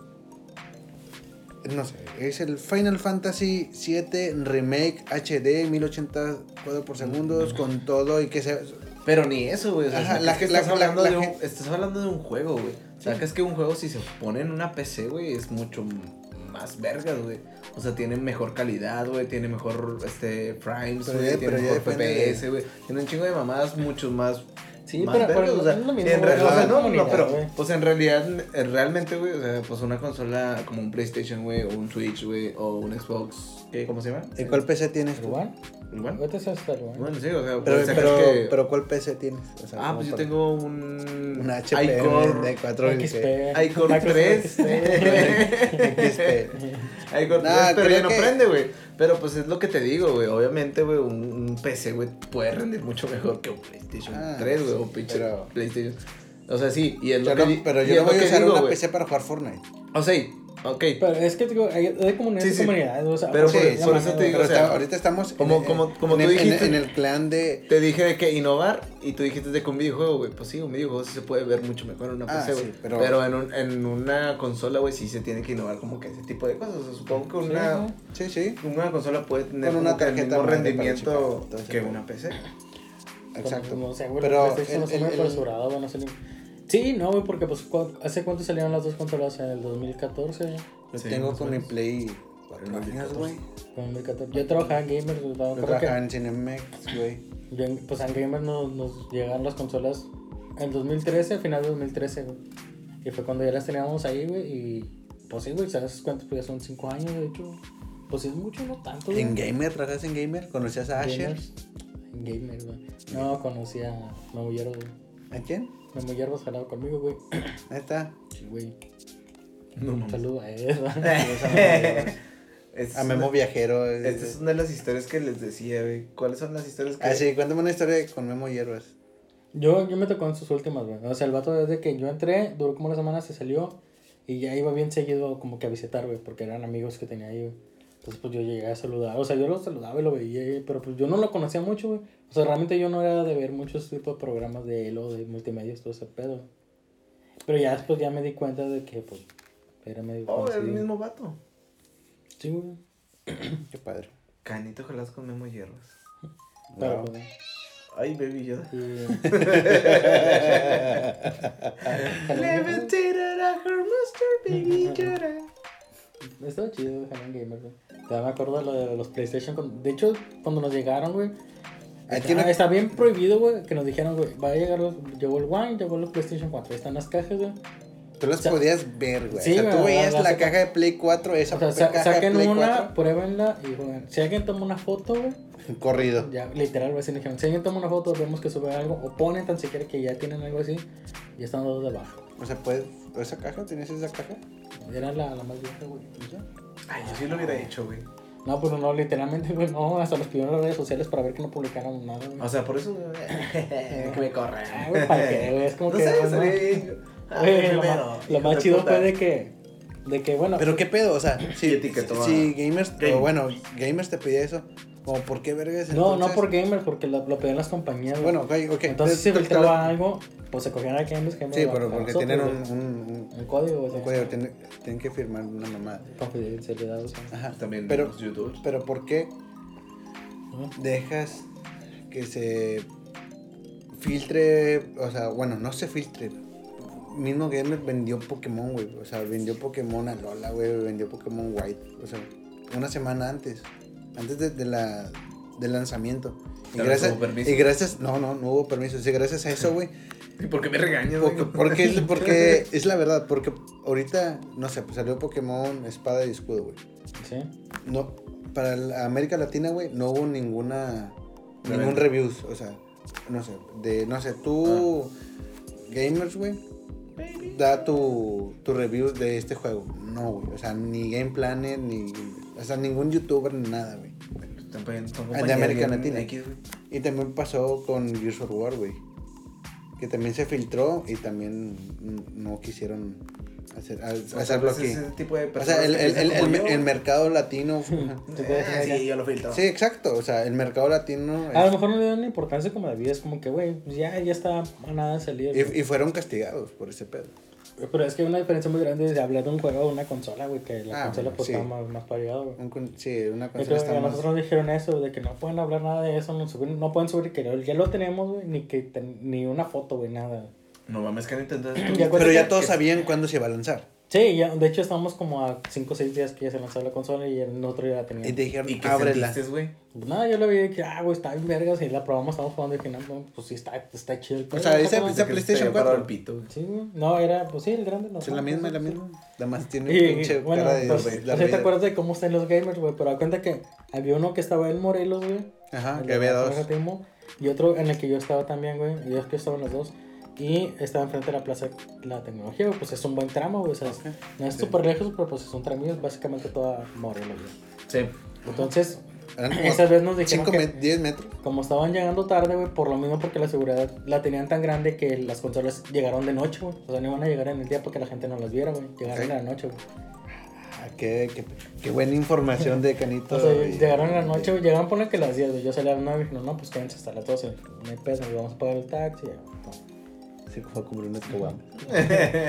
[SPEAKER 1] no sé, es el Final Fantasy 7 Remake HD 1080 cuadros por segundos con todo y que se...
[SPEAKER 3] Pero ni eso, güey. O sea,
[SPEAKER 1] Ajá,
[SPEAKER 3] es
[SPEAKER 1] la-
[SPEAKER 3] que
[SPEAKER 1] la-
[SPEAKER 3] estás,
[SPEAKER 1] la-
[SPEAKER 3] hablando
[SPEAKER 1] la
[SPEAKER 3] de un,
[SPEAKER 1] gente-
[SPEAKER 3] estás hablando de un juego, güey. O sea, que es que un juego si se pone en una PC, güey, es mucho más vergas, güey. O sea, tiene mejor calidad, güey, tiene mejor este frames, güey, tiene mejor FPS, güey. Tiene un chingo de mamadas mucho más
[SPEAKER 2] Sí,
[SPEAKER 3] más
[SPEAKER 2] pero,
[SPEAKER 3] vergas,
[SPEAKER 2] pero
[SPEAKER 3] o sea,
[SPEAKER 2] mismo,
[SPEAKER 3] en no, no, pero,
[SPEAKER 2] güey.
[SPEAKER 3] pues en realidad, eh, realmente, güey, o sea, pues una consola como un PlayStation, güey, o un Switch, güey, o un Xbox, ¿qué, ¿cómo se llama?
[SPEAKER 1] ¿Y cuál PC tienes
[SPEAKER 2] ¿El
[SPEAKER 1] tú?
[SPEAKER 3] Igual.
[SPEAKER 2] Vete a hacer el One.
[SPEAKER 3] Bueno, sí, o sea,
[SPEAKER 1] Pero, pero,
[SPEAKER 3] que-
[SPEAKER 1] pero ¿cuál PC tienes? O sea,
[SPEAKER 3] Ah, pues yo
[SPEAKER 1] para-
[SPEAKER 3] tengo un...
[SPEAKER 1] Una HP de 4
[SPEAKER 2] XP.
[SPEAKER 3] iCore
[SPEAKER 2] Microsoft
[SPEAKER 3] 3.
[SPEAKER 1] XP.
[SPEAKER 3] iCore
[SPEAKER 1] Nah,
[SPEAKER 3] 3, pero ya no prende, güey. Pero pues es lo que te digo, güey. Obviamente, güey, un, un PC, güey, puede rendir mucho mejor que un PlayStation
[SPEAKER 1] Ah,
[SPEAKER 3] 3, güey,
[SPEAKER 1] sí,
[SPEAKER 3] o pinche
[SPEAKER 1] pero-
[SPEAKER 3] PlayStation. O sea, sí, y es lo
[SPEAKER 1] Yo
[SPEAKER 3] que
[SPEAKER 1] no- pero yo no voy a usar
[SPEAKER 3] digo,
[SPEAKER 1] una. PC para jugar Fortnite.
[SPEAKER 3] O sea, ok.
[SPEAKER 2] Pero es que, digo, hay, hay comunidades
[SPEAKER 3] Sí, sí.
[SPEAKER 2] comunidades, o sea,
[SPEAKER 3] Pero
[SPEAKER 2] pues,
[SPEAKER 3] por- eso te digo, o sea,
[SPEAKER 1] está- ahorita estamos
[SPEAKER 3] como-
[SPEAKER 1] en,
[SPEAKER 3] como- como
[SPEAKER 1] en
[SPEAKER 3] tú
[SPEAKER 1] el- en el-
[SPEAKER 3] dijiste.
[SPEAKER 1] en el clan de...
[SPEAKER 3] Te dije de que innovar y tú dijiste de que un videojuego, güey. Pues sí, un videojuego sí se puede ver mucho mejor en una
[SPEAKER 1] Ah,
[SPEAKER 3] PC, güey.
[SPEAKER 1] sí, pero-
[SPEAKER 3] pero en, un- en una consola, güey, sí se tiene que innovar como que ese tipo de cosas. O sea, supongo que
[SPEAKER 2] Sí,
[SPEAKER 3] una.
[SPEAKER 1] Sí, sí.
[SPEAKER 3] una consola puede tener
[SPEAKER 1] Con una
[SPEAKER 3] el
[SPEAKER 1] tarjeta para
[SPEAKER 3] rendimiento que una PC.
[SPEAKER 1] Exacto.
[SPEAKER 2] Sé, güey,
[SPEAKER 1] Pero el-
[SPEAKER 2] muy
[SPEAKER 1] el- el-
[SPEAKER 2] Sí, no, güey, porque pues, ¿cu- ¿hace cuánto salieron las dos consolas? ¿En el 2014?
[SPEAKER 1] Lo
[SPEAKER 3] Sí,
[SPEAKER 1] tengo con mi. Play 4
[SPEAKER 3] En el
[SPEAKER 1] años,
[SPEAKER 3] 2014.
[SPEAKER 1] güey.
[SPEAKER 2] Con 2014. Yo trabajaba en Gamers, güey,
[SPEAKER 1] Yo trabajaba
[SPEAKER 2] que...
[SPEAKER 1] en Cinemex, güey.
[SPEAKER 2] yo pues en Gamers nos, nos llegaron las consolas en 2013, final de 2013, güey. Y fue cuando ya las teníamos ahí, güey, y... Pues sí, güey, ¿sabes cuántos? Pues ya son 5 años, de hecho. Pues sí es mucho, no tanto, güey.
[SPEAKER 1] En Gamer, ¿trabajas en Gamer? ¿Conocías a Asher?
[SPEAKER 2] Gamers. En Gamers, güey. No, conocí a Hierbas, güey.
[SPEAKER 1] ¿A quién?
[SPEAKER 2] Memo Hierbas jalado conmigo, güey.
[SPEAKER 1] Ahí está.
[SPEAKER 2] Sí, güey.
[SPEAKER 3] No
[SPEAKER 2] Un saludo a.
[SPEAKER 3] Esta
[SPEAKER 1] A Memo
[SPEAKER 3] una-
[SPEAKER 1] Viajero.
[SPEAKER 3] Esta es una de las historias que les decía, güey. ¿Cuáles son las historias que.?
[SPEAKER 1] Ah, sí, cuéntame una historia con Memo Hierbas.
[SPEAKER 2] Yo, yo me tocó en sus últimas, güey. O sea, el vato desde que yo entré, duró como una semana, se salió. Y ya iba bien seguido como que a visitar, güey, porque eran amigos que tenía ahí, güey. Entonces, pues yo llegué a saludar. O sea, yo lo saludaba y lo veía, pero pues yo no lo conocía mucho, güey. O sea, realmente yo no era de ver muchos tipos de programas de él o de multimedia, todo ese pedo. Pero ya después ya me di cuenta de que, pues, era medio
[SPEAKER 3] Oh, el
[SPEAKER 2] conocido.
[SPEAKER 3] mismo vato.
[SPEAKER 2] Sí, güey.
[SPEAKER 1] Qué padre.
[SPEAKER 3] Canito Jalás con Memo Hierbas.
[SPEAKER 2] Pero,
[SPEAKER 1] Wow.
[SPEAKER 2] pues,
[SPEAKER 3] Ay, baby Yoda.
[SPEAKER 2] y-
[SPEAKER 3] Levitated at her master, baby Yoda.
[SPEAKER 2] Estaba chido, Helen Gamer, güey. Ya me acuerdo de lo de los PlayStation. con- De hecho, cuando nos llegaron, güey.
[SPEAKER 1] No-
[SPEAKER 2] está bien prohibido, güey, que nos dijeron, güey, va a llegar los, llegó el One, llegó los PlayStation 4, ahí están las cajas, güey.
[SPEAKER 1] Tú las
[SPEAKER 2] O sea,
[SPEAKER 1] podías ver, güey.
[SPEAKER 2] sí,
[SPEAKER 1] o sea, tú veías
[SPEAKER 2] la-
[SPEAKER 1] la,
[SPEAKER 2] la-
[SPEAKER 1] caja de Play 4, esa
[SPEAKER 2] O sea, sa-
[SPEAKER 1] caja de
[SPEAKER 2] saquen
[SPEAKER 1] Play
[SPEAKER 2] una, pruébenla y jueguen. Si alguien toma una foto, güey,
[SPEAKER 1] 4, corrido.
[SPEAKER 2] ya, literal, güey, si alguien toma una foto, vemos que sube algo, o ponen tan siquiera que ya tienen algo así, y están dos debajo.
[SPEAKER 1] O sea, puedes. ¿Esa caja? ¿Tienes esa caja?
[SPEAKER 2] Era la, la más vieja, güey. y ya.
[SPEAKER 3] Ay, yo sí lo hubiera hecho, güey.
[SPEAKER 2] No, pues no, literalmente, güey, no, hasta los pidieron las redes sociales para ver que no publicaran nada, güey.
[SPEAKER 3] O sea, por eso. que me corren.
[SPEAKER 2] Ah, güey, ¿para qué, güey? Es como
[SPEAKER 3] No
[SPEAKER 2] que.
[SPEAKER 3] sé,
[SPEAKER 2] bueno,
[SPEAKER 3] estaría bien. Ah,
[SPEAKER 2] güey, lo,
[SPEAKER 3] primero,
[SPEAKER 2] más, lo chido
[SPEAKER 3] puta.
[SPEAKER 2] fue de que. De que, bueno.
[SPEAKER 1] Pero qué pedo, o sea, si, si gamers,
[SPEAKER 3] Game.
[SPEAKER 1] o bueno, gamers te pedía eso, como por qué vergas.
[SPEAKER 2] no, no
[SPEAKER 1] entonces?
[SPEAKER 2] por gamers, porque lo, lo pedían las compañías. güey.
[SPEAKER 1] Bueno, ok, ok.
[SPEAKER 2] Entonces,
[SPEAKER 1] te-
[SPEAKER 2] filtraba algo, pues se cogían a gamers. gamers
[SPEAKER 1] Sí, pero porque tienen un, un,
[SPEAKER 2] Un código,
[SPEAKER 1] un código, tienen, tienen que firmar una mamada.
[SPEAKER 2] Confidencialidad, o sea.
[SPEAKER 1] Ajá.
[SPEAKER 3] También
[SPEAKER 1] pero,
[SPEAKER 3] los youtubers.
[SPEAKER 1] pero ¿por qué dejas que se filtre, o sea, bueno, no se filtre. Mismo Gamer vendió Pokémon, güey. O sea, vendió Pokémon a Lola, güey. Vendió Pokémon White. O sea, una semana antes. Antes de, de la, del lanzamiento. Y gracias,
[SPEAKER 3] hubo permiso.
[SPEAKER 1] y gracias, no, no, no hubo permiso. Sí, gracias a eso, güey.
[SPEAKER 3] ¿Y por qué me regañas,
[SPEAKER 1] Porque,
[SPEAKER 3] güey?
[SPEAKER 1] porque, es, porque es la verdad. Porque ahorita, no sé, pues salió Pokémon Espada y Escudo, güey.
[SPEAKER 2] Sí.
[SPEAKER 1] No, para la América Latina, güey, no hubo ninguna ningún
[SPEAKER 3] Reventa.
[SPEAKER 1] reviews, o sea, no sé, de no sé, tú gamers, güey, da tu tu review de este juego. No, güey, o sea, ni Game Planet ni o sea, ningún youtuber ni nada, güey.
[SPEAKER 3] Son
[SPEAKER 1] de América Latina.
[SPEAKER 3] X.
[SPEAKER 1] Y también pasó con Gears of War, güey. Que también se filtró y también no quisieron hacer, hacerlo
[SPEAKER 3] pues,
[SPEAKER 1] aquí.
[SPEAKER 3] ese tipo de
[SPEAKER 1] O sea, el, el, el, el- mercado latino.
[SPEAKER 3] Sí, yo lo filtro.
[SPEAKER 1] Sí, exacto. O sea, el mercado latino.
[SPEAKER 2] A lo mejor no le dan importancia como debía. Es como que, güey, pues ya, ya está a nada de salir.
[SPEAKER 1] y fueron castigados por ese pedo.
[SPEAKER 2] Pero es que hay una diferencia muy grande de hablar de un juego o una consola, güey, que la
[SPEAKER 1] Ah,
[SPEAKER 2] consola pues
[SPEAKER 1] sí.
[SPEAKER 2] está más, más güey.
[SPEAKER 1] Un sí, una consola
[SPEAKER 2] que
[SPEAKER 1] está
[SPEAKER 2] a
[SPEAKER 1] más.
[SPEAKER 2] nosotros nos dijeron eso, de que no pueden hablar nada de eso, no, subir- no pueden subir que ya lo tenemos, güey, ni, que ten- ni una foto, güey, nada.
[SPEAKER 3] No mames, que entonces.
[SPEAKER 2] Ya
[SPEAKER 1] Pero ya todos
[SPEAKER 2] que-
[SPEAKER 1] sabían cuándo se iba a lanzar.
[SPEAKER 2] Sí, ya, de hecho estamos como a 5 o 6 días que ya se lanzó la consola y el otro ya la
[SPEAKER 1] Y te dijeron,
[SPEAKER 3] ¿Y qué
[SPEAKER 1] ábrela.
[SPEAKER 3] güey?
[SPEAKER 2] Pues nada, yo lo vi que, ah, güey, está bien vergas y la probamos, estamos jugando y dije, no, no, pues sí, está, está chido. el
[SPEAKER 1] O sea, esa- esa PlayStation
[SPEAKER 3] se te había parado
[SPEAKER 1] 4.
[SPEAKER 3] el pito, güey.
[SPEAKER 2] Sí, güey. No, era, pues sí, el grande.
[SPEAKER 1] Es la misma, es la misma. Nada más tiene
[SPEAKER 2] Y,
[SPEAKER 1] pinche
[SPEAKER 2] bueno,
[SPEAKER 1] cara de.
[SPEAKER 2] pues,
[SPEAKER 1] de
[SPEAKER 2] o sea,
[SPEAKER 1] Darth
[SPEAKER 2] ¿te acuerdas de cómo están los gamers, güey? Pero da cuenta que había uno que estaba en Morelos, güey.
[SPEAKER 1] Ajá, que había
[SPEAKER 2] la
[SPEAKER 1] dos.
[SPEAKER 2] Y otro en el que yo estaba también, güey. Y es que estaban los dos. Y estaba enfrente de la Plaza de la Tecnología, güey. Pues es un buen tramo, güey. O sea, no es
[SPEAKER 1] Sí.
[SPEAKER 2] súper lejos, pero pues es un tramo y es básicamente toda Morelos, güey.
[SPEAKER 3] Sí.
[SPEAKER 2] Entonces,
[SPEAKER 1] como
[SPEAKER 2] esa vez nos dijeron
[SPEAKER 1] 5,
[SPEAKER 2] que
[SPEAKER 1] 10 metros.
[SPEAKER 2] como estaban llegando tarde, güey, por lo mismo porque la seguridad la tenían tan grande que las consolas llegaron de noche, güey. O sea, no iban a llegar en el día porque la gente no las viera, güey. Llegaron en la noche, güey.
[SPEAKER 1] Ah, qué, qué, qué buena información de Canito.
[SPEAKER 2] O sea,
[SPEAKER 1] y-
[SPEAKER 2] llegaron en la noche, güey, llegaron por que las 10, güey. Yo salí a las 9 y dije, no, pues quédense hasta las 12. No hay peso, güey, vamos a pagar el taxi. ya,
[SPEAKER 1] Sí, fue como una caguama.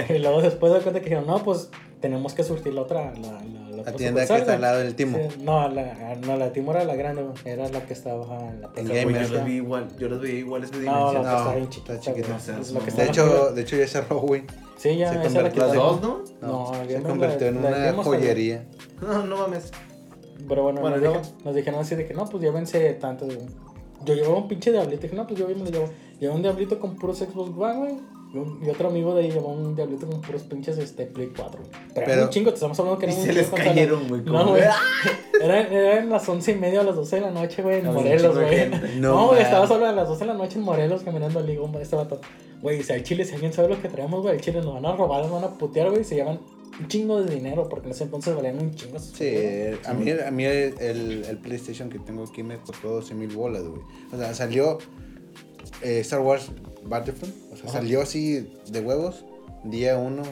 [SPEAKER 2] y luego después de cuenta que dijeron, no, pues tenemos que surtir la otra. La, la, la
[SPEAKER 1] La
[SPEAKER 2] otra
[SPEAKER 1] tienda que está al
[SPEAKER 2] güey".
[SPEAKER 1] lado del Timo.
[SPEAKER 2] Sí, no, la, no, la Timo era la grande. Era la que estaba en la
[SPEAKER 3] Güey, yo los vi igual. Yo los veía iguales de
[SPEAKER 2] No, la que
[SPEAKER 1] No,
[SPEAKER 2] está bien
[SPEAKER 1] está
[SPEAKER 2] chiquita.
[SPEAKER 1] chiquita.
[SPEAKER 2] güey.
[SPEAKER 3] O sea,
[SPEAKER 2] Es
[SPEAKER 3] no.
[SPEAKER 2] lo que
[SPEAKER 1] De
[SPEAKER 2] está
[SPEAKER 1] hecho, de hecho ya cerró, güey.
[SPEAKER 2] Sí, ya,
[SPEAKER 1] se
[SPEAKER 2] esa es la que
[SPEAKER 1] convirtió-
[SPEAKER 3] ¿Las
[SPEAKER 2] está-
[SPEAKER 3] dos, no?
[SPEAKER 2] No,
[SPEAKER 1] se convirtió en
[SPEAKER 2] la- la
[SPEAKER 1] una
[SPEAKER 2] está-
[SPEAKER 1] joyería.
[SPEAKER 3] No, no mames.
[SPEAKER 2] Pero bueno,
[SPEAKER 3] Bueno,
[SPEAKER 2] nos, dijeron, nos dijeron así de que no, pues llévense tanto. güey. Yo llevaba un pinche diablito. Dije, no, pues yo me lo llevo. Llevaba un diablito con puros Xbox One, güey. Y, un- y otro amigo de ahí llevaba un diablito con puros pinches este, Play 4. güey. Pero, un chingo, te estamos hablando que
[SPEAKER 3] Y
[SPEAKER 2] era un
[SPEAKER 3] se les cayeron, güey.
[SPEAKER 2] No, güey. Era, eran las once y media a las 12 de la noche, güey, en Morelos, güey.
[SPEAKER 1] No,
[SPEAKER 2] No, güey, estaba solo a las 12 de la noche en Morelos caminando al ligo, este vato. Güey, si al chile, si alguien sabe lo que traemos, güey, al chile nos van a robar, nos van a putear, güey, y se llevan un chingo de dinero, porque en ese entonces valían un chingo.
[SPEAKER 1] Sí, a mí, a mí el, el PlayStation que tengo aquí me costó 12 mil bolas, güey. O sea, salió eh, Star Wars Battlefront. O sea,
[SPEAKER 2] Ajá.
[SPEAKER 1] salió así de huevos. Día uno.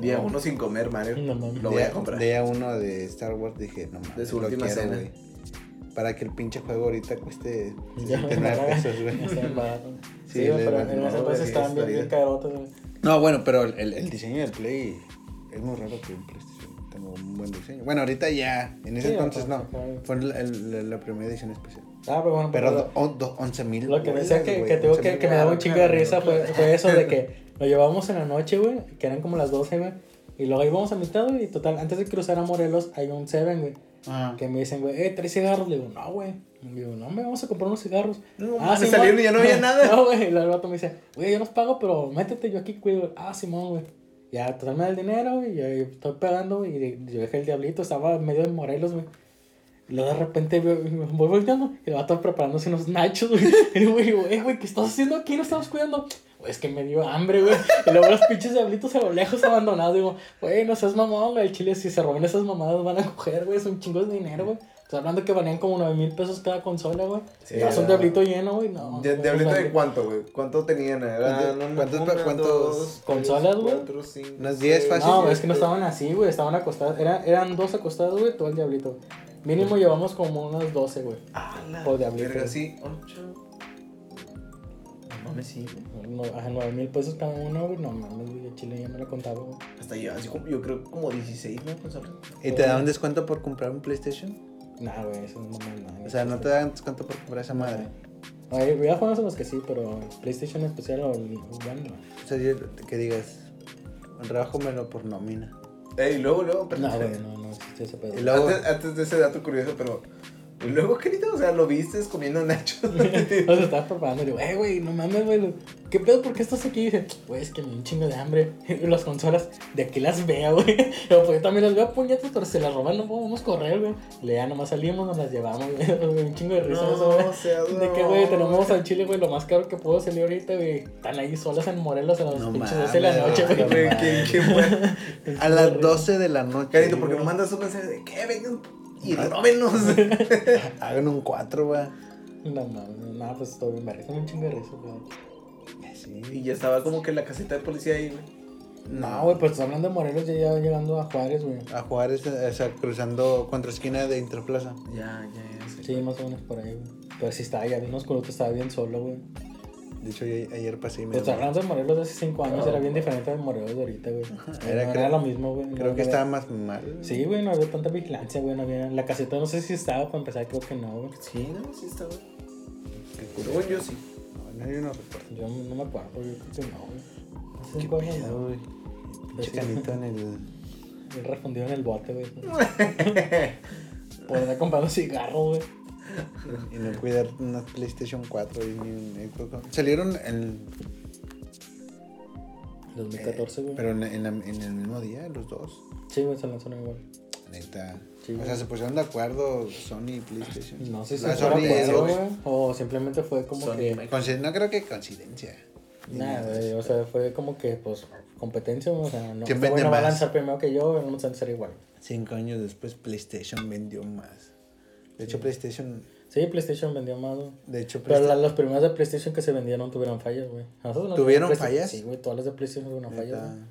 [SPEAKER 3] Día uno sin comer, Mario.
[SPEAKER 2] No mames.
[SPEAKER 3] Lo voy a
[SPEAKER 1] día,
[SPEAKER 3] comprar.
[SPEAKER 1] día uno de Star Wars dije, no mames.
[SPEAKER 3] De su
[SPEAKER 1] lo
[SPEAKER 3] última
[SPEAKER 1] quiero,
[SPEAKER 3] cena.
[SPEAKER 1] güey. Para que el pinche juego ahorita cueste
[SPEAKER 2] Ya,
[SPEAKER 1] 69 pesos, güey. Sí,
[SPEAKER 2] Sí, pero en
[SPEAKER 1] no,
[SPEAKER 2] ese entonces estaban bien bien. carotes, güey.
[SPEAKER 1] No, bueno, pero el, el diseño del Play es muy raro que un PlayStation tenga un buen diseño. Bueno, ahorita ya, en ese
[SPEAKER 2] Sí,
[SPEAKER 1] entonces no. Fue el- el- la, la primera edición especial.
[SPEAKER 2] Ah, pero bueno,
[SPEAKER 1] Pero
[SPEAKER 2] pero
[SPEAKER 1] do- o- do- 11 mil.
[SPEAKER 2] lo que me decía que, que, tengo que, que me daba un chingo de risa fue, fue eso de que lo llevábamos en la noche, güey, que eran como las 12, güey. Y luego íbamos a mitad, güey, y total, antes de cruzar a Morelos hay un Seven, güey.
[SPEAKER 1] Ah.
[SPEAKER 2] Que me dicen, güey, eh, tres cigarros. Le digo, no, güey. Digo, no, me vamos a comprar unos cigarros.
[SPEAKER 3] No,
[SPEAKER 2] ah,
[SPEAKER 3] me
[SPEAKER 2] Simón.
[SPEAKER 3] salieron y ya no había nada.
[SPEAKER 2] no, güey. Y el vato me dice, güey, yo los pago, pero métete yo aquí, cuido. Ah, Simón, güey. Ya, total me da el dinero, güey. Yo estoy pagando. Y yo dejé el diablito, estaba medio de Morelos, güey. Y luego de repente veo- voy volteando y el vato preparándose unos nachos, güey. Y digo, güey, güey, güey, ¿qué estás haciendo aquí? No estamos cuidando. Güey, es que me dio hambre, güey. Y luego los pinches diablitos a lo lejos abandonados. Digo, güey, no seas mamón, güey. El chile, si se roban esas mamadas, van a coger, güey. Son chingos de dinero, güey. Estás hablando que valían como 9 mil pesos cada consola, güey.
[SPEAKER 3] Sí, era-
[SPEAKER 2] diablito lleno, güey. No.
[SPEAKER 3] ¿De, ¿Diablito de cuánto, güey? ¿Cuánto tenían? Eran
[SPEAKER 1] ¿Cuántos-
[SPEAKER 3] una,
[SPEAKER 1] cuántos-
[SPEAKER 3] una,
[SPEAKER 1] cuántos
[SPEAKER 3] dos,
[SPEAKER 2] consolas, güey?
[SPEAKER 1] Unas diez
[SPEAKER 3] seis,
[SPEAKER 1] fácil.
[SPEAKER 2] No, es que no estaban así, güey. Estaban acostados. Era, eran dos acostados, güey. Todo el diablito. Mínimo llevamos como unas 12, güey.
[SPEAKER 3] Ah, la
[SPEAKER 2] Por diablito.
[SPEAKER 3] verga, sí. Ocho. No mames, sí.
[SPEAKER 2] No, a 9 mil pesos cada uno, güey. No mames, güey. El chile ya me lo contaba, güey.
[SPEAKER 3] Hasta yo, así como, yo creo como 16, ¿no? Consolas.
[SPEAKER 1] ¿Y te dan descuento por comprar un PlayStation?
[SPEAKER 2] Nah, güey, eso no me nada.
[SPEAKER 1] O sea, no te dan descuento por comprar esa madre.
[SPEAKER 2] Ay, voy a jugar a los que sí, pero PlayStation especial o no.
[SPEAKER 1] O sea, yo- que digas, rájomelo por nómina.
[SPEAKER 3] Ey, luego, luego, pero.
[SPEAKER 2] No, güey, no, no existe ese pedo.
[SPEAKER 1] Y luego-
[SPEAKER 3] Antes, antes de ese dato curioso, pero. Y luego, querido, o sea, lo viste comiendo nachos.
[SPEAKER 2] O sea, estaba preparando y digo, eh, güey, no mames, güey. ¿Qué pedo? ¿Por qué estás aquí? Y dice, güey, es que me dio un chingo de hambre. Y las consolas, de aquí las veo, güey. Yo, pues yo también las veo puñetas, pero se las roban, no podemos correr, güey. Le ya nomás salimos, nos las llevamos, güey. Un chingo de risa
[SPEAKER 3] No,
[SPEAKER 2] eso, güey.
[SPEAKER 3] o sea,
[SPEAKER 2] De que,
[SPEAKER 3] no.
[SPEAKER 2] güey, tenemos al chile, güey, lo más caro que puedo salir ahorita, güey. Están ahí solas en Morelos a las
[SPEAKER 1] No
[SPEAKER 2] pinches 12 de la noche,
[SPEAKER 1] güey.
[SPEAKER 3] bueno.
[SPEAKER 1] A las 12 de la noche.
[SPEAKER 3] Carito, porque me mandas un mensaje de que vengan y róbenos.
[SPEAKER 1] Hagan un 4, güey.
[SPEAKER 2] No mames, no, pues todo bien, me risa un chingo de risa, güey.
[SPEAKER 1] Sí.
[SPEAKER 3] y ya estaba como que la caseta de policía ahí, güey.
[SPEAKER 2] No, güey, pues hablando de Morelos, ya, ya llegando a Juárez, güey.
[SPEAKER 1] A jugar, ese- o sea, cruzando contra esquina de Interplaza.
[SPEAKER 3] Ya, ya, ya.
[SPEAKER 2] Sí, más o menos por ahí, güey. Pero sí estaba ya bien oscuro, estaba bien solo, güey.
[SPEAKER 1] De hecho, yo ayer pasé y me.
[SPEAKER 2] Pues hablando de Morelos de hace 5 años, era bien diferente de Morelos de ahorita, güey.
[SPEAKER 1] Era
[SPEAKER 2] Era,
[SPEAKER 1] creo-
[SPEAKER 2] lo mismo, güey.
[SPEAKER 1] Creo que estaba más mal.
[SPEAKER 2] Sí, güey, no había tanta vigilancia, güey. No había... La caseta no sé si estaba, para empezar, creo que no, güey.
[SPEAKER 3] Sí, no, sí está, güey.
[SPEAKER 1] Qué
[SPEAKER 3] Según yo sí.
[SPEAKER 1] No, no, yo no recuerdo.
[SPEAKER 2] Yo no me acuerdo, yo creo que no, güey. Hace
[SPEAKER 1] Qué pedo, güey.
[SPEAKER 2] Pues
[SPEAKER 1] en el.
[SPEAKER 2] Yo refundido en el bote, güey. Por andar comprando cigarros, güey.
[SPEAKER 1] Y no cuidar una PlayStation 4. Y ni un Xbox. Salieron en.
[SPEAKER 2] 2014, güey.
[SPEAKER 1] Pero en, en la- en el mismo día, los dos.
[SPEAKER 2] Sí, güey, se lanzaron igual.
[SPEAKER 1] Neta.
[SPEAKER 2] Sí,
[SPEAKER 1] o sea, se pusieron de acuerdo Sony y PlayStation.
[SPEAKER 2] No sé si de
[SPEAKER 1] Sony
[SPEAKER 2] güey. O simplemente fue como
[SPEAKER 3] Sony
[SPEAKER 2] que.
[SPEAKER 1] Consi- No creo que coincidencia.
[SPEAKER 2] Nada, güey. O sea, fue como que, pues, competencia. O sea, no.
[SPEAKER 1] ¿Quién
[SPEAKER 2] este güey no va a
[SPEAKER 1] más?
[SPEAKER 2] lanzar primero que yo, vamos a lanzar igual.
[SPEAKER 1] Cinco años después, PlayStation vendió más. De hecho, PlayStation.
[SPEAKER 2] Sí, PlayStation vendió más, güey.
[SPEAKER 1] De hecho,
[SPEAKER 2] Pero la- las primeras de PlayStation que se vendieron tuvieron fallas, güey.
[SPEAKER 1] ¿Tuvieron fallas?
[SPEAKER 2] Sí, güey, todas las de PlayStation tuvieron fallas, güey.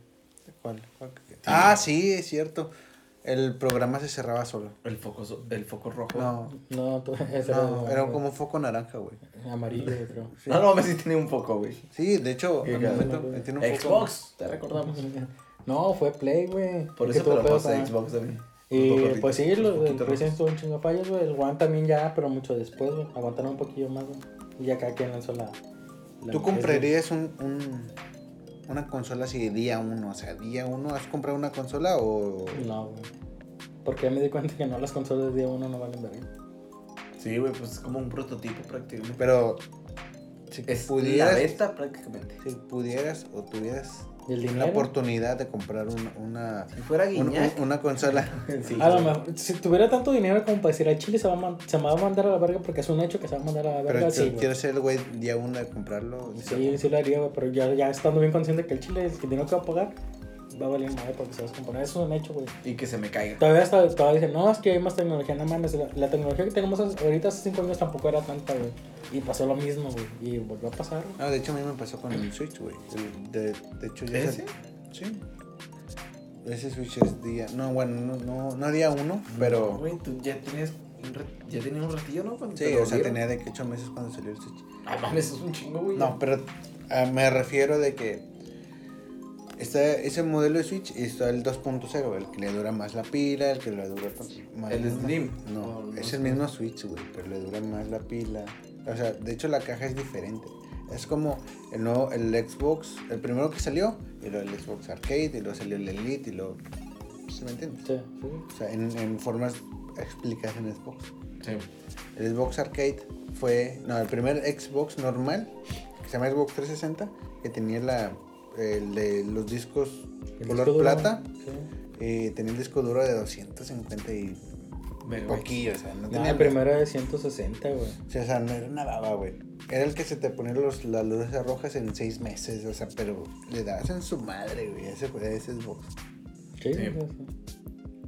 [SPEAKER 1] ¿Cuál? ¿Cuál? Ah, sí, es cierto. El programa se cerraba solo.
[SPEAKER 3] El foco, so- el foco rojo.
[SPEAKER 1] No,
[SPEAKER 2] No, ese
[SPEAKER 1] no,
[SPEAKER 2] era,
[SPEAKER 1] era como un foco naranja, güey.
[SPEAKER 2] amarillo, güey, creo.
[SPEAKER 1] Sí.
[SPEAKER 3] No, no, me sí tenía un foco, güey.
[SPEAKER 1] Sí, de hecho, al
[SPEAKER 3] cagado,
[SPEAKER 1] momento tiene un foco.
[SPEAKER 3] Xbox, te recordamos.
[SPEAKER 2] No, fue Play, güey.
[SPEAKER 3] Por eso, pues
[SPEAKER 2] a-
[SPEAKER 3] Xbox también.
[SPEAKER 2] Y pues sí,
[SPEAKER 3] rico,
[SPEAKER 2] lo,
[SPEAKER 3] un
[SPEAKER 2] el
[SPEAKER 3] poquito
[SPEAKER 2] PlayStation
[SPEAKER 3] rojo.
[SPEAKER 2] tuvo un chingo de fallas, güey. El One también ya, pero mucho después, güey. Aguantaron un poquillo más, güey. Y ya cada quien lanzó la. la
[SPEAKER 1] ¿Tú comprarías un, un- una consola así día uno? O sea, día uno, ¿has comprado una consola o...?
[SPEAKER 2] No, güey. Porque ya me di cuenta que no, las consolas de día uno no valen verga.
[SPEAKER 3] Sí, güey, pues es como un prototipo prácticamente.
[SPEAKER 1] Pero, si
[SPEAKER 3] es la
[SPEAKER 1] pudieras,
[SPEAKER 3] beta prácticamente.
[SPEAKER 1] si pudieras o tuvieras
[SPEAKER 2] ¿Y el
[SPEAKER 1] la oportunidad de comprar una, una,
[SPEAKER 3] Si fuera Guiñac.
[SPEAKER 1] un- una consola,
[SPEAKER 3] sí,
[SPEAKER 2] A lo
[SPEAKER 3] sí.
[SPEAKER 2] mejor, si tuviera tanto dinero como para decir al Chile se, va a man- se me va a mandar a la verga porque es un hecho que se va a mandar a la verga,
[SPEAKER 1] pero
[SPEAKER 2] sí,
[SPEAKER 1] quieres ser el güey día uno de comprarlo,
[SPEAKER 2] Sí, sí lo haría, pero ya, ya estando bien consciente que el Chile es que dinero que va a pagar, va a valer madre porque se va a descomponer. Eso es un hecho, güey.
[SPEAKER 3] Y que se me caiga.
[SPEAKER 2] Todavía, hasta, todavía dicen, no, es que hay más tecnología. No mames, la, la tecnología que tenemos ahorita hace 5 años tampoco era tanta, güey. Y pasó lo mismo, güey. Y volvió a pasar.
[SPEAKER 1] No, de hecho a mí me pasó con el Switch, güey. De, de hecho ya
[SPEAKER 3] ¿Ese?
[SPEAKER 1] Sí. Ese Switch es día. No, bueno, no, no, no día uno, pero.
[SPEAKER 3] Güey, tú ya tienes ya tenías un ratillo, ¿no? Cuando
[SPEAKER 1] Sí, o sea, tenía de que 8 meses cuando salió el Switch.
[SPEAKER 3] Ah, mames, eso es un chingo, güey.
[SPEAKER 1] No, pero ah, me refiero de que está ese modelo de Switch y está el 2.0, el que le dura más la pila, el que le dura más.
[SPEAKER 3] ¿El Slim?
[SPEAKER 1] No, es el mismo Switch, güey, pero le dura más la pila. O sea, de hecho la caja es diferente. Es como el nuevo, el Xbox, el primero que salió, y luego el Xbox Arcade, y luego salió el Elite, y luego. ¿Sí me entiendes?
[SPEAKER 2] Sí, sí.
[SPEAKER 1] O sea, en, en formas explicadas en Xbox.
[SPEAKER 3] Sí.
[SPEAKER 1] El Xbox Arcade fue, no, el primer Xbox normal, que se llama Xbox 360, que tenía la, el de los discos
[SPEAKER 2] El
[SPEAKER 1] color
[SPEAKER 2] disco
[SPEAKER 1] plata,
[SPEAKER 2] Sí.
[SPEAKER 1] y tenía el disco duro de 250 y poquillo, o sea, no
[SPEAKER 2] No,
[SPEAKER 1] tenía...
[SPEAKER 2] el primero era de 160, güey.
[SPEAKER 1] o sea, o sea, no era una baba, güey. Era el que se te ponía los, las luces rojas en seis meses, o sea, pero le dabas en su madre, güey, ese fue ese Xbox.
[SPEAKER 2] Sí,
[SPEAKER 3] Sí.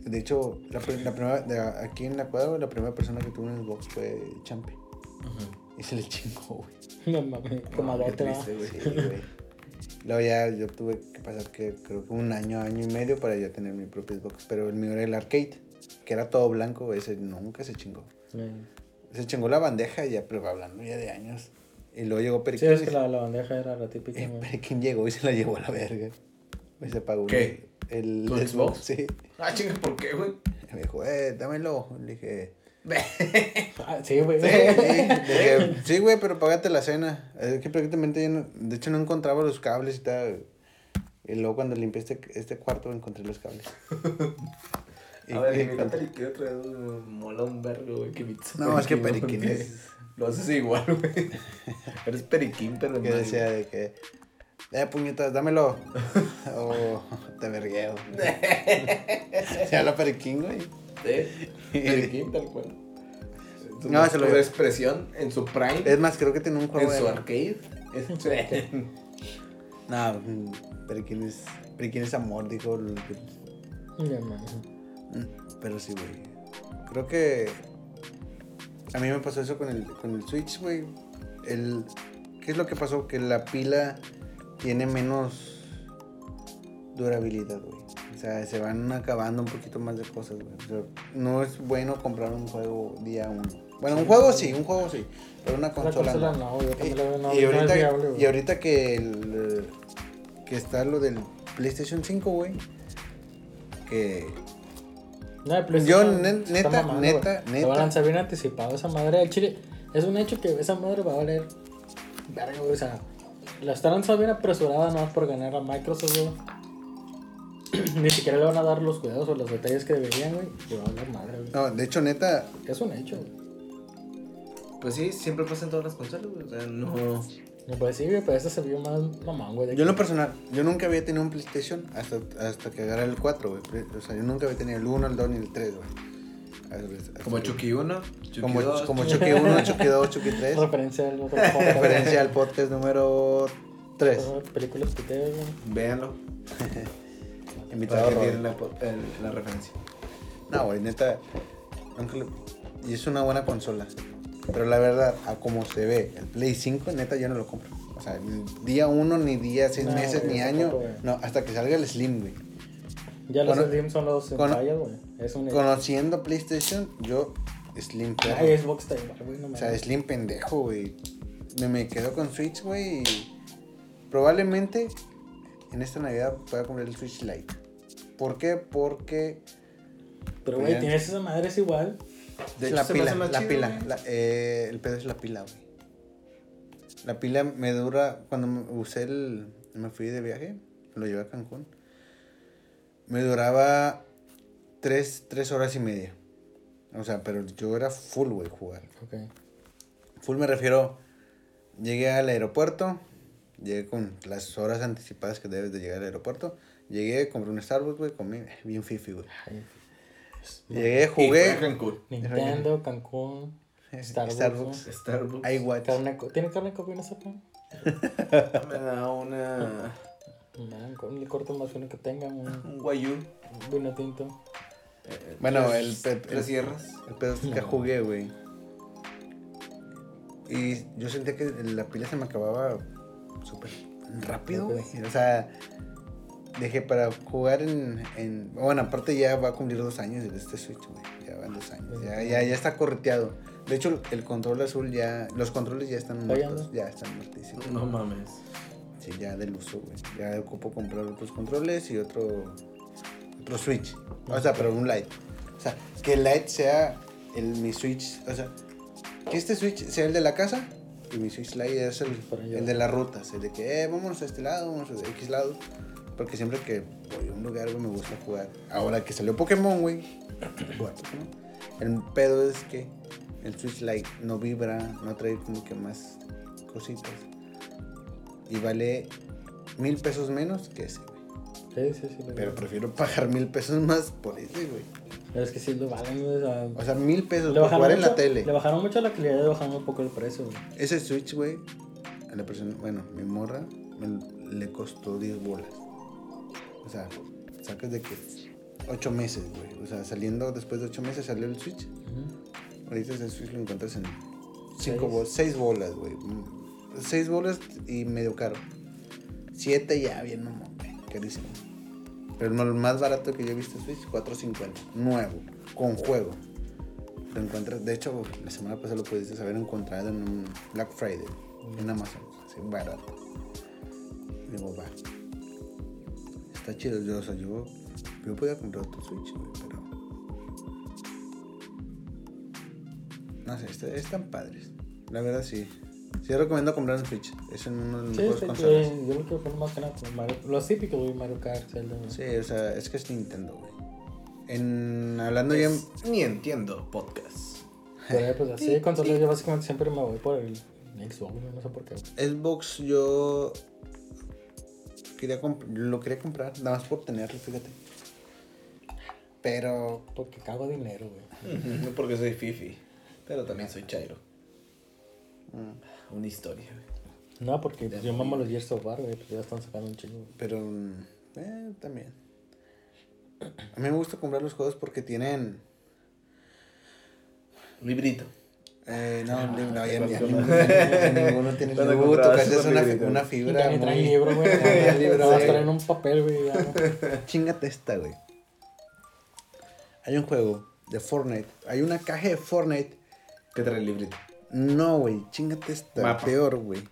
[SPEAKER 1] De hecho, la, pri- la primera, de aquí en la cuadra, güey, la primera persona que tuvo un Xbox fue Champi. Y se le chingó, güey.
[SPEAKER 2] No mames, como
[SPEAKER 3] No,
[SPEAKER 2] ¿no?
[SPEAKER 3] triste, güey.
[SPEAKER 1] Sí. Luego ya yo tuve que pasar que creo que un año, año y medio para ya tener mi propio Xbox. Pero el mío era el arcade, que era todo blanco, ese nunca se chingó.
[SPEAKER 2] Sí.
[SPEAKER 1] Se chingó la bandeja ya, pero hablando ya de años. Y luego llegó
[SPEAKER 2] Sí,
[SPEAKER 1] Periquín.
[SPEAKER 2] es
[SPEAKER 1] y
[SPEAKER 2] que la, la bandeja era la típica.
[SPEAKER 1] Periquín llegó y se la llevó a la verga. Y se pagó.
[SPEAKER 3] ¿Qué?
[SPEAKER 1] El
[SPEAKER 3] ¿Tu Xbox?
[SPEAKER 1] Sí.
[SPEAKER 3] Ah, chinga, ¿por qué, güey?
[SPEAKER 1] Y me dijo, eh, dámelo. Le dije,
[SPEAKER 2] sí, güey.
[SPEAKER 1] Sí, güey, pero págate la cena. Es que prácticamente yo no- de hecho no encontraba los cables y tal. Y luego cuando limpié este, este cuarto encontré los cables. Y-
[SPEAKER 3] A ver,
[SPEAKER 1] y
[SPEAKER 3] mi
[SPEAKER 1] encontré-
[SPEAKER 3] Natalie quiero traer un mola un vergo, güey, que pizza.
[SPEAKER 1] No, es que Periquín es-
[SPEAKER 3] Lo haces igual, güey. Eres periquín, pero en
[SPEAKER 1] que decía de que, eh, puñetas, dámelo. o te vergueo. Se habla periquín, güey.
[SPEAKER 3] ¿Eh? Periquín, tal cual.
[SPEAKER 1] No, se lo digo.
[SPEAKER 3] expresión en su prime,
[SPEAKER 1] Es más, creo que tiene un juego
[SPEAKER 3] en su
[SPEAKER 1] de...
[SPEAKER 3] arcade. Es...
[SPEAKER 1] No, periquín es, periquín es amor, dijo. el-. Mm, Pero sí, güey. Creo que a mí me pasó eso con el, con el Switch, güey. El, ¿Qué es lo que pasó? Que la pila tiene menos durabilidad, güey. Sea, se van acabando un poquito más de cosas, güey. O sea, no es bueno comprar un juego día uno. Bueno, un juego sí, un juego sí. Pero una
[SPEAKER 2] La
[SPEAKER 1] consola,
[SPEAKER 2] consola
[SPEAKER 1] no.
[SPEAKER 2] no, yo
[SPEAKER 1] Y,
[SPEAKER 2] no, no
[SPEAKER 1] ahorita,
[SPEAKER 2] es viable, güey.
[SPEAKER 1] y ahorita que, el, que está lo del PlayStation 5, güey. Que
[SPEAKER 2] No,
[SPEAKER 1] Yo, neta,
[SPEAKER 2] mamando,
[SPEAKER 1] neta,
[SPEAKER 2] güey.
[SPEAKER 1] neta.
[SPEAKER 2] Lo van a lanzar bien anticipado esa madre. El chile es un hecho que esa madre va a valer. Verga. O sea, la están lanzando bien apresurada nomás por ganar a Microsoft, güey. Ni siquiera le van a dar los cuidados o los detalles que deberían, güey. Y va a valer madre, güey.
[SPEAKER 1] No, de hecho, neta,
[SPEAKER 2] Es un hecho, güey.
[SPEAKER 3] Pues sí, siempre pasa en todas las consolas, güey. O sea, no.
[SPEAKER 2] No puede decir, güey, pero ese se vio más mamón, güey.
[SPEAKER 1] yo en lo
[SPEAKER 2] que-
[SPEAKER 1] personal, yo nunca había tenido un PlayStation hasta, hasta que agarré el 4, güey. O sea, yo nunca había tenido el 1, el 2 ni el 3, güey. Hasta-
[SPEAKER 3] Como Chucky 1, Chucky
[SPEAKER 1] Como,
[SPEAKER 3] 2.
[SPEAKER 1] como Chucky 1, Chucky 2, Chucky 3.
[SPEAKER 2] Referencia al otro podcast,
[SPEAKER 1] Referencia al podcast número 3.
[SPEAKER 2] güey. Películas piteas, güey.
[SPEAKER 3] Véanlo.
[SPEAKER 1] Invitado
[SPEAKER 3] Para que tienen la, el- la referencia.
[SPEAKER 1] No, güey, neta. Y es una buena consola. Pero la verdad, a como se ve, el Play 5, neta, yo no lo compro. O sea, ni día 1, ni día 6
[SPEAKER 2] No,
[SPEAKER 1] meses,
[SPEAKER 2] güey,
[SPEAKER 1] ni año.
[SPEAKER 2] güey.
[SPEAKER 1] No, hasta que salga el Slim, güey.
[SPEAKER 2] Ya los
[SPEAKER 1] Cono-
[SPEAKER 2] Slim son los fallas, güey. Es un
[SPEAKER 1] Conociendo PlayStation, yo Slim perro.
[SPEAKER 2] Ay, Xbox está igual, güey. No
[SPEAKER 1] O sea. Slim pendejo, güey. Me, me quedo con Switch, güey. Y probablemente en esta Navidad pueda comprar el Switch Lite. ¿Por qué? Porque
[SPEAKER 2] Pero, güey,
[SPEAKER 1] Bien.
[SPEAKER 2] tienes esa madre es igual.
[SPEAKER 3] De hecho,
[SPEAKER 1] la pila, la
[SPEAKER 3] chido,
[SPEAKER 1] pila. la- eh, el pedo es la pila, güey. La pila me dura, cuando me usé el, me fui de viaje, lo llevé a Cancún, me duraba tres, tres horas y media. O sea, pero yo era full, güey, jugar.
[SPEAKER 2] Ok.
[SPEAKER 1] Full me refiero, llegué al aeropuerto, llegué con las horas anticipadas que debes de llegar al aeropuerto, llegué, compré un Starbucks, güey, comí, bien fifi, güey. Llegué, jugué,
[SPEAKER 3] Cancún.
[SPEAKER 2] Nintendo, Cancún, Starbucks.
[SPEAKER 1] Starbucks,
[SPEAKER 3] Starbucks.
[SPEAKER 1] iWatch.
[SPEAKER 2] Carne, ¿Tiene carne con esa pan?
[SPEAKER 3] Me da una.
[SPEAKER 2] Man, con el corte más fino que tengan, un
[SPEAKER 3] Un guayú.
[SPEAKER 2] vino tinto.
[SPEAKER 3] eh,
[SPEAKER 1] Bueno,
[SPEAKER 3] tres-
[SPEAKER 1] el pe-
[SPEAKER 3] Tres sierras.
[SPEAKER 1] El pedo es que jugué, güey. Y yo sentía que la pila se me acababa súper rápido, güey. O sea, dejé para jugar en, en- Bueno, aparte ya va a cumplir dos años de este Switch, güey. Ya van dos años. Ya, ya, ya está correteado. De hecho, el control azul ya... Los controles ya están muertos. Ya están muertísimos.
[SPEAKER 3] No mames.
[SPEAKER 1] Sí, ya del uso, güey. Ya ocupo comprar otros controles y otro otro Switch. O sea, pero un Lite. O sea, que el Lite sea el, mi Switch. O sea, que este Switch sea el de la casa y mi Switch Lite es el, el de las rutas. El de que, eh, vámonos a este lado, vámonos a X lado. Porque siempre que voy a un lugar, güey, me gusta jugar. Ahora que salió Pokémon, güey. jugar Pokémon. El pedo es que el Switch Lite no vibra, no trae como que más cositas. Y vale mil pesos menos que ese, güey.
[SPEAKER 2] Sí, sí, sí.
[SPEAKER 1] Pero prefiero pagar mil pesos más por ese, güey.
[SPEAKER 2] Es que sí lo valen, güey. o sea,
[SPEAKER 1] O sea, mil pesos por jugar en la tele.
[SPEAKER 2] Le bajaron mucho la calidad le bajaron un poco el precio, güey.
[SPEAKER 1] Ese Switch, güey, a la persona, bueno, mi morra, me- le costó 10 bolas. O sea, sacas de que 8 meses, güey. O sea, saliendo después de 8 meses salió el Switch.
[SPEAKER 2] Ujú.
[SPEAKER 1] Ahorita ese Switch lo encuentras en 5
[SPEAKER 2] Seis.
[SPEAKER 1] bolas, 6 bolas, güey. 6 bolas y medio caro. 7 ya, bien güey. Carísimo. Pero el más barato que yo he visto en Switch, 4.50. Nuevo, con juego. Lo encuentras, de hecho, la semana pasada lo pudiste haber encontrado en un Black Friday, en Amazon, así barato. Digo, va. Está chido, yo, o sea, yo, yo podía comprar otro Switch, güey, pero. No sé, está- están padres. La verdad sí. Sí recomiendo comprar un Switch. Es en uno de los
[SPEAKER 2] Sí,
[SPEAKER 1] mejores
[SPEAKER 2] sí,
[SPEAKER 1] consolas.
[SPEAKER 2] sí, yo lo que fue más que nada como Mario, los típicos, güey, Mario Kart, Zelda.
[SPEAKER 1] Sí, o sea, es que es Nintendo, güey. En, hablando ya...
[SPEAKER 3] Es- Ni entiendo podcast.
[SPEAKER 2] Pero pues así, consolas yo básicamente siempre me voy por el Xbox, güey, no sé por qué.
[SPEAKER 1] Xbox yo quería lo quería comprar, nada más por tenerlo, fíjate. Pero
[SPEAKER 2] Porque cago dinero, güey.
[SPEAKER 3] No porque soy fifi. Pero también soy chairo. Una historia, güey.
[SPEAKER 2] No, porque pues, yo mamo los Gears of War, güey, pues ya están sacando un chingo. güey.
[SPEAKER 1] pero mm, eh, también. A mí me gusta comprar los juegos porque tienen
[SPEAKER 3] Librito.
[SPEAKER 1] Eh, no,
[SPEAKER 2] Ah,
[SPEAKER 1] no, ya, ya, ninguno, ya ninguno tiene
[SPEAKER 3] comprabas
[SPEAKER 1] tocaste
[SPEAKER 3] un
[SPEAKER 1] una, una
[SPEAKER 2] Ya
[SPEAKER 1] fibra
[SPEAKER 2] traen
[SPEAKER 1] muy-
[SPEAKER 2] libro, güey.
[SPEAKER 1] Ya libro,
[SPEAKER 2] traen un papel, güey. ya, ¿no?
[SPEAKER 1] Chingate esta, güey. Hay un juego de Fortnite. Hay una caja de Fortnite.
[SPEAKER 3] ¿Qué trae el librito?
[SPEAKER 1] No, güey. Chingate esta.
[SPEAKER 3] Mapa.
[SPEAKER 1] Peor, güey.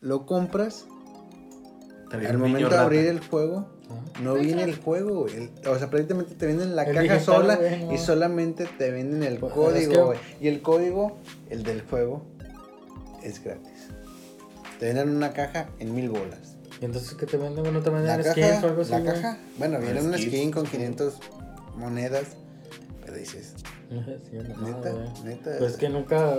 [SPEAKER 1] Lo compras.
[SPEAKER 3] Trae
[SPEAKER 1] Al momento de abrir el juego. No viene el juego, güey. El- O sea, prácticamente te venden la
[SPEAKER 2] El
[SPEAKER 1] caja
[SPEAKER 2] digital,
[SPEAKER 1] sola
[SPEAKER 2] güey, no.
[SPEAKER 1] y solamente te venden el
[SPEAKER 2] Pues, es
[SPEAKER 1] código,
[SPEAKER 2] que-
[SPEAKER 1] güey. Y el código, el del juego, es gratis. Te venden una caja en mil bolas.
[SPEAKER 2] Y entonces, ¿qué te venden? Bueno, te
[SPEAKER 1] La
[SPEAKER 2] venden skins
[SPEAKER 1] caja,
[SPEAKER 2] o algo así.
[SPEAKER 1] la
[SPEAKER 2] güey.
[SPEAKER 1] caja, bueno, viene una skin con
[SPEAKER 3] sí.
[SPEAKER 1] 500 monedas. Pero dices,
[SPEAKER 2] sí,
[SPEAKER 1] Neta, neta.
[SPEAKER 2] Pues es que nunca.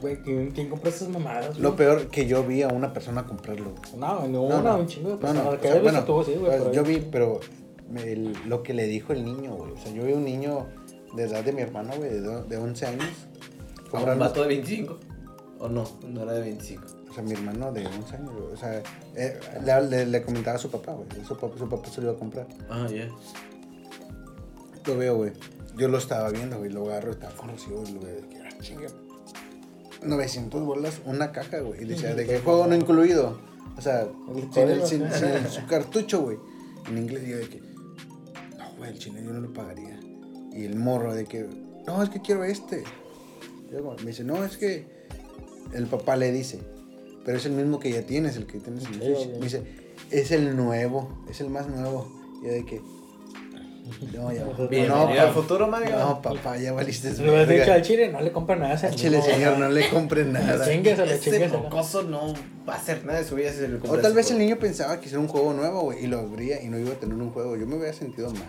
[SPEAKER 2] Güey, ¿quién, quién compra esas mamadas?
[SPEAKER 1] Lo
[SPEAKER 2] güey?
[SPEAKER 1] peor que yo vi a una persona comprarlo.
[SPEAKER 2] No, no,
[SPEAKER 1] No,
[SPEAKER 2] una,
[SPEAKER 1] no.
[SPEAKER 2] un chingo de
[SPEAKER 1] No,
[SPEAKER 2] personas.
[SPEAKER 1] no, o
[SPEAKER 2] que
[SPEAKER 1] sea, bueno,
[SPEAKER 2] tú, sí, güey.
[SPEAKER 1] pues, yo vi, pero el- lo que le dijo el niño, güey. O sea, yo vi un niño de edad de mi hermano, güey, de, de 11 años.
[SPEAKER 3] ¿A un
[SPEAKER 1] comprando-
[SPEAKER 3] vato de 25? ¿O no? No era de 25.
[SPEAKER 1] O sea, mi hermano de 11 años, güey. O sea, eh, le, le- le comentaba a su papá, güey. Su papá, su papá se lo iba a comprar.
[SPEAKER 3] Ah, ya.
[SPEAKER 1] Lo veo, güey. Yo lo estaba viendo, güey. Lo agarro, estaba conocido, y lo veo. De que, ah, chinga. 900 bolas, una caja, güey. Y decía, ¿de qué juego no incluido? O sea,
[SPEAKER 2] El
[SPEAKER 1] sin, el, sin- sin el- su cartucho, güey. En inglés, yo de que, no, güey, el chile yo no lo pagaría. Y el morro de que, no, es que quiero este. Yo me dice, no, es que el papá le dice, pero es el mismo que ya tienes, el que tienes en el
[SPEAKER 2] Sí, obvio.
[SPEAKER 1] Me dice, es el nuevo, es el más nuevo. Y yo de que, no, ya,
[SPEAKER 3] Bienvenido
[SPEAKER 1] no,
[SPEAKER 3] al
[SPEAKER 1] papá,
[SPEAKER 3] futuro, Mario.
[SPEAKER 1] no, papá, ya valiste.
[SPEAKER 2] Se lo has dicho al chile, no le compra nada
[SPEAKER 1] Al chile, señor, no le compre nada.
[SPEAKER 2] Chingueselo,
[SPEAKER 3] Ese
[SPEAKER 2] chingueselo.
[SPEAKER 3] mocoso no va a hacer nada de su vida si se le
[SPEAKER 1] O
[SPEAKER 3] compra
[SPEAKER 1] tal
[SPEAKER 3] ese
[SPEAKER 1] vez el niño pensaba que era un juego nuevo, güey, y lo abría y no iba a tener un juego. Yo me hubiera sentido mal.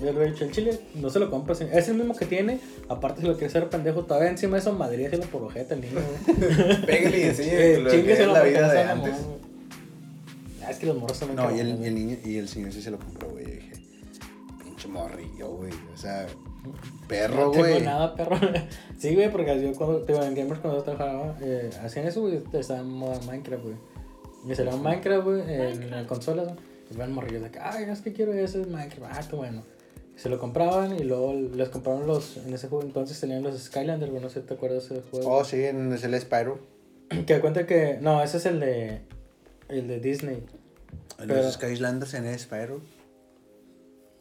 [SPEAKER 2] Yo le he dicho, el chile no se lo compra. sí. Es el mismo que tiene. Aparte, si lo quiere hacer pendejo, todavía encima de eso, Madrid lo por ojete el niño, güey.
[SPEAKER 3] Pégale y enseñe
[SPEAKER 2] Eh,
[SPEAKER 3] lo que es
[SPEAKER 2] chingueselo
[SPEAKER 3] la vida
[SPEAKER 2] no
[SPEAKER 3] de antes.
[SPEAKER 2] Ah, Es que los morros son muy
[SPEAKER 1] No, y el, el niño y el señor sí se lo compró, güey. Morrillo, güey. O sea, perro,
[SPEAKER 2] No tengo
[SPEAKER 1] güey.
[SPEAKER 2] nada, perro. sí, güey, porque yo cuando te iba en Gamers, cuando yo trabajaba, eh, hacían eso, güey, estaba en moda Minecraft, güey. Y salió un Minecraft, güey, en las consolas, güey. Y van morrillos de que, ay, es que quiero ese Minecraft. Ah, qué bueno. Se lo compraban y luego les compraron los. En ese juego entonces tenían los Skylanders, güey. No sé si te acuerdas de ese juego.
[SPEAKER 1] Oh, sí, en es el Spyro.
[SPEAKER 2] Que cuenta que. No, ese es el de. El de Disney. Pero-
[SPEAKER 1] Los Skylanders en el Spyro.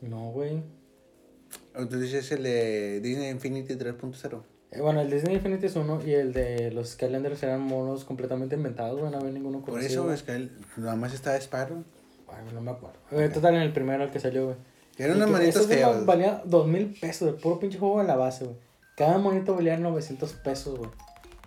[SPEAKER 2] No, güey.
[SPEAKER 1] Tú dices el de Disney Infinity 3.0.
[SPEAKER 2] Eh, Bueno, el Disney Infinity es uno y el de los Skylanders eran monos completamente inventados, güey. No había ninguno
[SPEAKER 1] Por
[SPEAKER 2] conocido.
[SPEAKER 1] eso, Sky, nada más estaba Spyro.
[SPEAKER 2] Ay, no me acuerdo. Eh, Total, en el primero el que salió, güey. Esos, güey,
[SPEAKER 1] feos.
[SPEAKER 2] Valía dos mil pesos, el puro pinche juego a la base, güey. Cada monito valía 900 pesos, güey.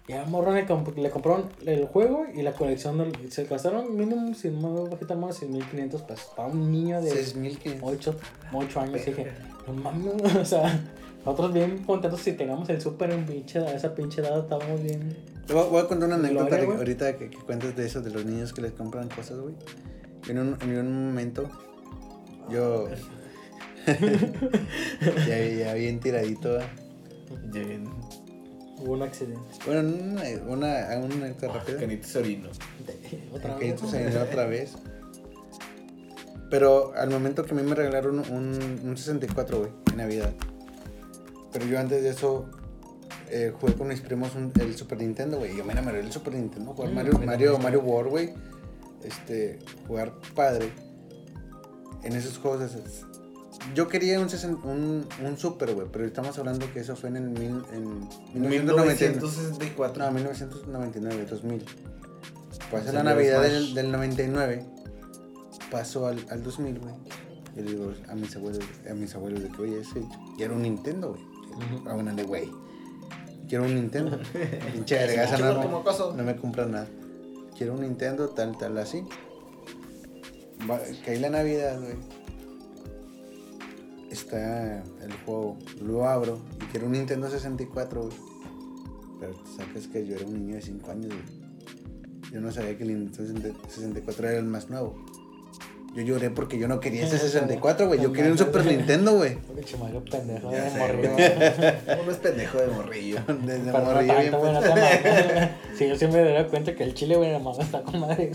[SPEAKER 2] Y a morro le, comp- le compraron el juego y la colección. se gastaron mínimo, si no me bajita más, 6.500 pesos. Para un niño de
[SPEAKER 1] 6.500.
[SPEAKER 2] 8, 8 años. Dije, no mames, o sea, nosotros bien contentos si teníamos el super en pinche, a esa pinche edad, estábamos bien.
[SPEAKER 1] Te voy, voy a contar una anécdota ahorita que, que cuentes de eso, de los niños que les compran cosas, güey. En un, en un momento, yo. ya, ya bien tiradito.
[SPEAKER 3] Ya bien.
[SPEAKER 2] Hubo un accidente.
[SPEAKER 1] Bueno, una, una, una anécdota rápida.
[SPEAKER 3] Canito Sorino.
[SPEAKER 2] Otra
[SPEAKER 1] otra vez. Pero al momento que a mí me regalaron un, un 64, güey, en Navidad. Pero yo antes de eso eh, jugué con mis primos un- el Super Nintendo, güey. Yo me enamoré del Super Nintendo, jugar
[SPEAKER 2] Mm,
[SPEAKER 1] Mario, Mario. Mario World, güey. Este, jugar padre. En esos juegos. Yo quería un, sesen- un, un Super, güey, pero estamos hablando que eso fue en, el mil- en 1999.
[SPEAKER 3] 1964.
[SPEAKER 1] No, 1999, 2000. Pues en la Navidad del, del 99 pasó al, al 2000, güey. Yo le digo a mis abuelos, a mis abuelos de que, oye, ese quiero un Nintendo, güey.
[SPEAKER 2] Ujú.
[SPEAKER 1] Ah, bueno, de güey. Quiero un Nintendo. Pinche vergaza, no, no me compran nada. Quiero un Nintendo, tal, tal, así. Va, cae la Navidad, güey. Está el juego, lo abro y quiero un Nintendo 64, güey. Pero sacas que yo era un niño de 5 años, güey. Yo no sabía que el Nintendo 64 era el más nuevo. Yo lloré porque yo no quería ese 64, güey. Yo quería un Super Nintendo, güey.
[SPEAKER 2] Pinche Mario pendejo de morrillo.
[SPEAKER 3] Uno es pendejo de morrillo.
[SPEAKER 1] Desde
[SPEAKER 2] Pero
[SPEAKER 1] morrillo bien
[SPEAKER 2] tanto, güey, no te mames. Sí, yo siempre me doy cuenta que el chile, güey, la mamá está con madre.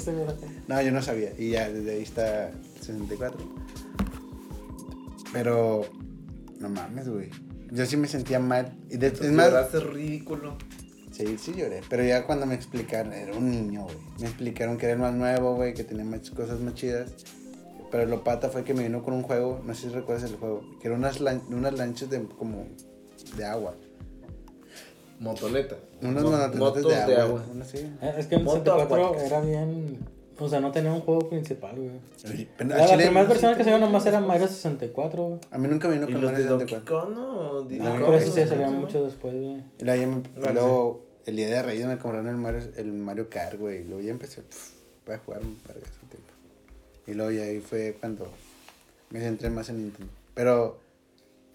[SPEAKER 1] No, yo no sabía. Y ya, desde ahí está 64. Pero, no mames, güey. Yo sí me sentía mal. Y de- es más,
[SPEAKER 3] Lloraste ridículo.
[SPEAKER 1] sí, sí lloré. Pero ya cuando me explicaron, era un niño, güey. Me explicaron que era el más nuevo, güey, que tenía más cosas más chidas. Pero lo pata fue que me vino con un juego, no sé si recuerdas el juego, que eran unas, lan- unas lanchas de como de agua.
[SPEAKER 3] Motoleta.
[SPEAKER 1] Unas
[SPEAKER 3] Mo-
[SPEAKER 1] monotonetas
[SPEAKER 3] motos
[SPEAKER 1] de agua.
[SPEAKER 2] Eh, Es que el
[SPEAKER 3] Moto
[SPEAKER 2] 64
[SPEAKER 3] acuáticas.
[SPEAKER 2] era bien. O sea, no tenía un juego principal, güey.
[SPEAKER 1] Pero
[SPEAKER 2] La,
[SPEAKER 1] chile-
[SPEAKER 2] primeras versiones que salieron nomás eran Mario 64, güey.
[SPEAKER 1] A mí nunca me vino
[SPEAKER 3] ¿Y
[SPEAKER 1] con
[SPEAKER 3] los
[SPEAKER 1] Mario
[SPEAKER 3] de Donkey
[SPEAKER 1] 64.
[SPEAKER 3] Kong o Diddy
[SPEAKER 1] Ah,
[SPEAKER 3] Kong?
[SPEAKER 2] Pero eso
[SPEAKER 1] sí,
[SPEAKER 2] sí salieron mucho después, güey.
[SPEAKER 1] Y luego, ya me- y
[SPEAKER 3] Vale,
[SPEAKER 1] luego el día de Reyes me compraron el Mario, el Mario Kart, güey. Y luego ya empecé pff, a jugar un par de ese tiempo. Y luego ya ahí fue cuando me centré más en Nintendo. Pero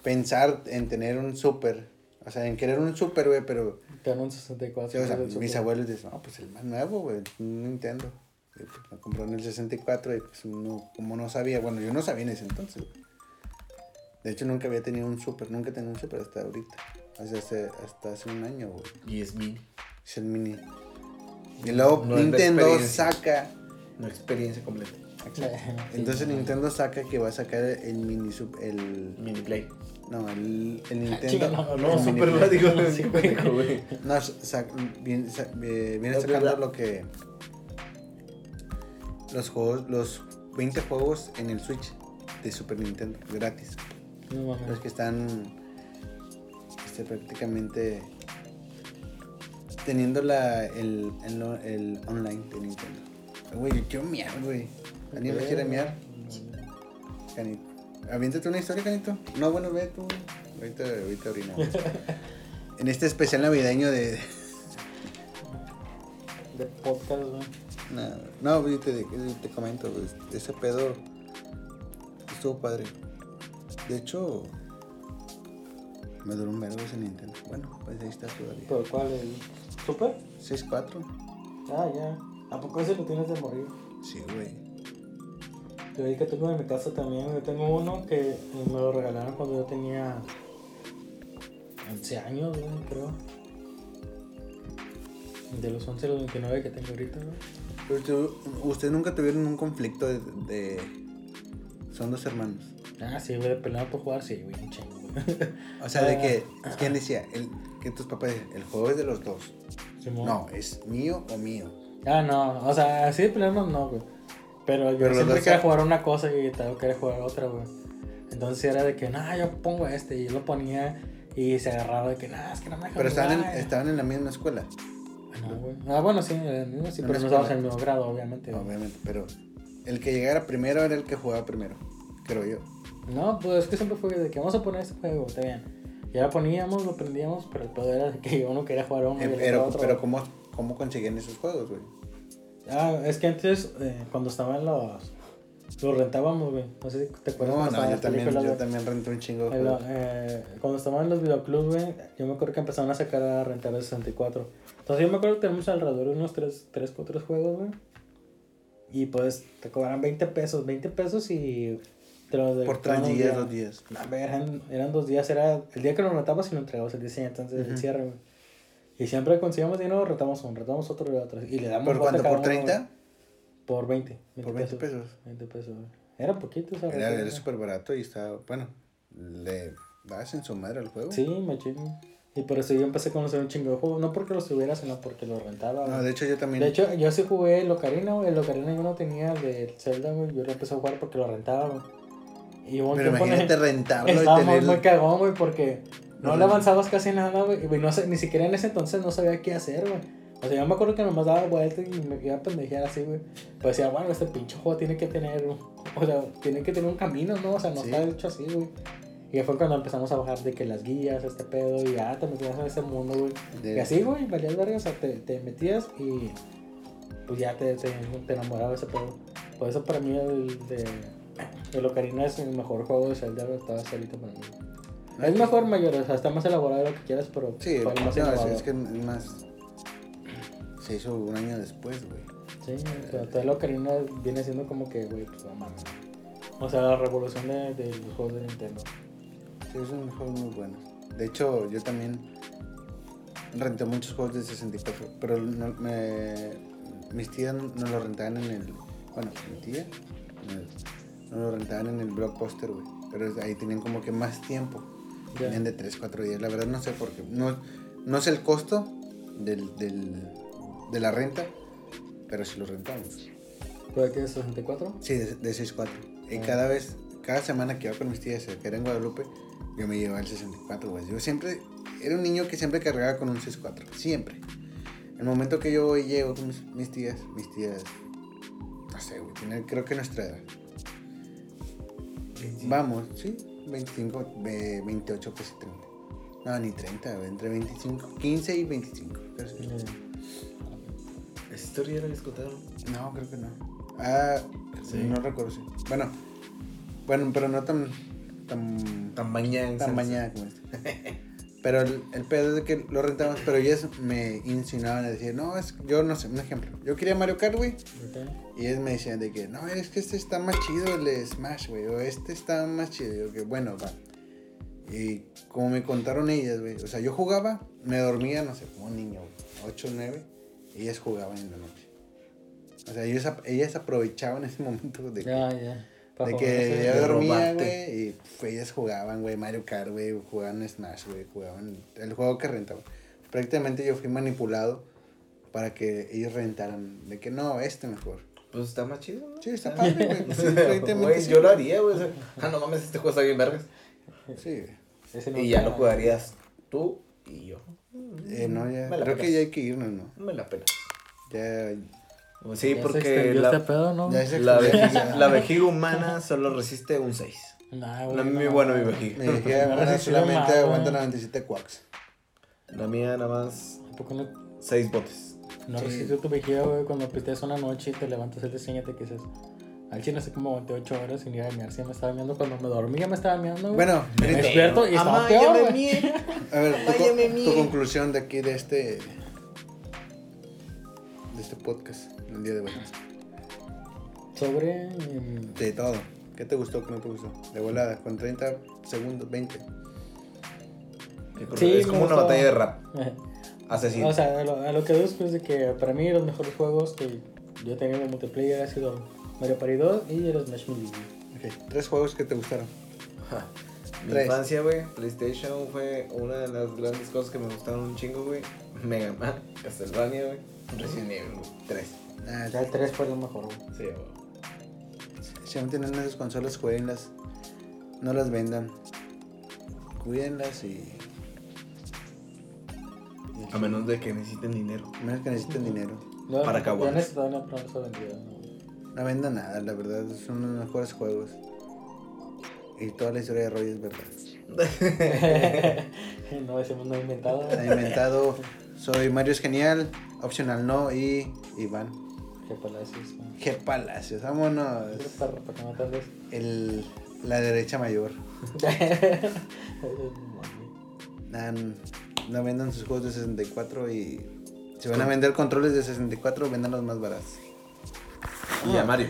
[SPEAKER 1] pensar en tener un Super, o sea, en querer un Super, güey, pero...
[SPEAKER 2] Era un 64.
[SPEAKER 1] sí, o sea, mis
[SPEAKER 2] Super.
[SPEAKER 1] abuelos dicen, no, pues el más nuevo, güey, Nintendo. Pues, me compraron el 64 y pues uno, como no sabía, bueno, yo no sabía en ese entonces. De hecho, nunca había tenido un Super, nunca he tenido un Super hasta ahorita. Hasta hace, hasta hace un año, güey.
[SPEAKER 3] Y es mini.
[SPEAKER 1] Es el mini. Y luego
[SPEAKER 3] No la
[SPEAKER 1] Nintendo saca.
[SPEAKER 3] Una experiencia completa.
[SPEAKER 1] Entonces Nintendo saca que va a sacar el mini sup- el
[SPEAKER 3] Mini play.
[SPEAKER 1] no, el, el
[SPEAKER 2] Ah,
[SPEAKER 1] Nintendo.
[SPEAKER 2] no,
[SPEAKER 3] No,
[SPEAKER 1] el
[SPEAKER 3] super
[SPEAKER 1] Play.
[SPEAKER 3] digo.
[SPEAKER 2] Sí, güey.
[SPEAKER 1] No, sa- viene, sa- viene
[SPEAKER 3] Es
[SPEAKER 1] sacando lo que los juegos, los 20 juegos en el Switch de Super Nintendo gratis.
[SPEAKER 2] No.
[SPEAKER 1] Los que están este, prácticamente teniendo la, el, el, el online de Nintendo. Güey, yo quiero miar, güey. ¿Alguien me quiere miar? Canito. Aviéntate una historia, Canito. No, bueno, ve tú. Ahorita, ahorita orinamos. en este especial navideño de...
[SPEAKER 2] De podcast, güey.
[SPEAKER 1] No, no te, te comento, ese pedo estuvo padre. De hecho, me duró un verbo ese Nintendo. Bueno, pues ahí está todavía.
[SPEAKER 2] ¿Pero cuál? ¿El Super?
[SPEAKER 1] 6-4.
[SPEAKER 2] Ah, ya. ¿A poco ese lo tienes de morir?
[SPEAKER 1] Sí, güey.
[SPEAKER 2] Yo vi que tengo en mi casa también. Yo tengo uno que me lo regalaron cuando yo tenía 11 años, güey, creo. De los 11 a los 29 que tengo ahorita, güey.
[SPEAKER 1] Pero ustedes nunca tuvieron un conflicto de, de- Son dos hermanos.
[SPEAKER 2] Ah, sí, güey, de pelear por jugar, sí, güey, un chingo, güey.
[SPEAKER 1] O sea, de
[SPEAKER 2] Ah.
[SPEAKER 1] que... ¿Quién decía? El, que tus papás decían, el juego es de los dos.
[SPEAKER 2] Simón.
[SPEAKER 1] No, es mío o mío.
[SPEAKER 2] Ah, no, o sea, así de pelearnos no, güey. Pero yo
[SPEAKER 1] Pero
[SPEAKER 2] siempre quería
[SPEAKER 1] se-
[SPEAKER 2] jugar una cosa y Tadeo quería jugar otra, güey. Entonces era de que, no, yo pongo este y yo lo ponía y se agarraba de que, no, es que no me dejan
[SPEAKER 1] Pero estaban en,
[SPEAKER 2] jugar".
[SPEAKER 1] estaban en la misma escuela,
[SPEAKER 2] No, güey. Ah, bueno, sí, el mismo, sí, pero no estábamos en el mismo grado, obviamente.
[SPEAKER 1] obviamente. Pero el que llegara primero era el que jugaba primero, creo yo.
[SPEAKER 2] No, pues es que siempre fue de que vamos a poner este juego, está bien. Ya lo poníamos, lo prendíamos, pero el pedo era de que uno quería jugar uno y
[SPEAKER 1] Eh,
[SPEAKER 2] el
[SPEAKER 1] pero
[SPEAKER 2] otro.
[SPEAKER 1] pero ¿cómo, ¿cómo conseguían esos juegos, güey?
[SPEAKER 2] Ah, es que antes, eh, cuando estaban los... Los rentábamos, güey. No sé si te acuerdas.
[SPEAKER 1] No, no, yo también, yo
[SPEAKER 2] güey.
[SPEAKER 1] también renté un chingo de
[SPEAKER 2] Eh, lo- eh, cuando estaban en los videoclubs, güey, yo me acuerdo que empezaron a sacar a rentar de 64. Entonces yo me acuerdo que tenemos alrededor de unos 3, 3 4 juegos, güey. Y pues te cobraban 20 pesos, 20 pesos y te lo de-
[SPEAKER 1] Por
[SPEAKER 2] te daban
[SPEAKER 1] tres
[SPEAKER 2] un
[SPEAKER 1] días,
[SPEAKER 2] día.
[SPEAKER 1] dos días.
[SPEAKER 2] No, hombre, eran, eran dos días, era el día que lo rentabas y lo entregabas el día siguiente antes del
[SPEAKER 1] Ujú.
[SPEAKER 2] cierre, güey. Y siempre conseguíamos dinero, rentamos uno, rentamos otro y otro. Y le damos
[SPEAKER 1] ¿Por
[SPEAKER 2] a
[SPEAKER 1] cuánto? ¿Por
[SPEAKER 2] uno,
[SPEAKER 1] 30?
[SPEAKER 2] güey. Por 20.
[SPEAKER 1] Por 20 pesos.
[SPEAKER 2] 20 pesos. Era poquito, ¿sabes?
[SPEAKER 1] Era, era súper barato y estaba, bueno, le das en su madre al juego.
[SPEAKER 2] Sí, me chingo. Y por eso yo empecé a conocer un chingo de juegos. No porque los tuviera, sino porque los rentaba.
[SPEAKER 1] No, de hecho yo también.
[SPEAKER 2] de hecho, yo sí jugué el Ocarina, güey. El Ocarina yo no tenía de Zelda, güey. Yo lo empecé a jugar porque lo rentaba, güey. Y un
[SPEAKER 1] pero imagínate rentarlo y
[SPEAKER 2] Estaba muy,
[SPEAKER 1] tener.
[SPEAKER 2] muy cagón, güey, porque no le avanzabas casi nada, güey. Y no sé, ni siquiera en ese entonces no sabía qué hacer, güey. O sea, yo me acuerdo que nomás daba vueltas y me iba a pendejear así, güey. Pues decía, bueno, este pinche juego tiene que tener, o sea, tiene que tener un camino, ¿no? O sea, no
[SPEAKER 1] Sí.
[SPEAKER 2] está hecho así, güey. Y fue cuando empezamos a bajar de que las guías, este pedo, y ya te metías en ese mundo, güey.
[SPEAKER 1] de-
[SPEAKER 2] Y así, güey, valías verga, o sea, te, te metías y pues ya te, te, te enamoraba ese pedo. Por eso para mí el de el Ocarina es el mejor juego de Zelda, güey, estaba solito para mí. Es mejor mayor, o sea, está más elaborado de lo que quieras, pero
[SPEAKER 1] Sí, no,
[SPEAKER 2] el más
[SPEAKER 1] es,
[SPEAKER 2] innovador.
[SPEAKER 1] es que es más. Se hizo un año después, güey.
[SPEAKER 2] Sí, o sea, todo el Ocarina viene siendo como que, güey, pues no mames. O sea, la revolución de, de los juegos de Nintendo.
[SPEAKER 1] Sí, son juegos muy buenos. De hecho, yo también renté muchos juegos de 64, pero no, me, mis tías no no lo rentaban en el. Bueno, mi tía no, no lo rentaban en el blockbuster, güey. Pero ahí tenían como que más tiempo. Tenían de 3, 4 días. La verdad no sé por qué. No, no sé el costo del, del, de la renta, pero sí lo rentamos.
[SPEAKER 2] ¿Fue que es 64?
[SPEAKER 1] Sí, de, de 6-4. Y
[SPEAKER 2] Ah.
[SPEAKER 1] cada vez, cada semana que iba con mis tías, que era en Guadalupe, yo me llevaba el 64, güey. Yo siempre, era un niño que siempre cargaba con un 6-4, siempre. El momento que yo voy, llego con mis, mis tías, mis tías, no sé, güey, tienen creo que nuestra edad. Vamos, sí, 25, eh, 28, casi 30. No, ni 30, güey, entre 25, 15 y 25. creo que sí.
[SPEAKER 3] ¿Esa historia ya la habías contado?
[SPEAKER 1] No, creo que no. Ah,
[SPEAKER 3] Sí.
[SPEAKER 1] no recuerdo, sí. Bueno, bueno, pero no tan, tan,
[SPEAKER 3] Tan bañada.
[SPEAKER 1] tan bañada como este. Pero el, el pedo es de que lo rentamos, pero ellas me insinuaban a decir, no, es, yo no sé, un ejemplo. Yo quería Mario Kart, güey,
[SPEAKER 2] Ok.
[SPEAKER 1] y ellas me decían de que, no, es que este está más chido el Smash, güey, o este está más chido. Y yo que, bueno, va. Y como me contaron ellas, güey, o sea, yo jugaba, me dormía, no sé, como un niño, 8 o 9, y ellas jugaban en la noche. O sea, ellos, ellas aprovechaban ese momento de que,
[SPEAKER 2] ya. Pa'
[SPEAKER 1] de que yo
[SPEAKER 3] de
[SPEAKER 1] dormía, güey, y pues, ellas jugaban, güey, Mario Kart, güey, jugaban Smash, güey, jugaban el juego que rentaban. Prácticamente yo fui manipulado para que ellos rentaran, de que no, este mejor.
[SPEAKER 3] Pues está más chido, ¿no?
[SPEAKER 1] Sí, está padre, güey. pues, sí, prácticamente
[SPEAKER 3] Güey,
[SPEAKER 1] sí.
[SPEAKER 3] yo lo haría, güey. o sea, ah, no mames, este juego está bien vergas.
[SPEAKER 1] Sí, güey.
[SPEAKER 2] Ese no
[SPEAKER 3] Y ya lo jugarías tú y yo.
[SPEAKER 1] Eh, no, ya,
[SPEAKER 3] Me la
[SPEAKER 1] creo que
[SPEAKER 3] pelas.
[SPEAKER 1] ya hay que irnos, ¿no?
[SPEAKER 3] No me la pena.
[SPEAKER 1] Ya,
[SPEAKER 3] Sí,
[SPEAKER 2] Ya
[SPEAKER 3] porque la,
[SPEAKER 2] este pedo, ¿no?
[SPEAKER 1] ya se
[SPEAKER 3] la, vejiga, la vejiga humana solo resiste un 6.
[SPEAKER 2] Nah,
[SPEAKER 3] No
[SPEAKER 2] güey,
[SPEAKER 3] es muy
[SPEAKER 2] no.
[SPEAKER 3] bueno mi vejiga.
[SPEAKER 2] No
[SPEAKER 1] ahora
[SPEAKER 2] resistió
[SPEAKER 1] solamente aguanta
[SPEAKER 2] güey.
[SPEAKER 1] 97 quacks.
[SPEAKER 3] La mía nada más
[SPEAKER 2] ¿A poco no,
[SPEAKER 3] 6 botes.
[SPEAKER 2] no
[SPEAKER 1] Sí.
[SPEAKER 2] resiste tu vejiga, güey, cuando pisteas una noche y te levantas el día siguiente que dices... Al chile hace como 28 horas y ni iba a mear, sí me estaba meando. Cuando me dormía me estaba meando.
[SPEAKER 1] Bueno,
[SPEAKER 2] me despierto y estaba peor,
[SPEAKER 1] a ver, tu, conclusión de aquí, de este, de este podcast, el día de hoy.
[SPEAKER 2] Sobre...
[SPEAKER 1] De todo. ¿Qué te gustó, qué no te gustó? De volada, con 30 segundos, 20.
[SPEAKER 2] Sí,
[SPEAKER 3] es como una
[SPEAKER 2] gustó.
[SPEAKER 3] batalla de rap. Asesino.
[SPEAKER 2] O sea, a lo, a lo que busco es de que para mí los mejores juegos que Yo tenía el multiplayer, ha sido Mario Party 2 y el Smash Melee.
[SPEAKER 1] Ok, tres juegos que te gustaron.
[SPEAKER 3] Ja. Mi
[SPEAKER 1] Tres.
[SPEAKER 3] infancia, güey, PlayStation fue una de las grandes cosas que me gustaron un chingo, güey. Mega Man, Castlevania, güey. Resident Evil, güey. Tres.
[SPEAKER 1] Ah,
[SPEAKER 2] Ya el 3 fue lo mejor, güey.
[SPEAKER 3] Sí, güey.
[SPEAKER 1] si aún tienen esas consolas, jueguenlas. No las vendan. Cuídenlas y.
[SPEAKER 3] A menos de que necesiten dinero.
[SPEAKER 1] A menos que necesiten dinero.
[SPEAKER 2] No,
[SPEAKER 3] Para
[SPEAKER 2] no,
[SPEAKER 3] caguamas.
[SPEAKER 2] Ya necesitaba una pronto vendida. ¿no?
[SPEAKER 1] No vendan nada, la verdad. Son los mejores juegos. Y toda la historia de Roy es verdad.
[SPEAKER 2] no, ese mundo inventado.
[SPEAKER 1] Ha inventado. Soy Mario es genial. Optional no. Y Iván.
[SPEAKER 2] Qué palacios. güey.
[SPEAKER 1] Qué palacios. Vámonos.
[SPEAKER 2] Para, para que.
[SPEAKER 1] El, la derecha mayor. Nah, no vendan sus juegos de 64 y. Si van a vender controles de 64, vendan los más baratos.
[SPEAKER 3] Y a Mario.